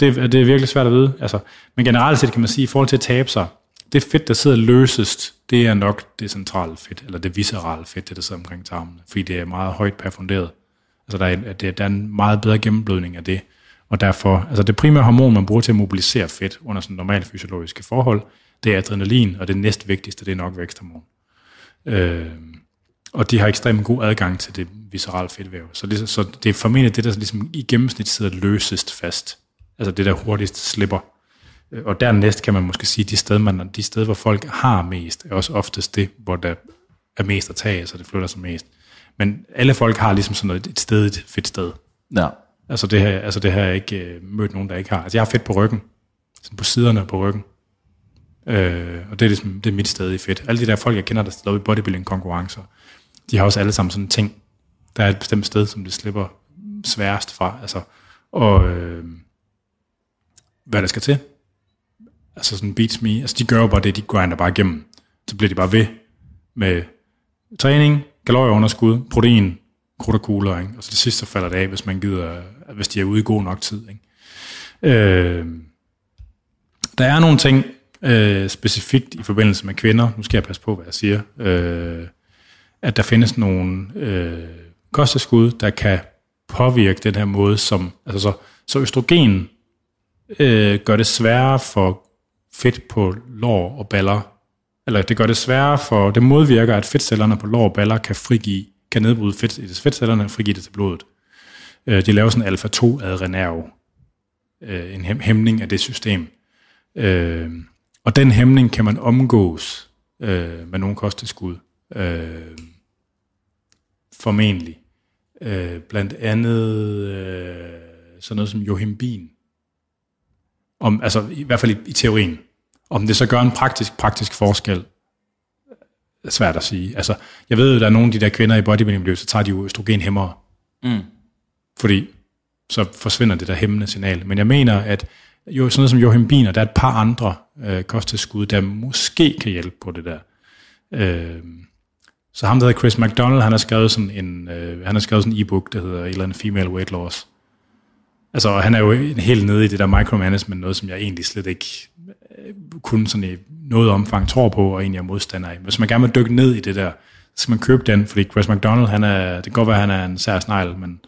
Speaker 1: det, det er virkelig svært at vide. Altså, men generelt set kan man sige, i forhold til at tabe sig, det fedt, der sidder løsest, det er nok det centrale fedt, eller det viscerale fedt, det der sidder omkring tarmen, fordi det er meget højt perfunderet. Altså der er, der er en meget bedre gennemblødning af det, og derfor, altså det primære hormon, man bruger til at mobilisere fedt under sådan normale fysiologiske forhold, det er adrenalin, og det næst vigtigste, det er nok væksthormon. Øh, og de har ekstremt god adgang til det viscerale fedtvæv. Så det, så det er formentlig det, der ligesom i gennemsnit sidder løsest fast. Altså det, der hurtigst slipper. Øh, og dernæst kan man måske sige, de steder, man, de steder, hvor folk har mest, er også oftest det, hvor der er mest at tage, så det flytter sig mest. Men alle folk har ligesom sådan noget, et sted, et fedt sted.
Speaker 2: Ja.
Speaker 1: Altså det, her, altså det har jeg ikke øh, mødt nogen, der ikke har. Altså jeg har fedt på ryggen. Sådan på siderne på ryggen. Øh, og det er, ligesom, det er mit sted i fedt. Alle de der folk, jeg kender, der stiller i bodybuilding-konkurrencer, de har også alle sammen sådan ting. Der er et bestemt sted, som de slipper sværest fra. Altså, og øh, hvad der skal til. Altså sådan beats me. Altså de gør jo bare det, de grinder bare igennem. Så bliver de bare ved med træning, kalorieunderskud, protein, krudt og kugler, ikke? og så det sidste falder det af, hvis man gider, hvis de er ude i god nok tid. Ikke? Øh, der er nogle ting, øh, specifikt i forbindelse med kvinder, nu skal jeg passe på, hvad jeg siger, øh, at der findes nogle øh, kosteskud, der kan påvirke den her måde, som, altså så, så østrogen øh, gør det sværere for fedt på lår og baller, eller det gør det sværere for, det modvirker, at fedtcellerne på lår og baller kan frigive, kan nedbryde fedt i fedtcellerne og frigive det til blodet. Øh, de laver sådan en alfa-2 adrenerv, øh, en hæmning af det system. Øh, og den hæmning kan man omgås øh, med nogle kosteskud. Øh, formentlig. Øh, blandt andet øh, sådan noget som johimbin. Om, altså i hvert fald i, i teorien. Om det så gør en praktisk, praktisk forskel, svært at sige. Altså, jeg ved at der er nogle af de der kvinder i bodybuilding så tager de jo østrogenhæmmere. Mm. Fordi så forsvinder det der hæmmende signal. Men jeg mener, at jo, sådan noget som Joachim og der er et par andre øh, kosttilskud, der måske kan hjælpe på det der. Øh, så ham, der hedder Chris McDonald, han har skrevet sådan en, øh, han har skrevet sådan en e-book, der hedder et eller andet Female Weight Loss. Altså, han er jo helt nede i det der micromanagement, noget som jeg egentlig slet ikke øh, kun sådan i noget omfang tror på, og egentlig er modstander af. Hvis man gerne vil dykke ned i det der, så skal man købe den, fordi Chris McDonald, han er, det kan godt være, at han er en sær snegl, men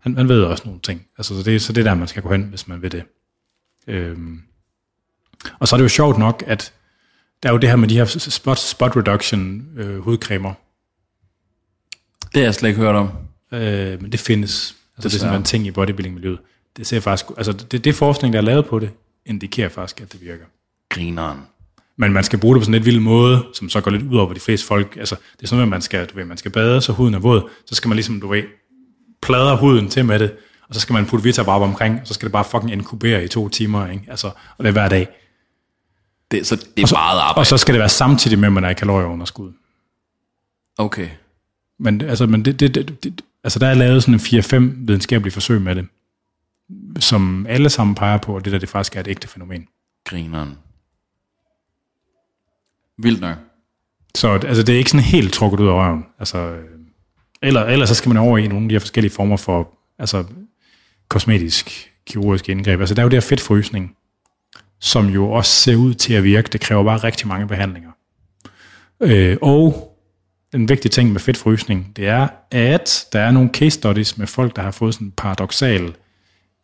Speaker 1: han, han ved også nogle ting. Altså, så, det, så det er der, man skal gå hen, hvis man vil det. Øhm. Og så er det jo sjovt nok, at der er jo det her med de her spot, spot reduction øh, hudcremer.
Speaker 2: Det har jeg slet ikke hørt om.
Speaker 1: Øh, men det findes. Altså, det er sådan en ting i bodybuilding-miljøet. Det ser faktisk, altså det, det forskning, der er lavet på det, indikerer faktisk, at det virker.
Speaker 2: Grineren.
Speaker 1: Men man skal bruge det på sådan en lidt vild måde, som så går lidt ud over, de fleste folk, altså det er sådan, at man skal, du ved, man skal bade, så huden er våd, så skal man ligesom, du ved, pladre huden til med det, og så skal man putte Vitabarb omkring, og så skal det bare fucking inkubere i to timer, ikke? Altså, og det er hver dag.
Speaker 2: Det, så det er så, meget arbejde.
Speaker 1: Og så skal det være samtidig med, at man er i kalorieunderskud.
Speaker 2: Okay.
Speaker 1: Men, altså, men det, det, det, det, altså, der er lavet sådan en 4-5 videnskabelige forsøg med det, som alle sammen peger på, at det der det faktisk er et ægte fænomen.
Speaker 2: Grineren. Vildt nok.
Speaker 1: Så altså, det er ikke sådan helt trukket ud af røven. Altså, øh, eller, eller så skal man over i nogle af de her forskellige former for altså, kosmetisk kirurgisk indgreb. Altså, der er jo det her fedtfrysning, som jo også ser ud til at virke. Det kræver bare rigtig mange behandlinger. Øh, og den vigtige ting med fedtfrysning, det er, at der er nogle case studies med folk, der har fået sådan en paradoxal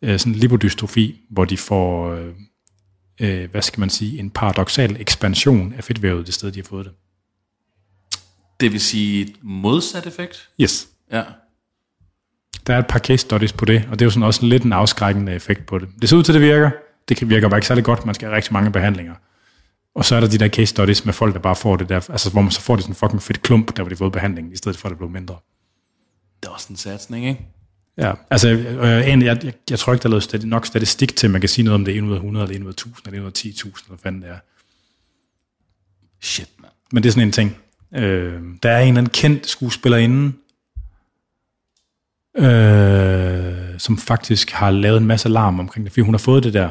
Speaker 1: øh, sådan lipodystrofi, hvor de får, øh, øh, hvad skal man sige, en paradoxal ekspansion af fedtvævet det sted, de har fået det.
Speaker 2: Det vil sige modsat effekt?
Speaker 1: Yes.
Speaker 2: Ja.
Speaker 1: Der er et par case studies på det, og det er jo sådan også lidt en afskrækkende effekt på det. Det ser ud til, at det virker. Det virker bare ikke særlig godt. Man skal have rigtig mange behandlinger. Og så er der de der case studies med folk, der bare får det der, altså hvor man så får det sådan en fucking fedt klump, der hvor de har fået behandling, i stedet for at det blev mindre.
Speaker 2: Det er også en satsning, ikke?
Speaker 1: Ja, altså øh, jeg, jeg, jeg tror ikke, der er lavet nok statistik til, at man kan sige noget om det er 1 ud af 100, eller 1 ud af 1000, eller 1 ud af 10.000, hvad fanden det er.
Speaker 2: Shit, man.
Speaker 1: Men det er sådan en ting. Øh, der er en eller anden kendt skuespillerinde, øh, som faktisk har lavet en masse larm omkring det, fordi hun har fået det der.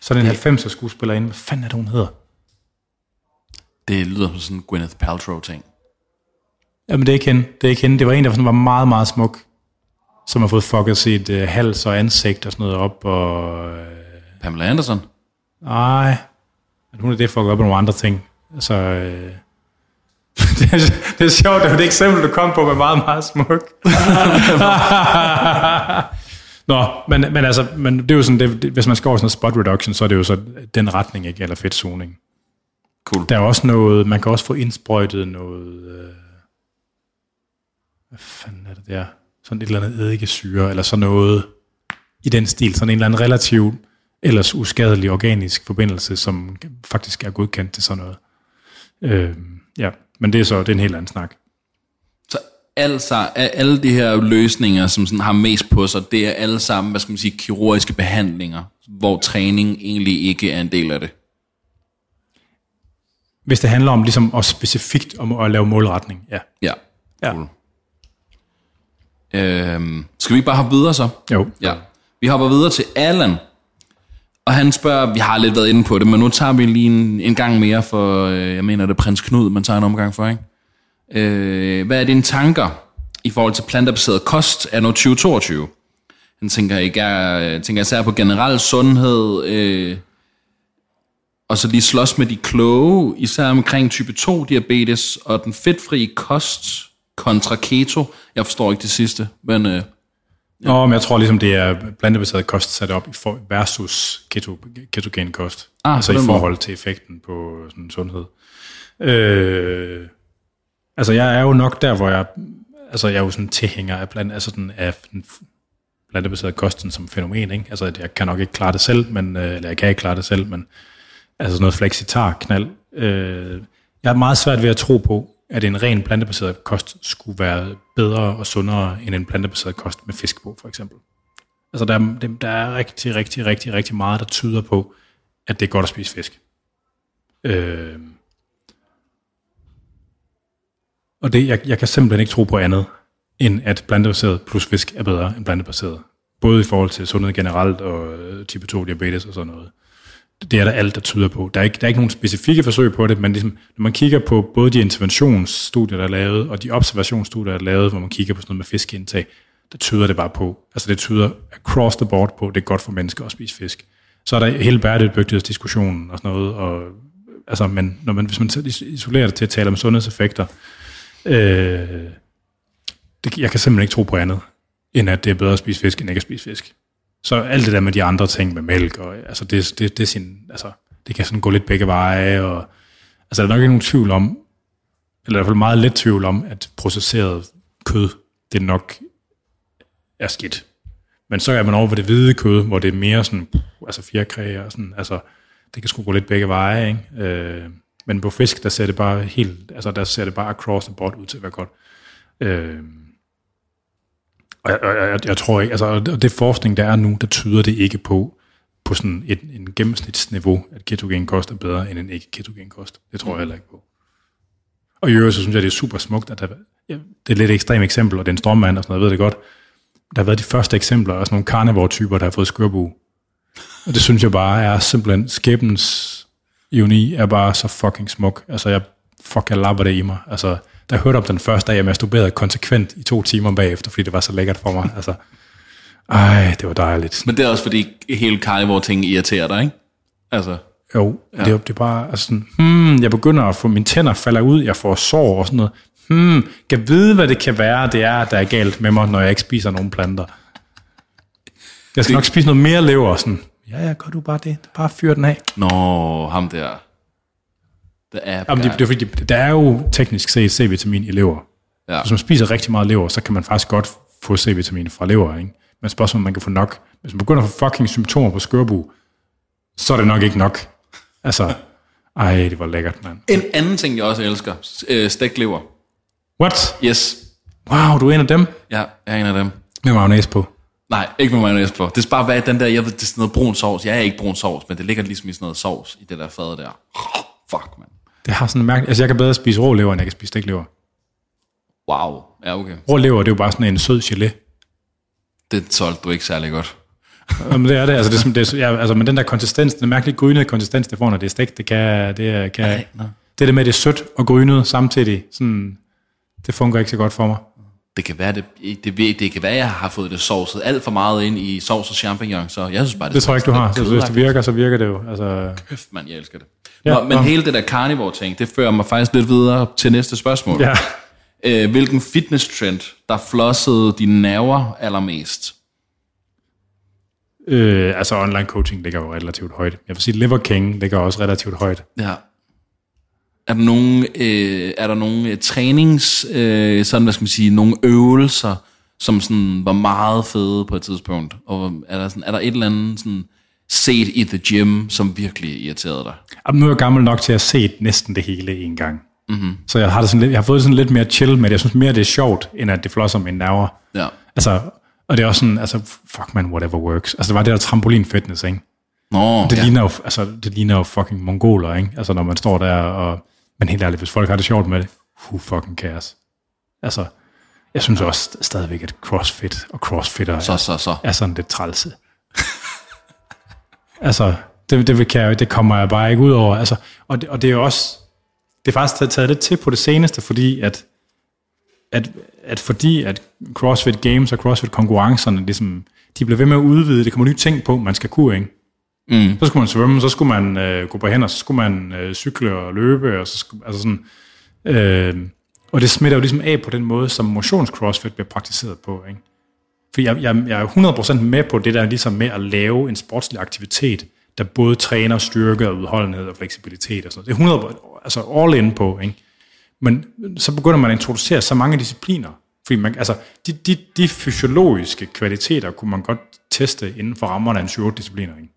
Speaker 1: Sådan en 90'er skuespillerinde. Hvad fanden er det, hun hedder?
Speaker 2: Det lyder som sådan en Gwyneth Paltrow-ting.
Speaker 1: Jamen, det er ikke hende. Det er ikke hende. Det var en, der sådan var meget, meget smuk, som har fået fucket sit uh, hals og ansigt og sådan noget op. Og, uh,
Speaker 2: Pamela Anderson?
Speaker 1: nej, hun er det fucket op med nogle andre ting. Altså, uh, det, er, det er sjovt, det var det eksempel, du kom på, med meget, meget smuk. (laughs) Nå, men, men altså, men det er jo sådan, det, det, hvis man skal over sådan noget spot reduction, så er det jo så den retning, ikke? Eller fedtzoning.
Speaker 2: Cool.
Speaker 1: Der er også noget, man kan også få indsprøjtet noget, øh, hvad fanden er det der? Sådan et eller andet eddikesyre, eller sådan noget i den stil. Sådan en eller anden relativt ellers uskadelig organisk forbindelse, som faktisk er godkendt til sådan noget. Øh, ja, men det er så det er en helt anden snak.
Speaker 2: Så altså, alle de her løsninger, som sådan har mest på sig, det er alle sammen, hvad skal man sige, kirurgiske behandlinger, hvor træning egentlig ikke er en del af det.
Speaker 1: Hvis det handler om ligesom og specifikt om at lave målretning, ja.
Speaker 2: Ja.
Speaker 1: Ja.
Speaker 2: Øhm, skal vi ikke bare hoppe videre så?
Speaker 1: Jo.
Speaker 2: Ja. Vi hopper videre til Allan. Og han spørger, vi har lidt været inde på det, men nu tager vi lige en, en gang mere for, øh, jeg mener det er prins Knud, man tager en omgang for, ikke? Øh, hvad er dine tanker i forhold til plantebaseret kost af 2022? Han tænker, ikke, jeg tænker især på generel sundhed, øh, og så lige slås med de kloge, især omkring type 2 diabetes og den fedtfrie kost kontra keto. Jeg forstår ikke det sidste, men øh,
Speaker 1: Nå, men jeg tror ligesom, det er plantebaseret kost sat op versus keto, ketogen kost.
Speaker 2: Ah,
Speaker 1: altså i forhold til effekten på sådan sundhed. Øh, altså jeg er jo nok der, hvor jeg, altså jeg er jo sådan tilhænger af, blandt, altså den, af den plantebaseret kosten som fænomen. Ikke? Altså jeg kan nok ikke klare det selv, men, øh, eller jeg kan ikke klare det selv, men altså sådan noget flexitar knald. Øh, jeg er meget svært ved at tro på, at en ren plantebaseret kost skulle være bedre og sundere end en plantebaseret kost med fisk på, for eksempel. Altså der, er- der er rigtig, rigtig, rigtig, rigtig meget, der tyder på, at det er godt at spise fisk. Øh, og det, jeg, jeg kan simpelthen ikke tro på andet, end at plantebaseret plus fisk er bedre end plantebaseret. Både i forhold til sundhed generelt og øh, type 2 diabetes og sådan noget. Det er der alt, der tyder på. Der er ikke, der er ikke nogen specifikke forsøg på det, men ligesom, når man kigger på både de interventionsstudier, der er lavet, og de observationsstudier, der er lavet, hvor man kigger på sådan noget med fiskeindtag, der tyder det bare på, altså det tyder across the board på, at det er godt for mennesker at spise fisk. Så er der hele bæredygtighedsdiskussionen og sådan noget, og, altså, men når man, hvis man isolerer det til at tale om sundhedseffekter, øh, det, jeg kan simpelthen ikke tro på andet, end at det er bedre at spise fisk, end ikke at spise fisk. Så alt det der med de andre ting med mælk, og, altså det, det, det, sin, altså, det kan sådan gå lidt begge veje, og altså der er nok ikke nogen tvivl om, eller i hvert fald meget lidt tvivl om, at processeret kød, det nok er skidt. Men så er man over ved det hvide kød, hvor det er mere sådan, altså fjerkræ og sådan, altså det kan sgu gå lidt begge veje, ikke? Øh, men på fisk, der ser det bare helt, altså der ser det bare across the board ud til at være godt. Øh, og jeg, jeg, jeg, jeg tror ikke, altså det forskning, der er nu, der tyder det ikke på, på sådan et en gennemsnitsniveau, at ketogen kost er bedre end en ikke ketogen kost. Det tror jeg heller ikke på. Og i øvrigt, så synes jeg, det er super smukt, at der, ja, det er et lidt ekstremt eksempel, og det er en og sådan noget, jeg ved det godt. Der har været de første eksempler af sådan nogle carnivore-typer, der har fået skørbu. Og det synes jeg bare er simpelthen, skæbens ironi er bare så fucking smuk. Altså, jeg fuck, jeg lapper det i mig. Altså, jeg hørte om den første dag, jeg masturberede konsekvent i to timer bagefter, fordi det var så lækkert for mig. Altså, ej, det var dejligt.
Speaker 2: Men det er også fordi hele carnivore-ting irriterer dig, ikke? Altså,
Speaker 1: Jo, ja. det, er, det er bare altså sådan, hmm, jeg begynder at få, mine tænder falder ud, jeg får sår og sådan noget. Hmm, kan vide, hvad det kan være, det er, der er galt med mig, når jeg ikke spiser nogen planter. Jeg skal
Speaker 2: Det-
Speaker 1: nok spise noget mere lever og sådan. Ja, ja, gør du bare det. Bare fyr den af.
Speaker 2: nå, ham der. Det er
Speaker 1: Jamen, det, det er fordi, der er jo teknisk set C-vitamin i lever.
Speaker 2: Ja.
Speaker 1: Hvis man spiser rigtig meget lever, så kan man faktisk godt få C-vitamin fra lever, ikke? Men spørgsmålet om man kan få nok. Hvis man begynder at få fucking symptomer på skørbu, så er det nok ikke nok. Altså, ej, det var lækkert, mand.
Speaker 2: En anden ting, jeg også elsker, øh, stegt lever.
Speaker 1: What?
Speaker 2: Yes,
Speaker 1: Wow, du er en af dem
Speaker 2: ja, jeg er en af dem.
Speaker 1: med mayonnaise på.
Speaker 2: Nej, ikke med mayonnaise på. Det er bare hvad den der, jeg ved, det er sådan noget brun sovs. Jeg er ikke brun sovs, men det ligger ligesom i sådan noget sovs i det der fad der. Fuck, man.
Speaker 1: Det har sådan en mærke. Altså, jeg kan bedre spise rå lever, end jeg kan spise stegt lever.
Speaker 2: Wow. Ja, okay.
Speaker 1: Rå lever, det er jo bare sådan en sød gelé.
Speaker 2: Det solgte du ikke særlig godt. (laughs)
Speaker 1: Jamen, det er det. Altså, det, er, det er, ja, altså, men den der konsistens, den mærkelige grynede konsistens, det får, når det er stegt, det kan, det er, kan,
Speaker 2: Nej, nå.
Speaker 1: det der med, at det er sødt og grynet samtidig, sådan, det fungerer ikke så godt for mig.
Speaker 2: Det kan være, det, det, det, det kan være, jeg har fået det sovset alt for meget ind i sovs og champignon, så jeg synes bare, det,
Speaker 1: Det tror jeg ikke, du har. Så hvis det virker, så virker det jo. Altså,
Speaker 2: Kæft, mand, jeg elsker det.
Speaker 1: Ja,
Speaker 2: Nå, men
Speaker 1: nå.
Speaker 2: hele det der carnivore-ting, det fører mig faktisk lidt videre til næste spørgsmål.
Speaker 1: ja.
Speaker 2: Øh, hvilken fitness-trend, der flossede dine nerver allermest?
Speaker 1: Øh, altså online coaching ligger jo relativt højt. Jeg vil sige, Liver King ligger også relativt højt.
Speaker 2: Ja. Er der nogle, øh, er der nogle øh, trænings, øh, sådan hvad skal man sige, nogle øvelser, som sådan var meget fede på et tidspunkt? Og er der, sådan, er der et eller andet sådan, set i the gym, som virkelig irriterede dig?
Speaker 1: Jamen, nu er jeg gammel nok til at have set næsten det hele en gang. Mm-hmm. Så jeg har, det sådan lidt, jeg har fået det sådan lidt mere chill med det. Jeg synes mere, det er sjovt, end at det flosser mine nerver.
Speaker 2: Ja.
Speaker 1: Altså, og det er også sådan, altså, fuck man, whatever works. Altså, det var det der trampolin fitness, ikke?
Speaker 2: Nå,
Speaker 1: Det,
Speaker 2: ja.
Speaker 1: ligner jo, altså, det ligner jo fucking mongoler, ikke? Altså, når man står der og... Men helt ærligt, hvis folk har det sjovt med det, who fucking cares? Altså, jeg synes også stadigvæk, at crossfit og crossfitter
Speaker 2: Så, så, så.
Speaker 1: er sådan lidt trælse. (laughs) altså, det, det, vil- kan jeg, det kommer jeg bare ikke ud over. Altså, og, det, og det er jo også, det er faktisk taget, taget lidt til på det seneste, fordi at, at, at fordi at CrossFit Games og CrossFit konkurrencerne, ligesom, de bliver ved med at udvide, det kommer nye ting på, man skal kunne, ikke?
Speaker 2: Mm.
Speaker 1: Så skulle man svømme, så skulle man øh, gå på hænder, så skulle man øh, cykle og løbe, og så skulle, altså sådan, øh, og det smitter jo ligesom af på den måde, som motions-crossfit bliver praktiseret på, ikke? For jeg, jeg, jeg er 100% med på det der ligesom med at lave en sportslig aktivitet, der både træner styrke og udholdenhed og fleksibilitet og sådan noget. Det er 100%, altså all in på, ikke? Men så begynder man at introducere så mange discipliner. Fordi man, altså, de, de, de fysiologiske kvaliteter kunne man godt teste inden for rammerne af en 7 discipliner, ikke?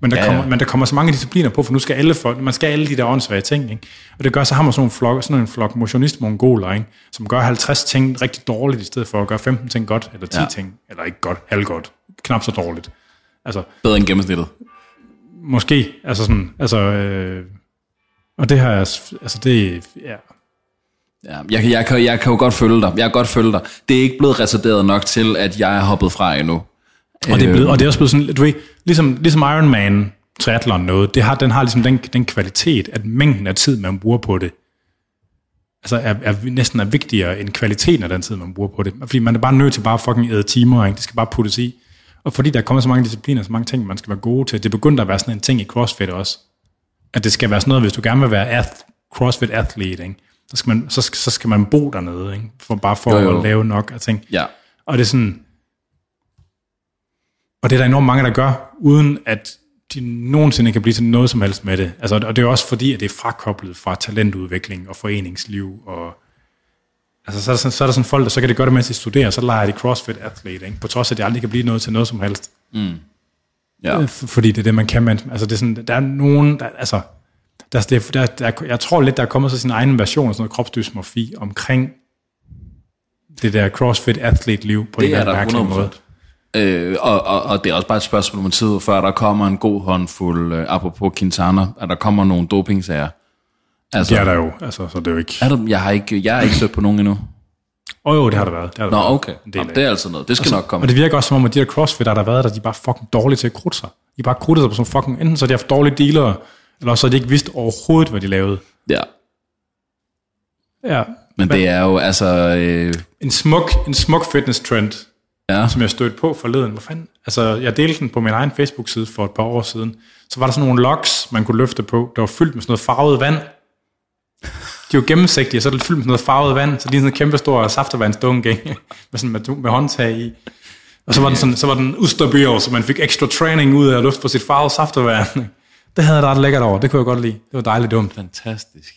Speaker 1: Men der,
Speaker 2: Ja,
Speaker 1: ja, kommer, men der kommer så mange discipliner på, for nu skal alle folk, man skal alle de der åndssvage ting, ikke? Og det gør, så har man sådan, en flok, sådan en flok motionist-mongoler, ikke? Som gør 50 ting rigtig dårligt, i stedet for at gøre 15 ting godt, eller 10
Speaker 2: Ja.
Speaker 1: ja. ting, eller ikke godt, halvgodt, knap så dårligt. Altså,
Speaker 2: Bedre end gennemsnittet.
Speaker 1: måske, altså sådan, altså, øh, og det har jeg, altså det, ja,
Speaker 2: Ja, jeg, kan- jeg, kan, jeg kan jo godt følge dig. Jeg kan godt følge dig. Det er ikke blevet retarderet nok til, at jeg er hoppet fra endnu.
Speaker 1: Og det, er blevet, og det er også blevet sådan, du ved, ligesom, ligesom Ironman triathlon noget, det har, den har ligesom den, den kvalitet, at mængden af tid, man bruger på det, altså er, er næsten er vigtigere end kvaliteten af den tid, man bruger på det. Fordi man er bare nødt til bare fucking æde timer, ikke? det skal bare puttes i. Og fordi der er kommet så mange discipliner, så mange ting, man skal være gode til, det begynder at være sådan en ting i CrossFit også. At det skal være sådan noget, hvis du gerne vil være ath, CrossFit athlete, ikke? Så, skal man, så, så skal man bo dernede, ikke? For, bare for
Speaker 2: Jo, jo.
Speaker 1: at lave nok af ting.
Speaker 2: Ja.
Speaker 1: Og det er sådan... Og det er der enormt mange, der gør, uden at de nogensinde kan blive til noget som helst med det. Altså, og det er også fordi, at det er frakoblet fra talentudvikling og foreningsliv. Og, altså, så er, der sådan, så er der sådan folk, der så kan det gøre det, mens de studerer, så leger de CrossFit ikke? på trods af, at det aldrig kan blive noget til noget som helst.
Speaker 2: ja.
Speaker 1: Øh, Fordi det er det, man kan. Men, altså, det er sådan, der er nogen, der, altså, der, der, der, der, jeg tror lidt, der er kommet så sin egen version af sådan noget kropsdysmorfi omkring det der CrossFit athlete-liv på
Speaker 2: Det
Speaker 1: en
Speaker 2: er
Speaker 1: eller
Speaker 2: der
Speaker 1: anden mærkelig
Speaker 2: 100%.
Speaker 1: måde.
Speaker 2: Øh, og, og, og det er også bare et spørgsmål om tid, før der kommer en god håndfuld, øh, apropos Quintana, at der kommer nogle dopingsager. Altså,
Speaker 1: Det er der jo, altså, så det er jo ikke...
Speaker 2: er der, jeg, har ikke, jeg har ikke stødt på nogen endnu.
Speaker 1: Åh oh, jo, det har der været. Det har der
Speaker 2: Nå,
Speaker 1: været
Speaker 2: okay.
Speaker 1: en del
Speaker 2: Nå,
Speaker 1: af.
Speaker 2: det er altså noget. Det skal nok komme.
Speaker 1: Og det virker også som om, at de der crossfitter, der har været der, de er bare fucking dårlige til at krudte sig. De er bare krudtet sig på sådan fucking... Enten så har de haft dårlige dealere, eller så har de ikke vidst overhovedet, hvad de lavede.
Speaker 2: Ja.
Speaker 1: Ja.
Speaker 2: Men det er jo altså... Øh,
Speaker 1: En smuk, en smuk fitness trend,
Speaker 2: ja,
Speaker 1: som jeg stødte på forleden. Hvor fanden? Altså, jeg delte den på min egen Facebook-side for et par år siden. Så var der sådan nogle logs, man kunne løfte på, der var fyldt med sådan noget farvet vand. De var gennemsigtige, og så er det fyldt med sådan noget farvet vand, så lige sådan en kæmpe stor saftevandsdunke, (laughs) med, sådan med, med håndtag i. Og så var den, sådan, så var den ustabil, så man fik ekstra træning ud af at lufte på sit farvede saftevand. (laughs) Det havde jeg ret lækkert over. Det kunne jeg godt lide. Det var dejligt dumt.
Speaker 2: fantastisk.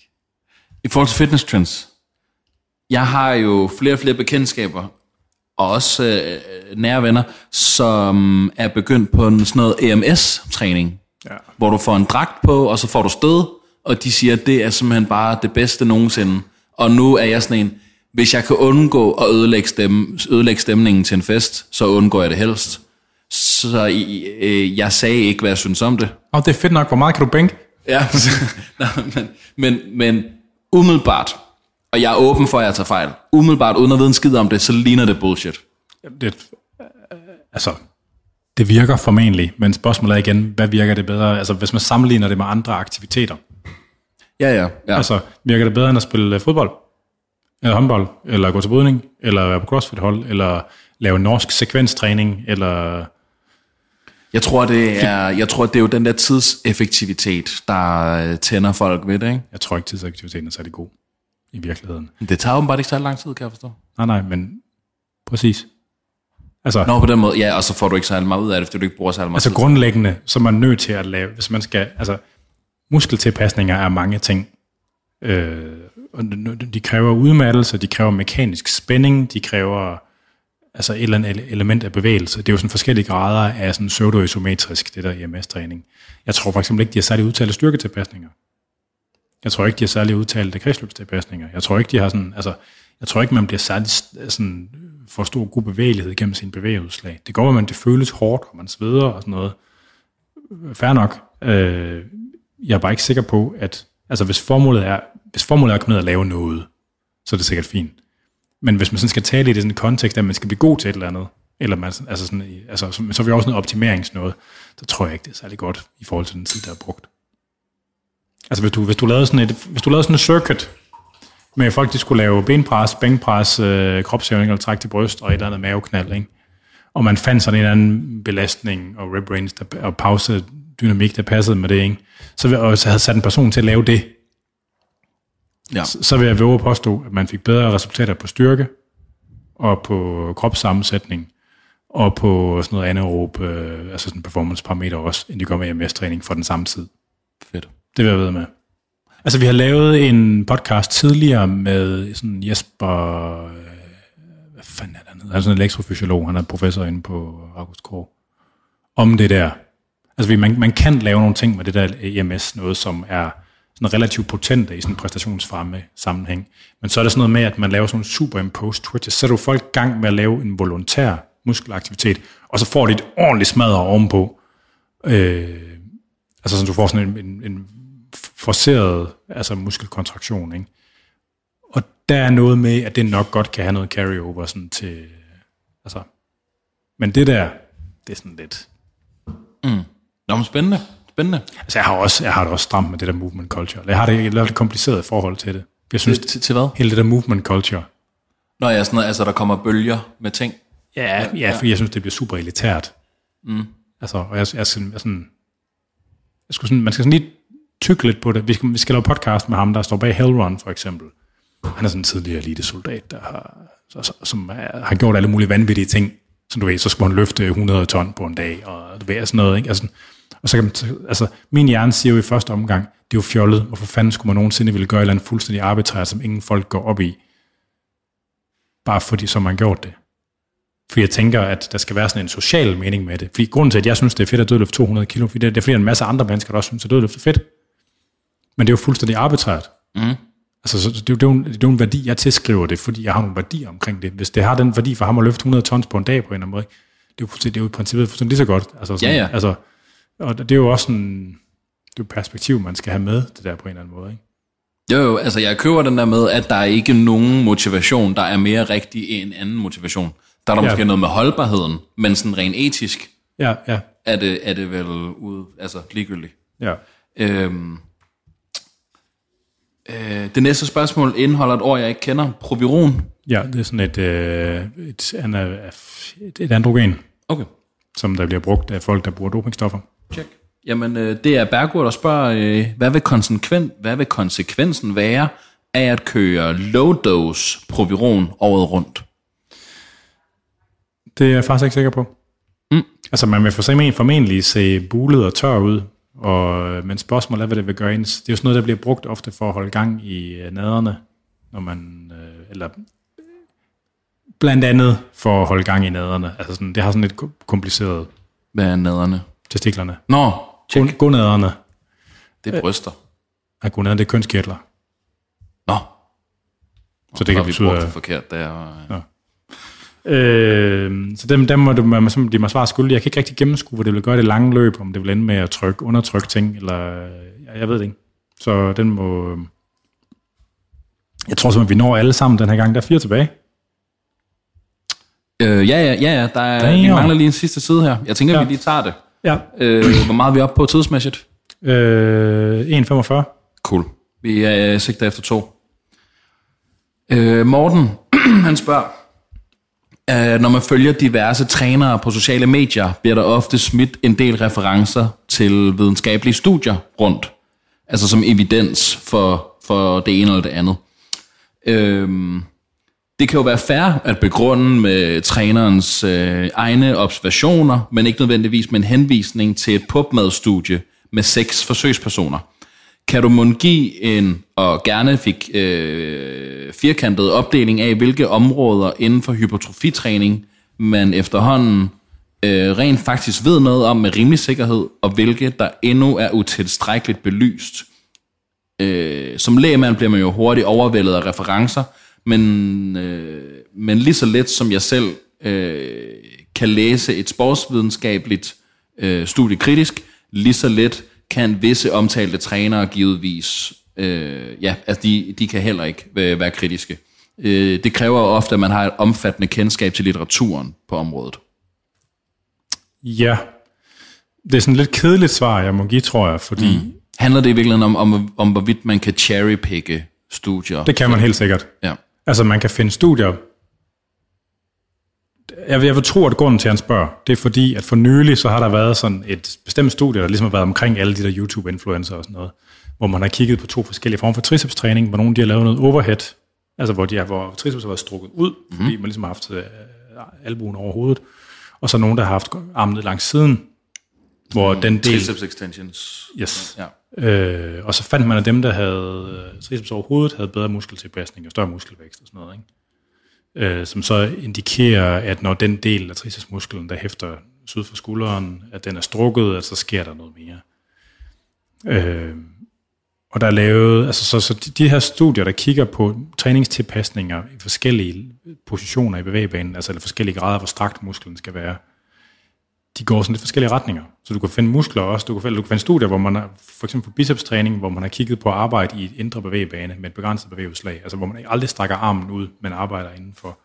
Speaker 2: I forhold til fitness trends, jeg har jo flere og flere bekendtskaber, og også øh, nære venner, som er begyndt på en sådan noget EMS-træning,
Speaker 1: Ja.
Speaker 2: hvor du får en dragt på, og så får du stød, og de siger, at det er simpelthen bare det bedste nogensinde. Og nu er jeg sådan en, hvis jeg kan undgå at ødelægge, stemme, ødelægge stemningen til en fest, så undgår jeg det helst. Så øh, jeg sagde ikke, hvad jeg synes om det.
Speaker 1: Og det er fedt nok. Hvor meget kan du bænke?
Speaker 2: Ja, Nå, (laughs) men, men, men umiddelbart, og jeg er åben for, at jeg tager fejl, umiddelbart, uden at vide en skid om det, så ligner det bullshit.
Speaker 1: Det, altså, det virker formentlig, men spørgsmålet er igen, hvad virker det bedre? Altså, hvis man sammenligner det med andre aktiviteter.
Speaker 2: Ja, ja. ja.
Speaker 1: Altså, virker det bedre end at spille øh, fodbold? Eller håndbold? Eller gå til brydning? Eller være på crossfit-hold? Eller lave norsk sekvenstræning? Eller...
Speaker 2: Jeg tror, det er, jeg tror, det er jo den der tidseffektivitet, der øh, tænder folk ved det, ikke?
Speaker 1: Jeg tror ikke, tidsaktiviteten er særlig god i virkeligheden.
Speaker 2: Det tager jo bare ikke så lang tid, kan jeg forstå.
Speaker 1: Nej, nej, men præcis. Altså,
Speaker 2: Nå, på den måde, ja, og så får du ikke særlig meget ud af det, fordi du ikke bruger særlig meget
Speaker 1: altså
Speaker 2: tid.
Speaker 1: grundlæggende, så er man nødt til at lave, hvis man skal, altså muskeltilpasninger er mange ting. Øh, og de kræver udmattelse, de kræver mekanisk spænding, de kræver altså et eller andet element af bevægelse. Det er jo sådan forskellige grader af sådan pseudoisometrisk, det der EMS-træning. Jeg tror for eksempel ikke, de har særlig udtalte styrketilpasninger. Jeg tror ikke, de har særlig udtalte kredsløbstilpasninger. Jeg tror ikke, de har sådan, altså, jeg tror ikke, man bliver særlig sådan, for stor god bevægelighed gennem sin bevægeudslag. Det går, at man det føles hårdt, og man sveder og sådan noget. Fær nok. Øh, jeg er bare ikke sikker på, at altså, hvis formålet er, hvis formålet er at komme ned og lave noget, så er det sikkert fint. Men hvis man sådan skal tale i det sådan kontekst, at man skal blive god til et eller andet, eller man, altså sådan, altså, så, så er vi også noget optimeringsnåde, så tror jeg ikke, det er særlig godt i forhold til den tid, der er brugt. Altså hvis du, hvis du lavede sådan et, hvis du lavede sådan et circuit, med folk, de skulle lave benpres, bænkpres, øh, kropshævning eller træk til bryst og et eller andet maveknald, ikke? Og man fandt sådan en eller anden belastning og rib range der, og pause dynamik, der passede med det, ikke? Så, vi, og så havde sat en person til at lave det,
Speaker 2: Ja.
Speaker 1: så, så vil jeg våge at påstå, at man fik bedre resultater på styrke, og på kropssammensætning, og på sådan noget anaerob, øh, altså sådan performance parameter også, end de gør med EMS-træning for den samme tid.
Speaker 2: Fedt.
Speaker 1: Det vil jeg ved med. Altså, vi har lavet en podcast tidligere med sådan Jesper... Øh, hvad fanden er det, han hedder? Han er sådan en elektrofysiolog, han er professor inde på August Kåre. Om det der. Altså, vi- man, man kan lave nogle ting med det der EMS, noget som er sådan relativt potente i sådan en præstationsfremme sammenhæng. Men så er det sådan noget med, at man laver sådan en superimposed twitches. Så sætter du folk i gang med at lave en volontær muskelaktivitet, og så får de et ordentligt smadret ovenpå. Øh, altså sådan, du får sådan en, en, en forceret altså muskelkontraktion. Ikke? Og der er noget med, at det nok godt kan have noget carryover sådan til... Altså, men det der, det er sådan lidt...
Speaker 2: Nå, men spændende. Spændende.
Speaker 1: Altså, jeg har, også, jeg har det også stramt med det der movement culture. Jeg har det et lidt kompliceret forhold til det. Jeg synes,
Speaker 2: Til, til, til hvad?
Speaker 1: hele det der movement culture,
Speaker 2: Nå ja, sådan noget, altså der kommer bølger med ting.
Speaker 1: Ja, ja, fordi jeg synes, det bliver super elitært. Mm. Altså, og jeg, jeg, jeg, sådan, jeg skulle sådan, man skal sådan lige tykke lidt på det. Vi skal, vi skal lave podcast med ham, der står bag Hellrun, for eksempel. Han er sådan en tidligere elitesoldat, der har, så- som er, har gjort alle mulige vanvittige ting. Som du ved, så skulle han løfte 100 ton på en dag, og du ved, sådan noget, ikke? Altså, og så kan man, altså, min hjerne siger jo i første omgang, det er jo fjollet. Hvorfor fanden skulle man nogensinde ville gøre et eller andet fuldstændig arbitrært, som ingen folk går op i? Bare fordi, som man gjort det. Fordi jeg tænker, at der skal være sådan en social mening med det. Fordi grunden til, at jeg synes, det er fedt at dødløfte 200 kilo, fordi det, det er fordi, er en masse andre mennesker, der også synes, at dødløfte er fedt. Men det er jo fuldstændig arbitrært.
Speaker 2: Mm.
Speaker 1: Altså, så det, er jo, det, er jo en, det er jo en værdi, jeg tilskriver det, fordi jeg har nogle værdier omkring det. Hvis det har den værdi for ham at løfte 100 tons på en dag på en eller anden måde, det er jo, det er jo i princippet fuldstændig lige så godt. Altså, sådan,
Speaker 2: Ja, ja.
Speaker 1: Altså, og det er jo også sådan, det er jo et perspektiv, man skal have med, det der på en eller anden måde. Ikke?
Speaker 2: Jo, jo, altså jeg køber den der med, at der er ikke nogen motivation, der er mere rigtig end en anden motivation. Der er der
Speaker 1: ja.
Speaker 2: måske noget med holdbarheden, men sådan rent etisk
Speaker 1: Ja, ja,
Speaker 2: er det, er det vel ude, altså ligegyldigt.
Speaker 1: ja.
Speaker 2: Øhm, øh, det næste spørgsmål indeholder et ord, jeg ikke kender. Proviron.
Speaker 1: Ja, det er sådan et, øh, et, et, et androgen,
Speaker 2: Okay,
Speaker 1: som der bliver brugt af folk, der bruger dopingstoffer.
Speaker 2: check. Jamen, øh, det er Bergurt, der spørger, øh, hvad, vil konsekven, hvad vil konsekvensen være af at køre low dose Proviron året rundt?
Speaker 1: Det er jeg faktisk ikke sikker på.
Speaker 2: Mm.
Speaker 1: Altså, man vil formentlig, formentlig se bulet og tør ud, og, men spørgsmålet er, hvad det vil gøre ens. Det er jo sådan noget, der bliver brugt ofte for at holde gang i øh, naderne, når man, øh, eller blandt andet for at holde gang i naderne. Altså sådan, det har sådan lidt ko- kompliceret
Speaker 2: Hvad er naderne?
Speaker 1: testiklerne.
Speaker 2: Nå, check.
Speaker 1: Gonaderne.
Speaker 2: Det er bryster.
Speaker 1: Ja, gonaderne, det er kønskirtler.
Speaker 2: Nå,
Speaker 1: Så det kan
Speaker 2: vi
Speaker 1: betyde...
Speaker 2: brugt det forkert der.
Speaker 1: Ja. Øh, så dem, dem må du, man, de må svare skyldig. Jeg kan ikke rigtig gennemskue, hvor det vil gøre det lange løb, om det vil ende med at trykke, undertrykke ting, eller jeg, jeg ved det ikke. Så den må... Jeg tror simpelthen, vi når alle sammen den her gang. Der er fire tilbage.
Speaker 2: Øh, ja, ja, ja, ja. Der er, vi mangler lige en sidste side her. Jeg tænker, ja. Vi lige tager det.
Speaker 1: Ja.
Speaker 2: Øh, hvor meget er vi oppe på tidsmæssigt?
Speaker 1: Øh, 1,45.
Speaker 2: Cool. Vi er sigter efter to. Øh, Morten, (clears throat) han spørger, Uh, når man følger diverse trænere på sociale medier, bliver der ofte smidt en del referencer til videnskabelige studier rundt. Altså som evidens for, for det ene eller det andet. Øhm, det kan jo være fair at begrunde med trænerens øh, egne observationer, men ikke nødvendigvis med en henvisning til et PubMed-studie med seks forsøgspersoner. Kan du måske give en, og gerne fik øh, firkantet opdeling af, hvilke områder inden for hypertrofitræning man efterhånden øh, rent faktisk ved noget om med rimelig sikkerhed, og hvilke der endnu er utilstrækkeligt belyst. Øh, som lægemand bliver man jo hurtigt overvældet af referencer, men, øh, men lige så let som jeg selv øh, kan læse et sportsvidenskabeligt øh, studie kritisk, lige så let kan visse omtalte trænere givetvis, øh, ja, altså de, de kan heller ikke være, være kritiske. Øh, det kræver ofte, at man har et omfattende kendskab til litteraturen på området.
Speaker 1: Ja. Det er sådan et lidt kedeligt svar, jeg må give, tror jeg, fordi mm.
Speaker 2: Handler det i virkeligheden om, om, om hvorvidt man kan cherrypicke studier?
Speaker 1: det kan man helt sikkert.
Speaker 2: Ja.
Speaker 1: Altså, man kan finde studier. Jeg jeg vil tro, at grunden til, at han spørger, det er fordi, at for nylig, så har der været sådan et bestemt studie, der ligesom har været omkring alle de der YouTube-influencer og sådan noget, hvor man har kigget på to forskellige former for tricepstræning, hvor nogle de har lavet noget overhead, altså hvor, de har, hvor triceps har været strukket ud, fordi man ligesom har haft øh, albuen over hovedet, og så nogen, der har haft armen ned langs siden, hvor den del...
Speaker 2: Triceps extensions.
Speaker 1: Yes.
Speaker 2: Ja.
Speaker 1: Øh, og så fandt man, at dem, der havde øh, triceps over hovedet, havde bedre muskeltilpasning og større muskelvækst og sådan noget. Ikke? Øh, som så indikerer, at når den del af tricepsmusklen, der hæfter syd for skulderen, at den er strukket, at så sker der noget mere. Øh, og der er lavet, altså så, så de, de her studier, der kigger på træningstilpasninger i forskellige positioner i bevægebanen, altså eller forskellige grader, hvor strakt musklen skal være, de går sådan lidt forskellige retninger. Så du kan finde muskler også, du kan, finde- du kan finde studier, hvor man har, for eksempel på bicepstræning, hvor man har kigget på at arbejde i et indre bevægebane med et begrænset bevægeudslag, altså hvor man aldrig strækker armen ud, men arbejder indenfor,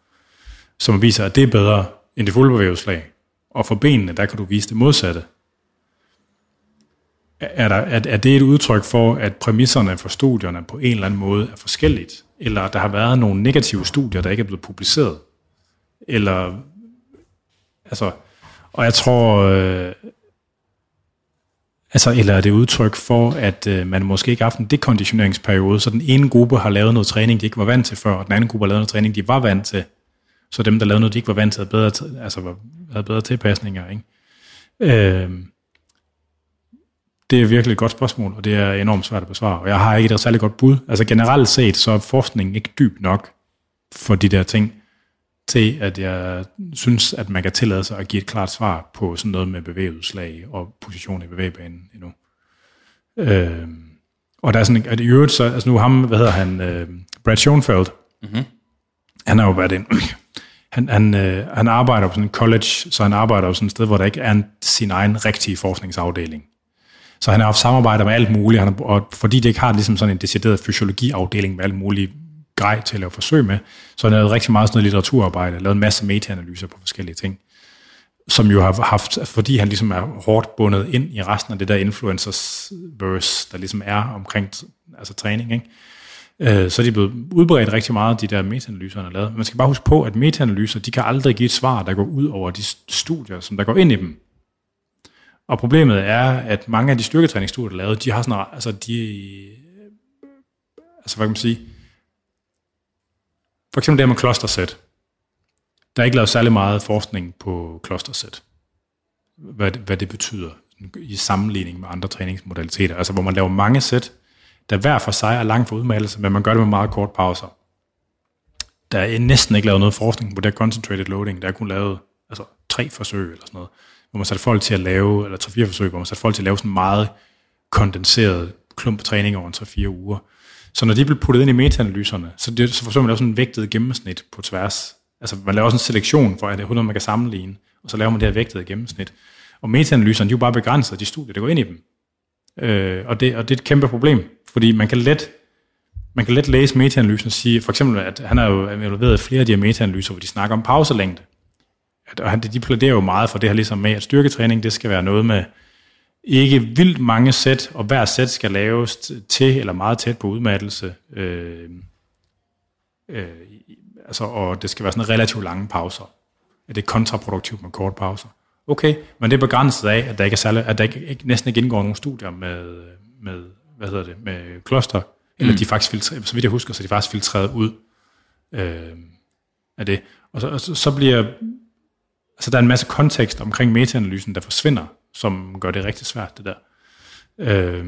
Speaker 1: som viser, at det er bedre end det fulde bevægeudslag. Og for benene, der kan du vise det modsatte. Er, der, er, er det et udtryk for, at præmisserne for studierne på en eller anden måde er forskelligt? Eller at der har været nogle negative studier, der ikke er blevet publiceret? Eller, altså, og jeg tror, øh, altså, eller er det udtryk for, at øh, man måske ikke har haft en dekonditioneringsperiode, så den ene gruppe har lavet noget træning, de ikke var vant til før, og den anden gruppe har lavet noget træning, de var vant til. Så dem, der lavede noget, de ikke var vant til, havde bedre, altså, havde bedre tilpasninger. Ikke? Øh, det er virkelig et godt spørgsmål, og det er enormt svært at besvare. Og jeg har ikke et særligt godt bud. Altså generelt set, så er forskningen ikke dyb nok for de der ting, til at jeg synes, at man kan tillade sig at give et klart svar på sådan noget med bevægeudslag og position i bevægebanen endnu. Øh, og der er sådan, at i øvrigt, så, altså nu ham, hvad hedder han, øh, Brad Schoenfeld, mm-hmm. han har jo været en, (clears throat) han, han, øh, han arbejder på sådan en college, så han arbejder på sådan et sted, hvor der ikke er en, sin egen rigtige forskningsafdeling. Så han har haft samarbejder med alt muligt, han og fordi det ikke har ligesom sådan en decideret fysiologiafdeling med alt muligt grej til at lave forsøg med, så har han lavet rigtig meget sådan noget litteraturarbejde, lavet en masse meta-analyser på forskellige ting, som jo har haft, fordi han ligesom er hårdt bundet ind i resten af det der influencers verse, der ligesom er omkring altså træning, ikke? Øh, så er de blevet udbredt rigtig meget, de der metaanalyser, han har lavet. Men man skal bare huske på, at meta-analyser, de kan aldrig give et svar, der går ud over de studier, som der går ind i dem. Og problemet er, at mange af de styrketræningsstudier, der er lavet, de har sådan, altså de, altså hvad kan man sige, for eksempel det her med klostersæt. Der er ikke lavet særlig meget forskning på klostersæt. Hvad, hvad det betyder i sammenligning med andre træningsmodaliteter. Altså hvor man laver mange sæt, der hver for sig er langt for udmattelse, men man gør det med meget kort pauser. Der er næsten ikke lavet noget forskning på det concentrated loading. Der er kun lavet altså, tre forsøg eller sådan noget, hvor man satte folk til at lave, eller tre-fire forsøg, hvor man satte folk til at lave sådan meget kondenseret klump træning over en 3-4 uger. Så når de blev puttet ind i metaanalyserne, så, det, så forsøger man at lave sådan en vægtet gennemsnit på tværs. Altså man laver også en selektion for, at det er 100, man kan sammenligne, og så laver man det her vægtede gennemsnit. Og metaanalyserne, de er jo bare begrænset de studier, der går ind i dem. Øh, og, det, og det er et kæmpe problem, fordi man kan let, man kan let læse metaanalysen og sige, for eksempel, at han har jo involveret i flere af de her metaanalyser, hvor de snakker om pauselængde. at, og han- de plæderer jo meget for det her ligesom med, at styrketræning, det skal være noget med ikke vildt mange sæt, og hver sæt skal laves til eller meget tæt på udmattelse. Øh, øh, altså, og det skal være sådan relativt lange pauser. Det er kontraproduktivt med korte pauser. Okay, men det er begrænset af, at der ikke er særlig, at der ikke, ikke, næsten ikke indgår nogen studier med, med hvad hedder det, med kloster, eller mm. de faktisk filtreret, så vidt jeg husker, så de faktisk filtreret ud øh, af det. Og så, og så, så bliver, altså der er en masse kontekst omkring metaanalysen, der forsvinder, som gør det rigtig svært, det der. Øh,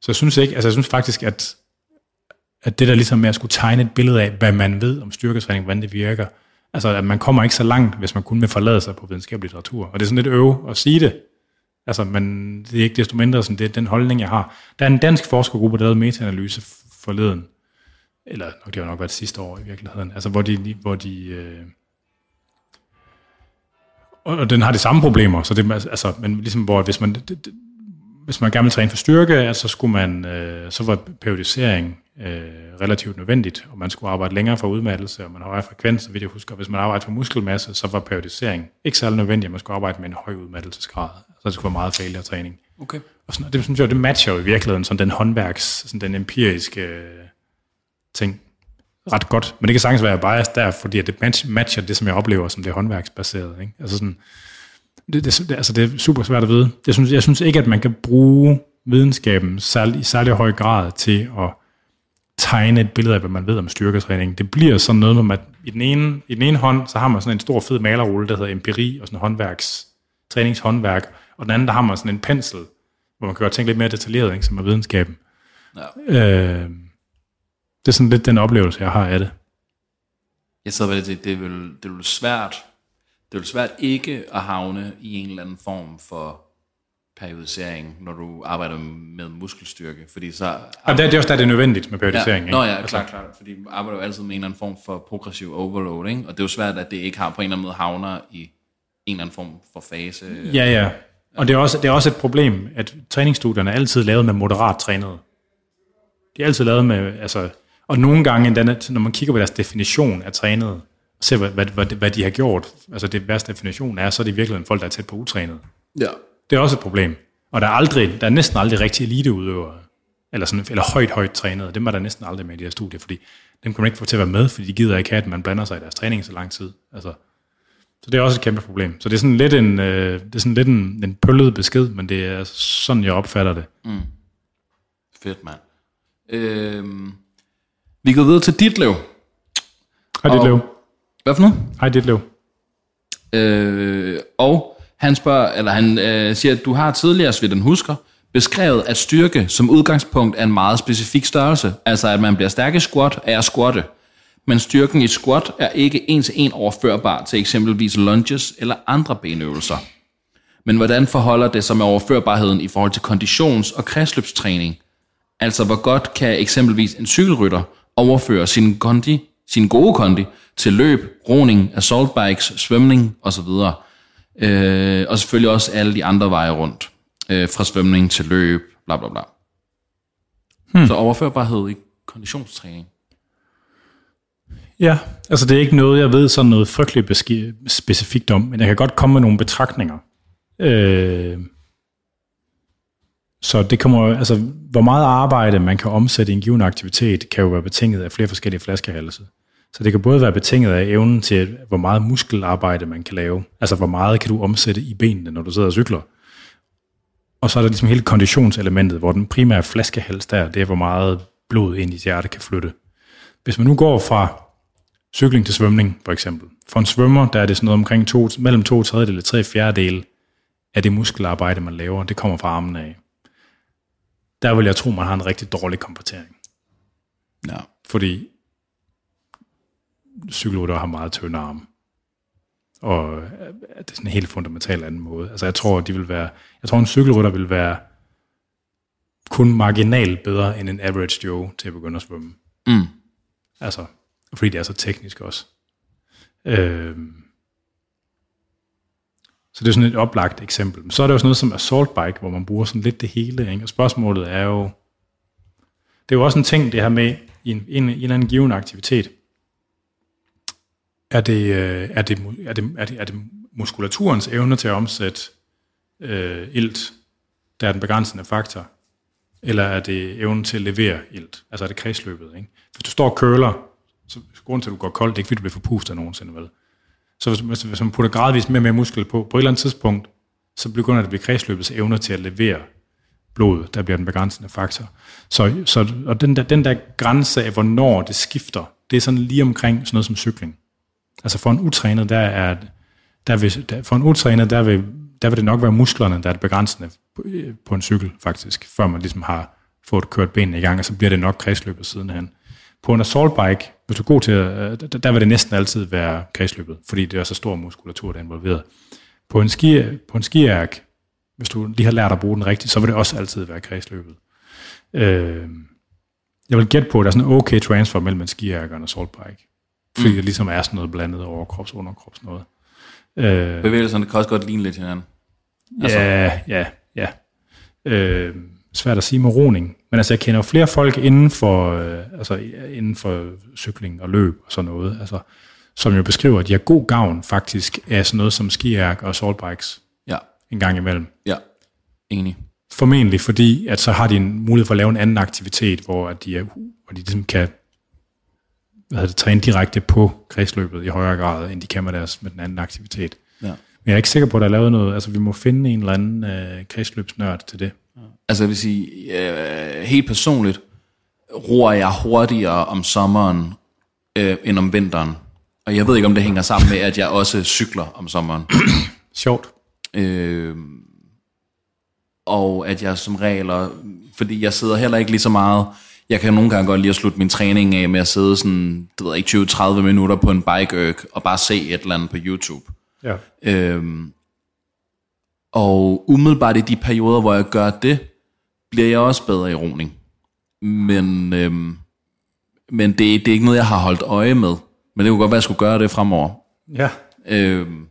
Speaker 1: så jeg synes ikke, altså jeg synes faktisk, at, at det der ligesom med at skulle tegne et billede af, hvad man ved om styrketræning, hvordan det virker, altså at man kommer ikke så langt, hvis man kun vil forlade sig på videnskabelig litteratur. Og det er sådan lidt øve at sige det, Altså, men det er ikke desto mindre sådan, det er den holdning, jeg har. Der er en dansk forskergruppe, der lavede metaanalyse forleden, eller nok, det har nok været sidste år i virkeligheden, altså hvor de, hvor de øh, og den har de samme problemer, så det, altså, men ligesom hvor, hvis man, det, det, hvis man gerne vil træne for styrke, altså, så skulle man, øh, så var periodisering øh, relativt nødvendigt, og man skulle arbejde længere for udmattelse, og man har højere frekvens, så vidt jeg husker. Hvis man arbejder for muskelmasse, så var periodisering ikke særlig nødvendigt, man skulle arbejde med en høj udmattelsesgrad, så det skulle være meget failure træning.
Speaker 2: Okay.
Speaker 1: Og sådan, det synes jeg, det matcher jo i virkeligheden sådan den håndværks, sådan den empiriske øh, ting ret godt. Men det kan sagtens være bias der, fordi det match- matcher det, som jeg oplever som det håndværksbaserede. Ikke? Altså sådan, det, det, det, altså det er super svært at vide. Jeg synes, jeg synes ikke, at man kan bruge videnskaben særlig, i særlig høj grad til at tegne et billede af, hvad man ved om styrketræning. Det bliver sådan noget, med, at i den, ene, i den ene hånd, så har man sådan en stor fed malerrulle, der hedder empiri og sådan håndværks, træningshåndværk, og den anden, der har man sådan en pensel, hvor man kan gøre ting lidt mere detaljeret, ikke, som er videnskaben.
Speaker 2: Ja.
Speaker 1: Øh, det er sådan lidt den oplevelse, jeg har af det.
Speaker 2: Jeg sidder ved det, det, det, er vel, det er vel svært, det er vel svært ikke at havne i en eller anden form for periodisering, når du arbejder med muskelstyrke, fordi så...
Speaker 1: Og det, det er også der, det er nødvendigt med periodisering.
Speaker 2: Ja,
Speaker 1: ikke?
Speaker 2: nå ja, klart, klart, fordi du arbejder jo altid med en eller anden form for progressiv overload, ikke? og det er jo svært, at det ikke har på en eller anden måde havner i en eller anden form for fase.
Speaker 1: Ja, ja. Og det er, også, det er også et problem, at træningsstudierne er altid lavet med moderat trænede. De er altid lavet med, altså, og nogle gange, endda, når man kigger på deres definition af trænede, og ser, hvad, hvad, hvad, hvad de har gjort, altså det deres definition er, så er det virkelig folk, der er tæt på utrænet.
Speaker 2: Ja.
Speaker 1: Det er også et problem. Og der er, aldrig, der er næsten aldrig rigtig eliteudøvere, eller, sådan, eller højt, højt trænede. Dem er der næsten aldrig med i de her studier, fordi dem kan man ikke få til at være med, fordi de gider ikke have, at man blander sig i deres træning så lang tid. Altså, så det er også et kæmpe problem. Så det er sådan lidt en, øh, det er sådan lidt en, en pøllet besked, men det er sådan, jeg opfatter det.
Speaker 2: Fedt, mand. Øhm, vi går videre til Ditlev.
Speaker 1: Hej Ditlev.
Speaker 2: Hvad for noget?
Speaker 1: Hej Ditlev.
Speaker 2: Øh, og han spørger, eller han øh, siger, at du har tidligere, så vidt den husker, beskrevet, at styrke som udgangspunkt er en meget specifik størrelse. Altså, at man bliver stærk i squat, er at squatte. Men styrken i squat er ikke en til en overførbar til eksempelvis lunges eller andre benøvelser. Men hvordan forholder det sig med overførbarheden i forhold til konditions- og kredsløbstræning? Altså, hvor godt kan eksempelvis en cykelrytter overføre sin, kondi, sin gode kondi til løb, roning, assault bikes, svømning osv. Øh, og selvfølgelig også alle de andre veje rundt. Øh, fra svømning til løb, bla bla bla. Hmm. Så overførbarhed i konditionstræning.
Speaker 1: Ja, altså det er ikke noget, jeg ved sådan noget frygteligt beski- specifikt om, men jeg kan godt komme med nogle betragtninger. Øh, så det kommer, altså hvor meget arbejde man kan omsætte i en given aktivitet, kan jo være betinget af flere forskellige flaskehalse. Så det kan både være betinget af evnen til, hvor meget muskelarbejde man kan lave. Altså hvor meget kan du omsætte i benene, når du sidder og cykler. Og så er der ligesom hele konditionselementet, hvor den primære flaskehals der, det er, hvor meget blod ind i hjertet kan flytte. Hvis man nu går fra cykling til svømning, for eksempel. For en svømmer, der er det sådan noget omkring to, mellem to tredjedel og tre fjerdedel af det muskelarbejde, man laver, det kommer fra armene af. Der vil jeg tro, man har en rigtig dårlig kompetering.
Speaker 2: Ja.
Speaker 1: Fordi cykelrytter har meget tynde arme. Og øh, det er sådan en helt fundamental anden måde. Altså jeg tror, de vil være, jeg tror en cykelrytter vil være kun marginalt bedre end en average Joe til at begynde at svømme.
Speaker 2: Mm.
Speaker 1: Altså, fordi det er så teknisk også. Øhm. Så det er sådan et oplagt eksempel. Så er der jo sådan noget som assault bike, hvor man bruger sådan lidt det hele. Ikke? Og spørgsmålet er jo, det er jo også en ting, det her med i en, en, en eller anden given aktivitet. Er det, er det, er det, er det, er det muskulaturens evne til at omsætte øh, ilt, der er den begrænsende faktor? Eller er det evnen til at levere ilt? Altså er det kredsløbet? Ikke? Hvis du står og køler, så grunden til, at du går koldt, det er ikke fordi, du bliver forpustet nogensinde, vel? Så hvis, hvis, hvis man putter gradvist mere og mere muskel på, på et eller andet tidspunkt, så begynder det at blive kredsløbets evne til at levere blod, der bliver den begrænsende faktor. Så, så og den, der, den der grænse af, hvornår det skifter, det er sådan lige omkring sådan noget som cykling. Altså for en utrænet, der er, der vil, der, for en utrænet, der vil, der vil det nok være musklerne, der er det begrænsende på, øh, på en cykel, faktisk, før man ligesom har fået kørt benene i gang, og så bliver det nok kredsløbet sidenhen. På en assault bike, hvis du er god til at, der, der vil det næsten altid være kredsløbet, fordi det er så stor muskulatur, der er involveret. På en, ski, på en skiærk, hvis du lige har lært at bruge den rigtigt, så vil det også altid være kredsløbet. Øh, jeg vil gætte på, at der er sådan en okay transfer mellem en skiærk og en assault bike. Fordi mm. det ligesom er sådan noget blandet overkrops, underkrops noget. Øh,
Speaker 2: Bevægelserne kan også godt ligne lidt hinanden.
Speaker 1: Altså. Ja, ja, ja. Øh, svært at sige med roning. Men altså, jeg kender jo flere folk inden for, øh, altså, inden for cykling og løb og sådan noget, altså, som jo beskriver, at de har god gavn faktisk af sådan noget som skiærk og assault bikes
Speaker 2: Ja,
Speaker 1: en gang imellem.
Speaker 2: ja. Enig.
Speaker 1: Formentlig fordi, at så har de en mulighed for at lave en anden aktivitet, hvor at de, er, hvor de ligesom kan hvad hedder det, træne direkte på kredsløbet i højere grad, end de kan med, deres, med den anden aktivitet.
Speaker 2: Ja.
Speaker 1: Men jeg er ikke sikker på, at der er lavet noget, altså vi må finde en eller anden øh, kredsløbsnørd til det.
Speaker 2: Altså jeg vil sige, øh, helt personligt, roer jeg hurtigere om sommeren øh, end om vinteren. Og jeg ved ikke, om det hænger sammen med, at jeg også cykler om sommeren. (clears throat)
Speaker 1: Sjovt.
Speaker 2: Øh, og at jeg som regel, og- fordi jeg sidder heller ikke lige så meget, jeg kan nogle gange godt lide at slutte min træning af med at sidde sådan, det ved ikke, 20-30 minutter på en bike og bare se et eller andet på YouTube.
Speaker 1: Ja.
Speaker 2: Øhm, og umiddelbart i de perioder, hvor jeg gør det, bliver jeg også bedre i roning. Men, øhm, men det, det er ikke noget, jeg har holdt øje med. Men det kunne godt være, at jeg skulle gøre det fremover.
Speaker 1: Ja.
Speaker 2: Øhm,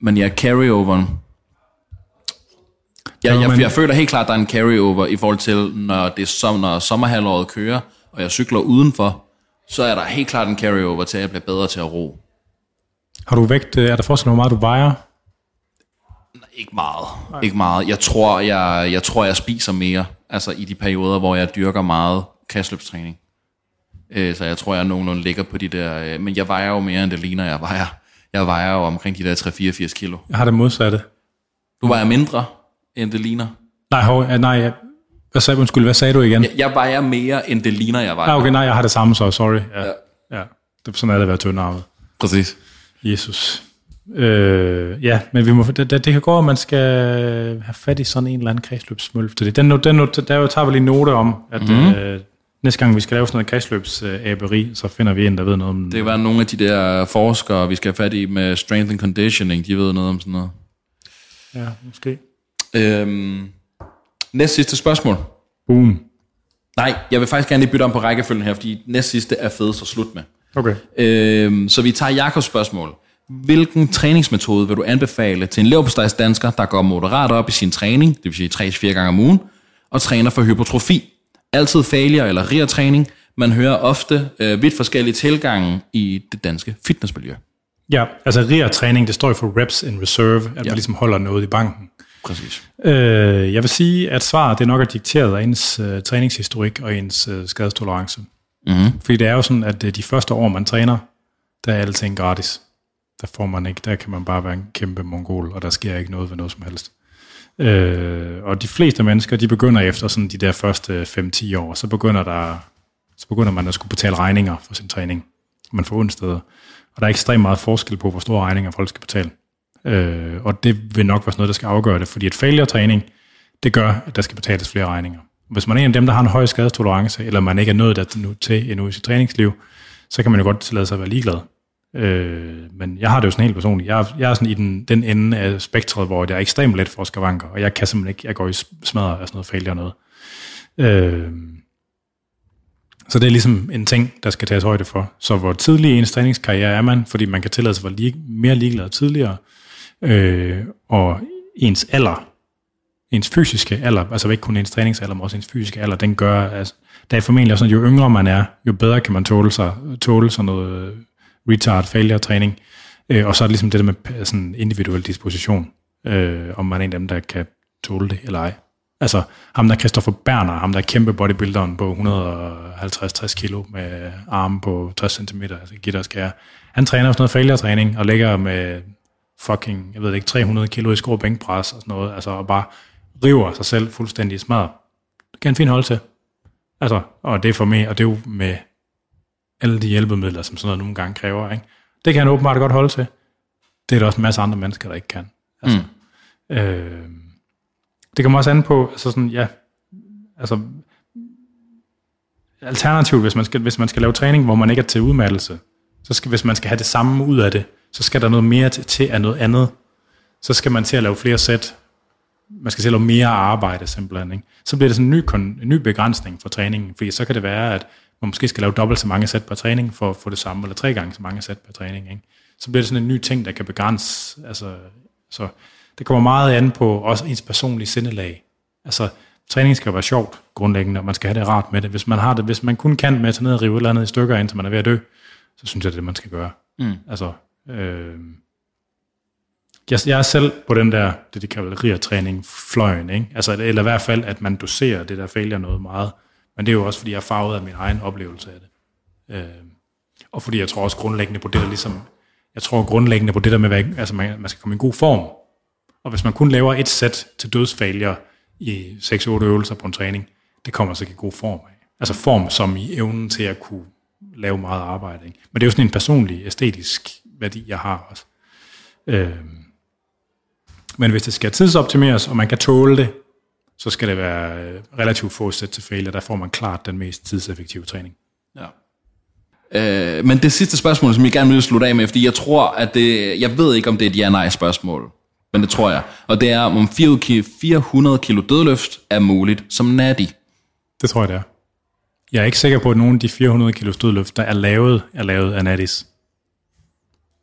Speaker 2: men ja, carryoveren. Jeg,
Speaker 1: Jo,
Speaker 2: jeg,
Speaker 1: men-
Speaker 2: jeg føler helt klart, at der er en carryover i forhold til, når, det er som, når sommerhalvåret kører, og jeg cykler udenfor, så er der helt klart en carryover til, at jeg bliver bedre til at ro.
Speaker 1: Har du vægt, øh, er der forskel på, hvor meget du vejer?
Speaker 2: Ikke meget. Nej. Ikke meget. Jeg tror jeg, jeg tror, jeg spiser mere, altså i de perioder, hvor jeg dyrker meget kastløbstræning. Øh, så jeg tror, jeg nogenlunde ligger på de der... Øh, men jeg vejer jo mere, end det ligner, jeg vejer. Jeg vejer jo omkring de der 3-84 kilo.
Speaker 1: Jeg har det modsatte.
Speaker 2: Du vejer mindre, end det ligner.
Speaker 1: Nej, hov, nej, jeg- hvad sagde, undskyld, hvad sagde du igen?
Speaker 2: Jeg, jeg vejer mere, end det ligner, jeg vejer.
Speaker 1: Ah, okay, nej, jeg har det samme, så sorry. Ja,
Speaker 2: Ja.
Speaker 1: ja. Det sådan er det at være tyndarmet.
Speaker 2: Præcis.
Speaker 1: Jesus. Øh, ja, men vi må, det, det, kan gå, at man skal have fat i sådan en eller anden kredsløbsmølf til det. Den, den, no- der tager vi lige note om, at mm. øh, næste gang vi skal lave sådan noget kredsløbsaberi, så finder vi en, der ved noget om
Speaker 2: Det kan være nogle af de der forskere, vi skal have fat i med strength and conditioning, de ved noget om sådan noget.
Speaker 1: Ja, måske.
Speaker 2: Øhm, næst sidste spørgsmål.
Speaker 1: Boom.
Speaker 2: Nej, jeg vil faktisk gerne lige bytte om på rækkefølgen her, fordi næst sidste er fed, så slut med.
Speaker 1: Okay.
Speaker 2: Øhm, så vi tager Jakobs spørgsmål. Hvilken træningsmetode vil du anbefale til en leverpostejsdansker, der går moderat op i sin træning, det vil sige 3-4 gange om ugen, og træner for hypertrofi? Altid failure eller rir træning. Man hører ofte øh, vidt forskellige tilgange i det danske fitnessmiljø.
Speaker 1: Ja, altså RIR-træning, det står jo for reps in reserve, at ja. man ligesom holder noget i banken.
Speaker 2: Præcis.
Speaker 1: Øh, jeg vil sige, at svaret det nok er dikteret af ens øh, træningshistorik og ens øh, skadestolerance.
Speaker 2: Mm-hmm.
Speaker 1: Fordi det er jo sådan, at øh, de første år, man træner, der er alting gratis. Der får man ikke, der kan man bare være en kæmpe mongol, og der sker ikke noget ved noget som helst. Øh, og de fleste mennesker, de begynder efter sådan de der første 5-10 år, så begynder, der, så begynder man at skulle betale regninger for sin træning. Man får steder. Og der er ekstremt meget forskel på, hvor store regninger folk skal betale. Øh, og det vil nok være sådan noget, der skal afgøre det, fordi et failure-træning, det gør, at der skal betales flere regninger. Hvis man er en af dem, der har en høj skadestolerance, eller man ikke er nået der nu til endnu i sit træningsliv, så kan man jo godt tillade sig at være ligeglad. Øh, men jeg har det jo sådan helt personligt. Jeg er, jeg er sådan i den, den ende af spektret, hvor det er ekstremt let for skavanker, og jeg kan simpelthen ikke, jeg går i smadre af sådan noget failure noget. Øh, så det er ligesom en ting, der skal tages højde for. Så hvor tidlig i ens træningskarriere er man, fordi man kan tillade sig at være lige, mere ligeglad tidligere, øh, og ens alder, ens fysiske alder, altså ikke kun ens træningsalder, men også ens fysiske alder, den gør, altså, der er formentlig også sådan, at jo yngre man er, jo bedre kan man tåle, sig, tåle sådan noget retard failure træning. Øh, og så er det ligesom det der med øh, sådan individuel disposition, øh, om man er en af dem, der kan tåle det eller ej. Altså ham der Christopher Berner, ham der er kæmpe bodybuilderen på 150-60 kilo med arme på 60 cm, altså skære. Han træner sådan noget failure-træning og ligger med fucking, jeg ved ikke, 300 kilo i skrå bænkpres og sådan noget, altså og bare river sig selv fuldstændig i smadret. Det kan en fin holde til. Altså, og det er for mig, og det er jo med alle de hjælpemidler, som sådan noget nogle gange kræver, ikke? Det kan han åbenbart godt holde til. Det er der også en masse andre mennesker, der ikke kan. Altså, mm. øh, det kommer også an på, altså sådan, ja, altså, alternativt, hvis man, skal, hvis man skal lave træning, hvor man ikke er til udmattelse, så skal, hvis man skal have det samme ud af det, så skal der noget mere til, til af noget andet. Så skal man til at lave flere sæt. Man skal til at lave mere arbejde simpelthen. Ikke? Så bliver det sådan en ny, en ny begrænsning for træningen, fordi så kan det være, at man måske skal lave dobbelt så mange sæt per træning for at få det samme, eller tre gange så mange sæt per træning. Ikke? Så bliver det sådan en ny ting, der kan begrænse. Altså, så det kommer meget an på også ens personlige sindelag. Altså, træning skal være sjovt grundlæggende, og man skal have det rart med det. Hvis man har det, hvis man kun kan med at tage ned og rive et eller andet i stykker, indtil man er ved at dø, så synes jeg, det er det, man skal gøre. Mm. Altså, øh, jeg, jeg er selv på den der, det de kalder træning fløjen, ikke? Altså, eller i hvert fald, at man doserer det der failure noget meget. Men det er jo også, fordi jeg er farvet af min egen oplevelse af det. Øh, og fordi jeg tror også grundlæggende på det der ligesom, jeg tror grundlæggende på det der med, at altså man, man skal komme i en god form. Og hvis man kun laver et sæt til dødsfalger i 6-8 øvelser på en træning, det kommer så ikke i god form af. Altså form som i evnen til at kunne lave meget arbejde. Ikke? Men det er jo sådan en personlig, æstetisk værdi, jeg har også. Øh, men hvis det skal tidsoptimeres, og man kan tåle det, så skal det være øh, relativt få sæt til failure. Der får man klart den mest tidseffektive træning. Ja.
Speaker 2: Øh, men det sidste spørgsmål, som jeg gerne vil slutte af med, fordi jeg tror, at det, jeg ved ikke, om det er et ja-nej spørgsmål, men det tror jeg. Og det er, om 400 kilo dødløft er muligt som natty.
Speaker 1: Det tror jeg, det er. Jeg er ikke sikker på, at nogen af de 400 kilo dødløft, der er lavet, er lavet af natties.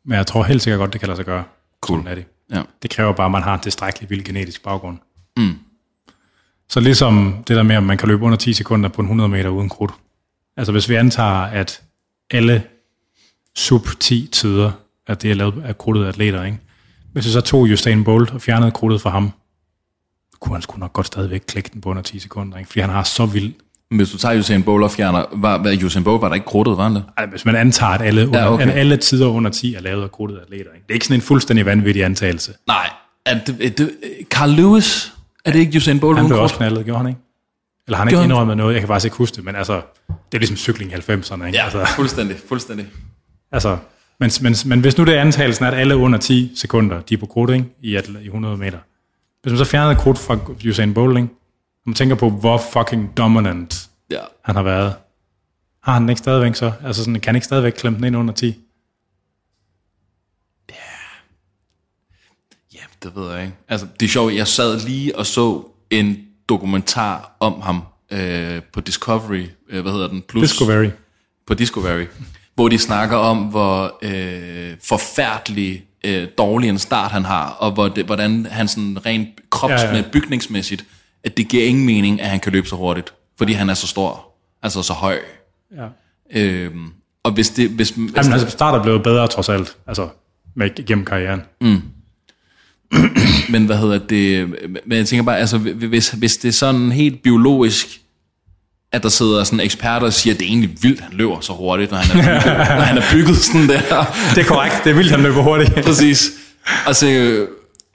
Speaker 1: Men jeg tror helt sikkert godt, det kan lade sig gøre.
Speaker 2: Cool. Natty.
Speaker 1: Ja. Det kræver bare, at man har en tilstrækkelig vild genetisk baggrund. Mm. Så ligesom det der med, at man kan løbe under 10 sekunder på en 100 meter uden krudt. Altså hvis vi antager, at alle sub 10 tider, at det er lavet af krudtede atleter, ikke? Hvis vi så tog Usain Bolt og fjernede krudtet fra ham, kunne han sgu nok godt stadigvæk klikke den på under 10 sekunder, ikke? fordi han har så vildt
Speaker 2: hvis du tager Usain Bolt og fjerner, var, var Usain Bolt var der ikke krudtet, var det?
Speaker 1: Ej, hvis man antager, at alle, under, ja, okay. at alle tider under 10 er lavet af krudtet atleter. Ikke? Det er ikke sådan en fuldstændig vanvittig antagelse.
Speaker 2: Nej. Er det, det, Carl Lewis, er det ikke Usain Bolt?
Speaker 1: Han blev også knaldet, gjorde han ikke? Eller han ikke indrømmet noget, jeg kan faktisk ikke huske det, men altså, det er ligesom cykling i 90'erne. Ikke?
Speaker 2: Ja,
Speaker 1: altså,
Speaker 2: fuldstændig, fuldstændig.
Speaker 1: Altså, men, men, men hvis nu det er antagelsen, at alle under 10 sekunder, de er på krudt, ikke? I, i 100 meter. Hvis man så fjernede krudt fra Usain Bolt, ikke? man tænker på, hvor fucking dominant ja. han har været. Har han ikke stadigvæk så? Altså sådan, kan han ikke stadigvæk klemme den ind under 10?
Speaker 2: Ja. Ja, det ved jeg ikke. Altså, det er sjovt, jeg sad lige og så en dokumentar om ham øh, på Discovery, øh, hvad hedder den?
Speaker 1: Plus, Discovery.
Speaker 2: På Discovery, hvor de snakker om, hvor øh, forfærdelig øh, dårlig en start han har, og hvor det, hvordan han sådan rent krops ja, ja. bygningsmæssigt, at det giver ingen mening, at han kan løbe så hurtigt fordi han er så stor, altså så høj. Ja. Øhm, og hvis det... Hvis, hvis
Speaker 1: Jamen, altså, start er blevet bedre trods alt, altså med, gennem karrieren. Mm. (clears throat)
Speaker 2: men hvad hedder det... Men jeg tænker bare, altså, hvis, hvis det er sådan helt biologisk, at der sidder sådan eksperter og siger, at det er egentlig vildt, han løber så hurtigt, når han er bygget, (laughs) når han er bygget sådan der.
Speaker 1: Det er korrekt, det er vildt, han løber hurtigt. (laughs)
Speaker 2: Præcis. Altså,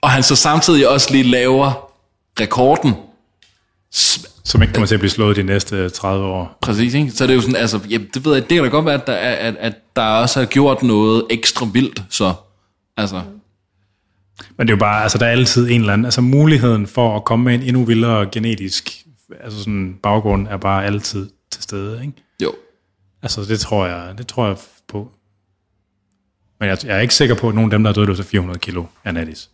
Speaker 2: og han så samtidig også lige laver rekorden,
Speaker 1: som ikke kommer til at blive slået de næste 30 år.
Speaker 2: Præcis, ikke? Så det er jo sådan, altså, ja, det ved jeg, det kan da godt være, at der, er, at, at der også har gjort noget ekstra vildt, så, altså.
Speaker 1: Men det er jo bare, altså der er altid en eller anden, altså muligheden for at komme med en endnu vildere genetisk, altså sådan baggrund, er bare altid til stede, ikke?
Speaker 2: Jo.
Speaker 1: Altså det tror jeg, det tror jeg på. Men jeg, jeg er ikke sikker på, at nogen af dem, der er døde, 400 kilo, er nattis.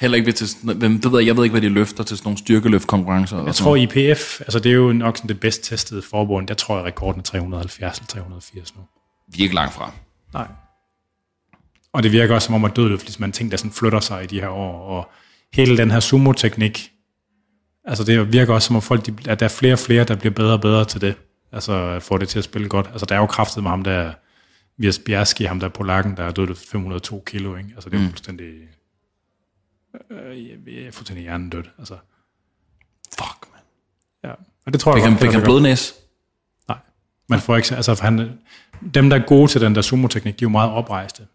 Speaker 2: Heller ikke ved til, hvem, det ved jeg, jeg ved ikke, hvad de løfter til sådan nogle styrkeløftkonkurrencer.
Speaker 1: Jeg tror IPF, altså det er jo nok sådan det bedst testede forbund, jeg tror, at rekorden er 370 eller 380 nu.
Speaker 2: Vi er ikke langt fra.
Speaker 1: Nej. Og det virker også som om, at dødløft ligesom man ting, der sådan flytter sig i de her år, og hele den her sumo-teknik, altså det virker også som om folk, de, at der er flere og flere, der bliver bedre og bedre til det. Altså at få det til at spille godt. Altså der er jo kraftet med ham der, Vias Bjerski, ham der på lakken, der er dødt 502 kilo, ikke? Altså, det er mm. fuldstændig... Øh, jeg er fuldstændig hjernedødt, altså.
Speaker 2: Fuck, man.
Speaker 1: Ja. Og det tror jeg
Speaker 2: han
Speaker 1: det
Speaker 2: blodnæs?
Speaker 1: Nej. Man får ikke, altså han, dem, der er gode til den der sumo-teknik, de er jo meget oprejste.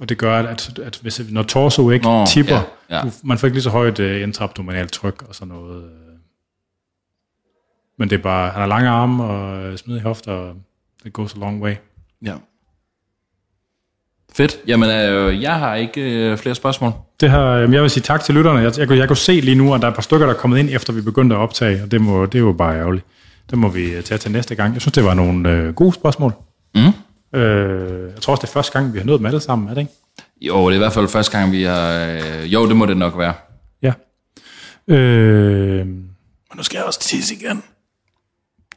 Speaker 1: Og det gør, at, at hvis, når torso ikke
Speaker 2: Nå,
Speaker 1: tipper,
Speaker 2: ja,
Speaker 1: ja,
Speaker 2: ja.
Speaker 1: man får ikke lige så højt uh, intraabdominalt tryk og sådan noget. øh. Men det er bare, han har lange arme og øh, smidige hofter, og det goes a long way.
Speaker 2: Ja. Fedt. Jamen, øh, jeg har ikke øh, flere spørgsmål.
Speaker 1: Det her, øh, jeg vil sige tak til lytterne. Jeg, jeg, kunne, jeg kunne se lige nu, at der er et par stykker, der er kommet ind, efter vi begyndte at optage, og det, må, det er jo bare ærgerligt. Det må vi tage til næste gang. Jeg synes, det var nogle øh, gode spørgsmål.
Speaker 2: Mm.
Speaker 1: Øh, jeg tror også, det er første gang, vi har nået dem alle sammen, er det ikke?
Speaker 2: Jo, det er i hvert fald første gang, vi har... Øh, jo, det må det nok være.
Speaker 1: Ja. Øh,
Speaker 2: Men nu skal jeg også tisse igen.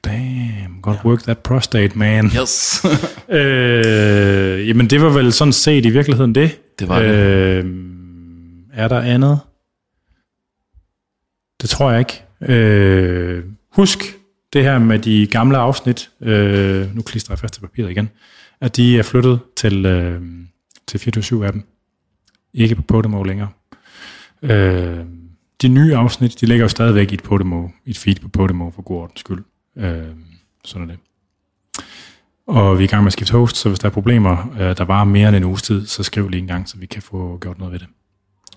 Speaker 1: damn, godt work that prostate, man.
Speaker 2: Yes. (laughs)
Speaker 1: Øh, jamen, det var vel sådan set i virkeligheden det.
Speaker 2: Det var det.
Speaker 1: øh, Er der andet? Det tror jeg ikke. Øh, husk det her med de gamle afsnit. Øh, nu klistrer jeg fast til papiret igen. At de er flyttet til, øh, til 24-7-appen. Ikke på Podimo længere. Øh, de nye afsnit, de ligger jo stadigvæk i et Podimo, i et feed på Podimo for god ordens skyld. Øh, sådan er det. Og vi er i gang med at skifte host, så hvis der er problemer, øh, der var mere end en uges tid, så skriv lige en gang, så vi kan få gjort noget ved det.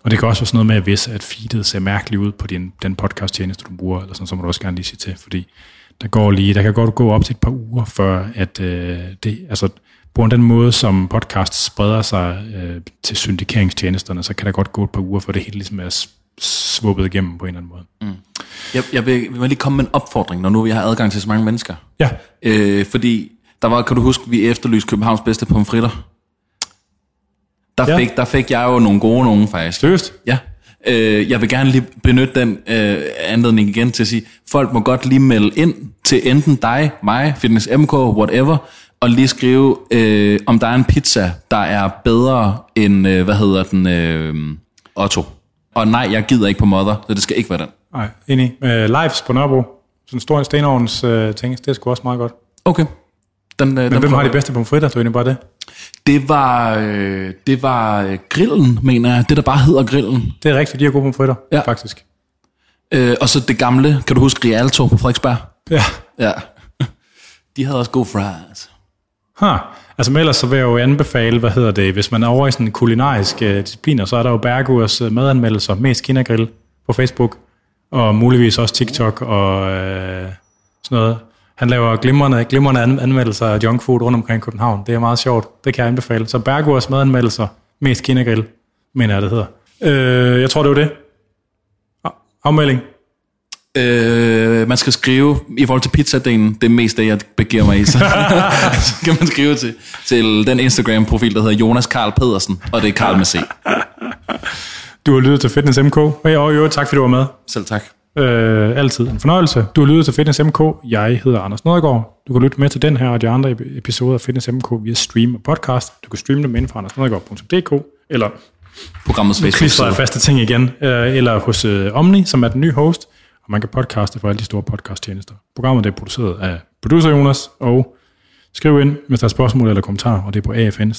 Speaker 1: Og det kan også være sådan noget med, at hvis at feedet ser mærkeligt ud på din, den podcast-tjeneste, du bruger, eller sådan, så må du også gerne lige sige til, fordi der, går lige, der kan godt gå op til et par uger, før at øh, det, altså på den måde, som podcast spreder sig øh, til syndikeringstjenesterne, så kan der godt gå et par uger, før det hele ligesom er svuppet igennem på en eller anden måde. Mm.
Speaker 2: jeg, jeg vil, vil lige komme med en opfordring, når nu vi har adgang til så mange mennesker.
Speaker 1: Ja,
Speaker 2: Øh, fordi der var, kan du huske, vi efterlyste Københavns bedste pomfritter? Der,
Speaker 1: Ja.
Speaker 2: fik, der fik jeg jo nogle gode nogen, faktisk.
Speaker 1: seriøst.
Speaker 2: Ja. Øh, jeg vil gerne lige benytte den øh, anledning igen til at sige, folk må godt lige melde ind til enten dig, mig, Fitness MK, whatever, og lige skrive, øh, om der er en pizza, der er bedre end, øh, hvad hedder den, øh, Otto. Og nej, jeg gider ikke på Mother, så det skal ikke være den.
Speaker 1: Nej, enig. Øh, lives på Nørrebro. Sådan en stor stenovns øh, ting, det er sgu også meget godt.
Speaker 2: Okay. Den, øh,
Speaker 1: Men
Speaker 2: den
Speaker 1: hvem har de bedste pomfritter? Er egentlig bare det.
Speaker 2: Det var, øh, det var øh, grillen, mener jeg. Det, der bare hedder grillen.
Speaker 1: Det er rigtigt, de har gode pomfritter,
Speaker 2: ja.
Speaker 1: faktisk.
Speaker 2: Øh, og så det gamle, kan du huske Rialto på Frederiksberg?
Speaker 1: Ja.
Speaker 2: Ja. (laughs) De havde også gode fries.
Speaker 1: Ha. Altså men ellers så vil jeg jo anbefale, hvad hedder det, hvis man er over i sådan kulinariske øh, discipliner, så er der jo Bergurs øh, madanmeldelser, mest Kinagrill på Facebook, og muligvis også TikTok og øh, sådan noget. Han laver glimrende, glimrende an- anmeldelser af junk food rundt omkring København. Det er meget sjovt. Det kan jeg anbefale. Så Bergurs madanmeldelser, mest Kinagrill, mener jeg, det hedder. Øh, jeg tror, det var det. Afmelding.
Speaker 2: Øh, man skal skrive, i forhold til pizzadelen, det er mest det, jeg begiver mig i, så, (laughs) (laughs) så kan man skrive til, til den Instagram-profil, der hedder Jonas Karl Pedersen, og det er Karl med C.
Speaker 1: Du har lyttet til Fitness MK. Hey, og jo, tak fordi du var med.
Speaker 2: Selv tak.
Speaker 1: Øh, altid en fornøjelse. Du har lyttet til Fitness MK. Jeg hedder Anders Nedergaard. Du kan lytte med til den her og de andre ep- episoder af Fitness MK via stream og podcast. Du kan streame dem inden for andersnedergaard.dk eller
Speaker 2: Programmets
Speaker 1: klister
Speaker 2: Facebook-side.
Speaker 1: jeg faste ting igen, øh, eller hos øh, Omni, som er den nye host, og man kan podcaste for alle de store podcasttjenester. Programmet er produceret af producer Jonas, og skriv ind, hvis der er spørgsmål eller kommentarer, og det er på afn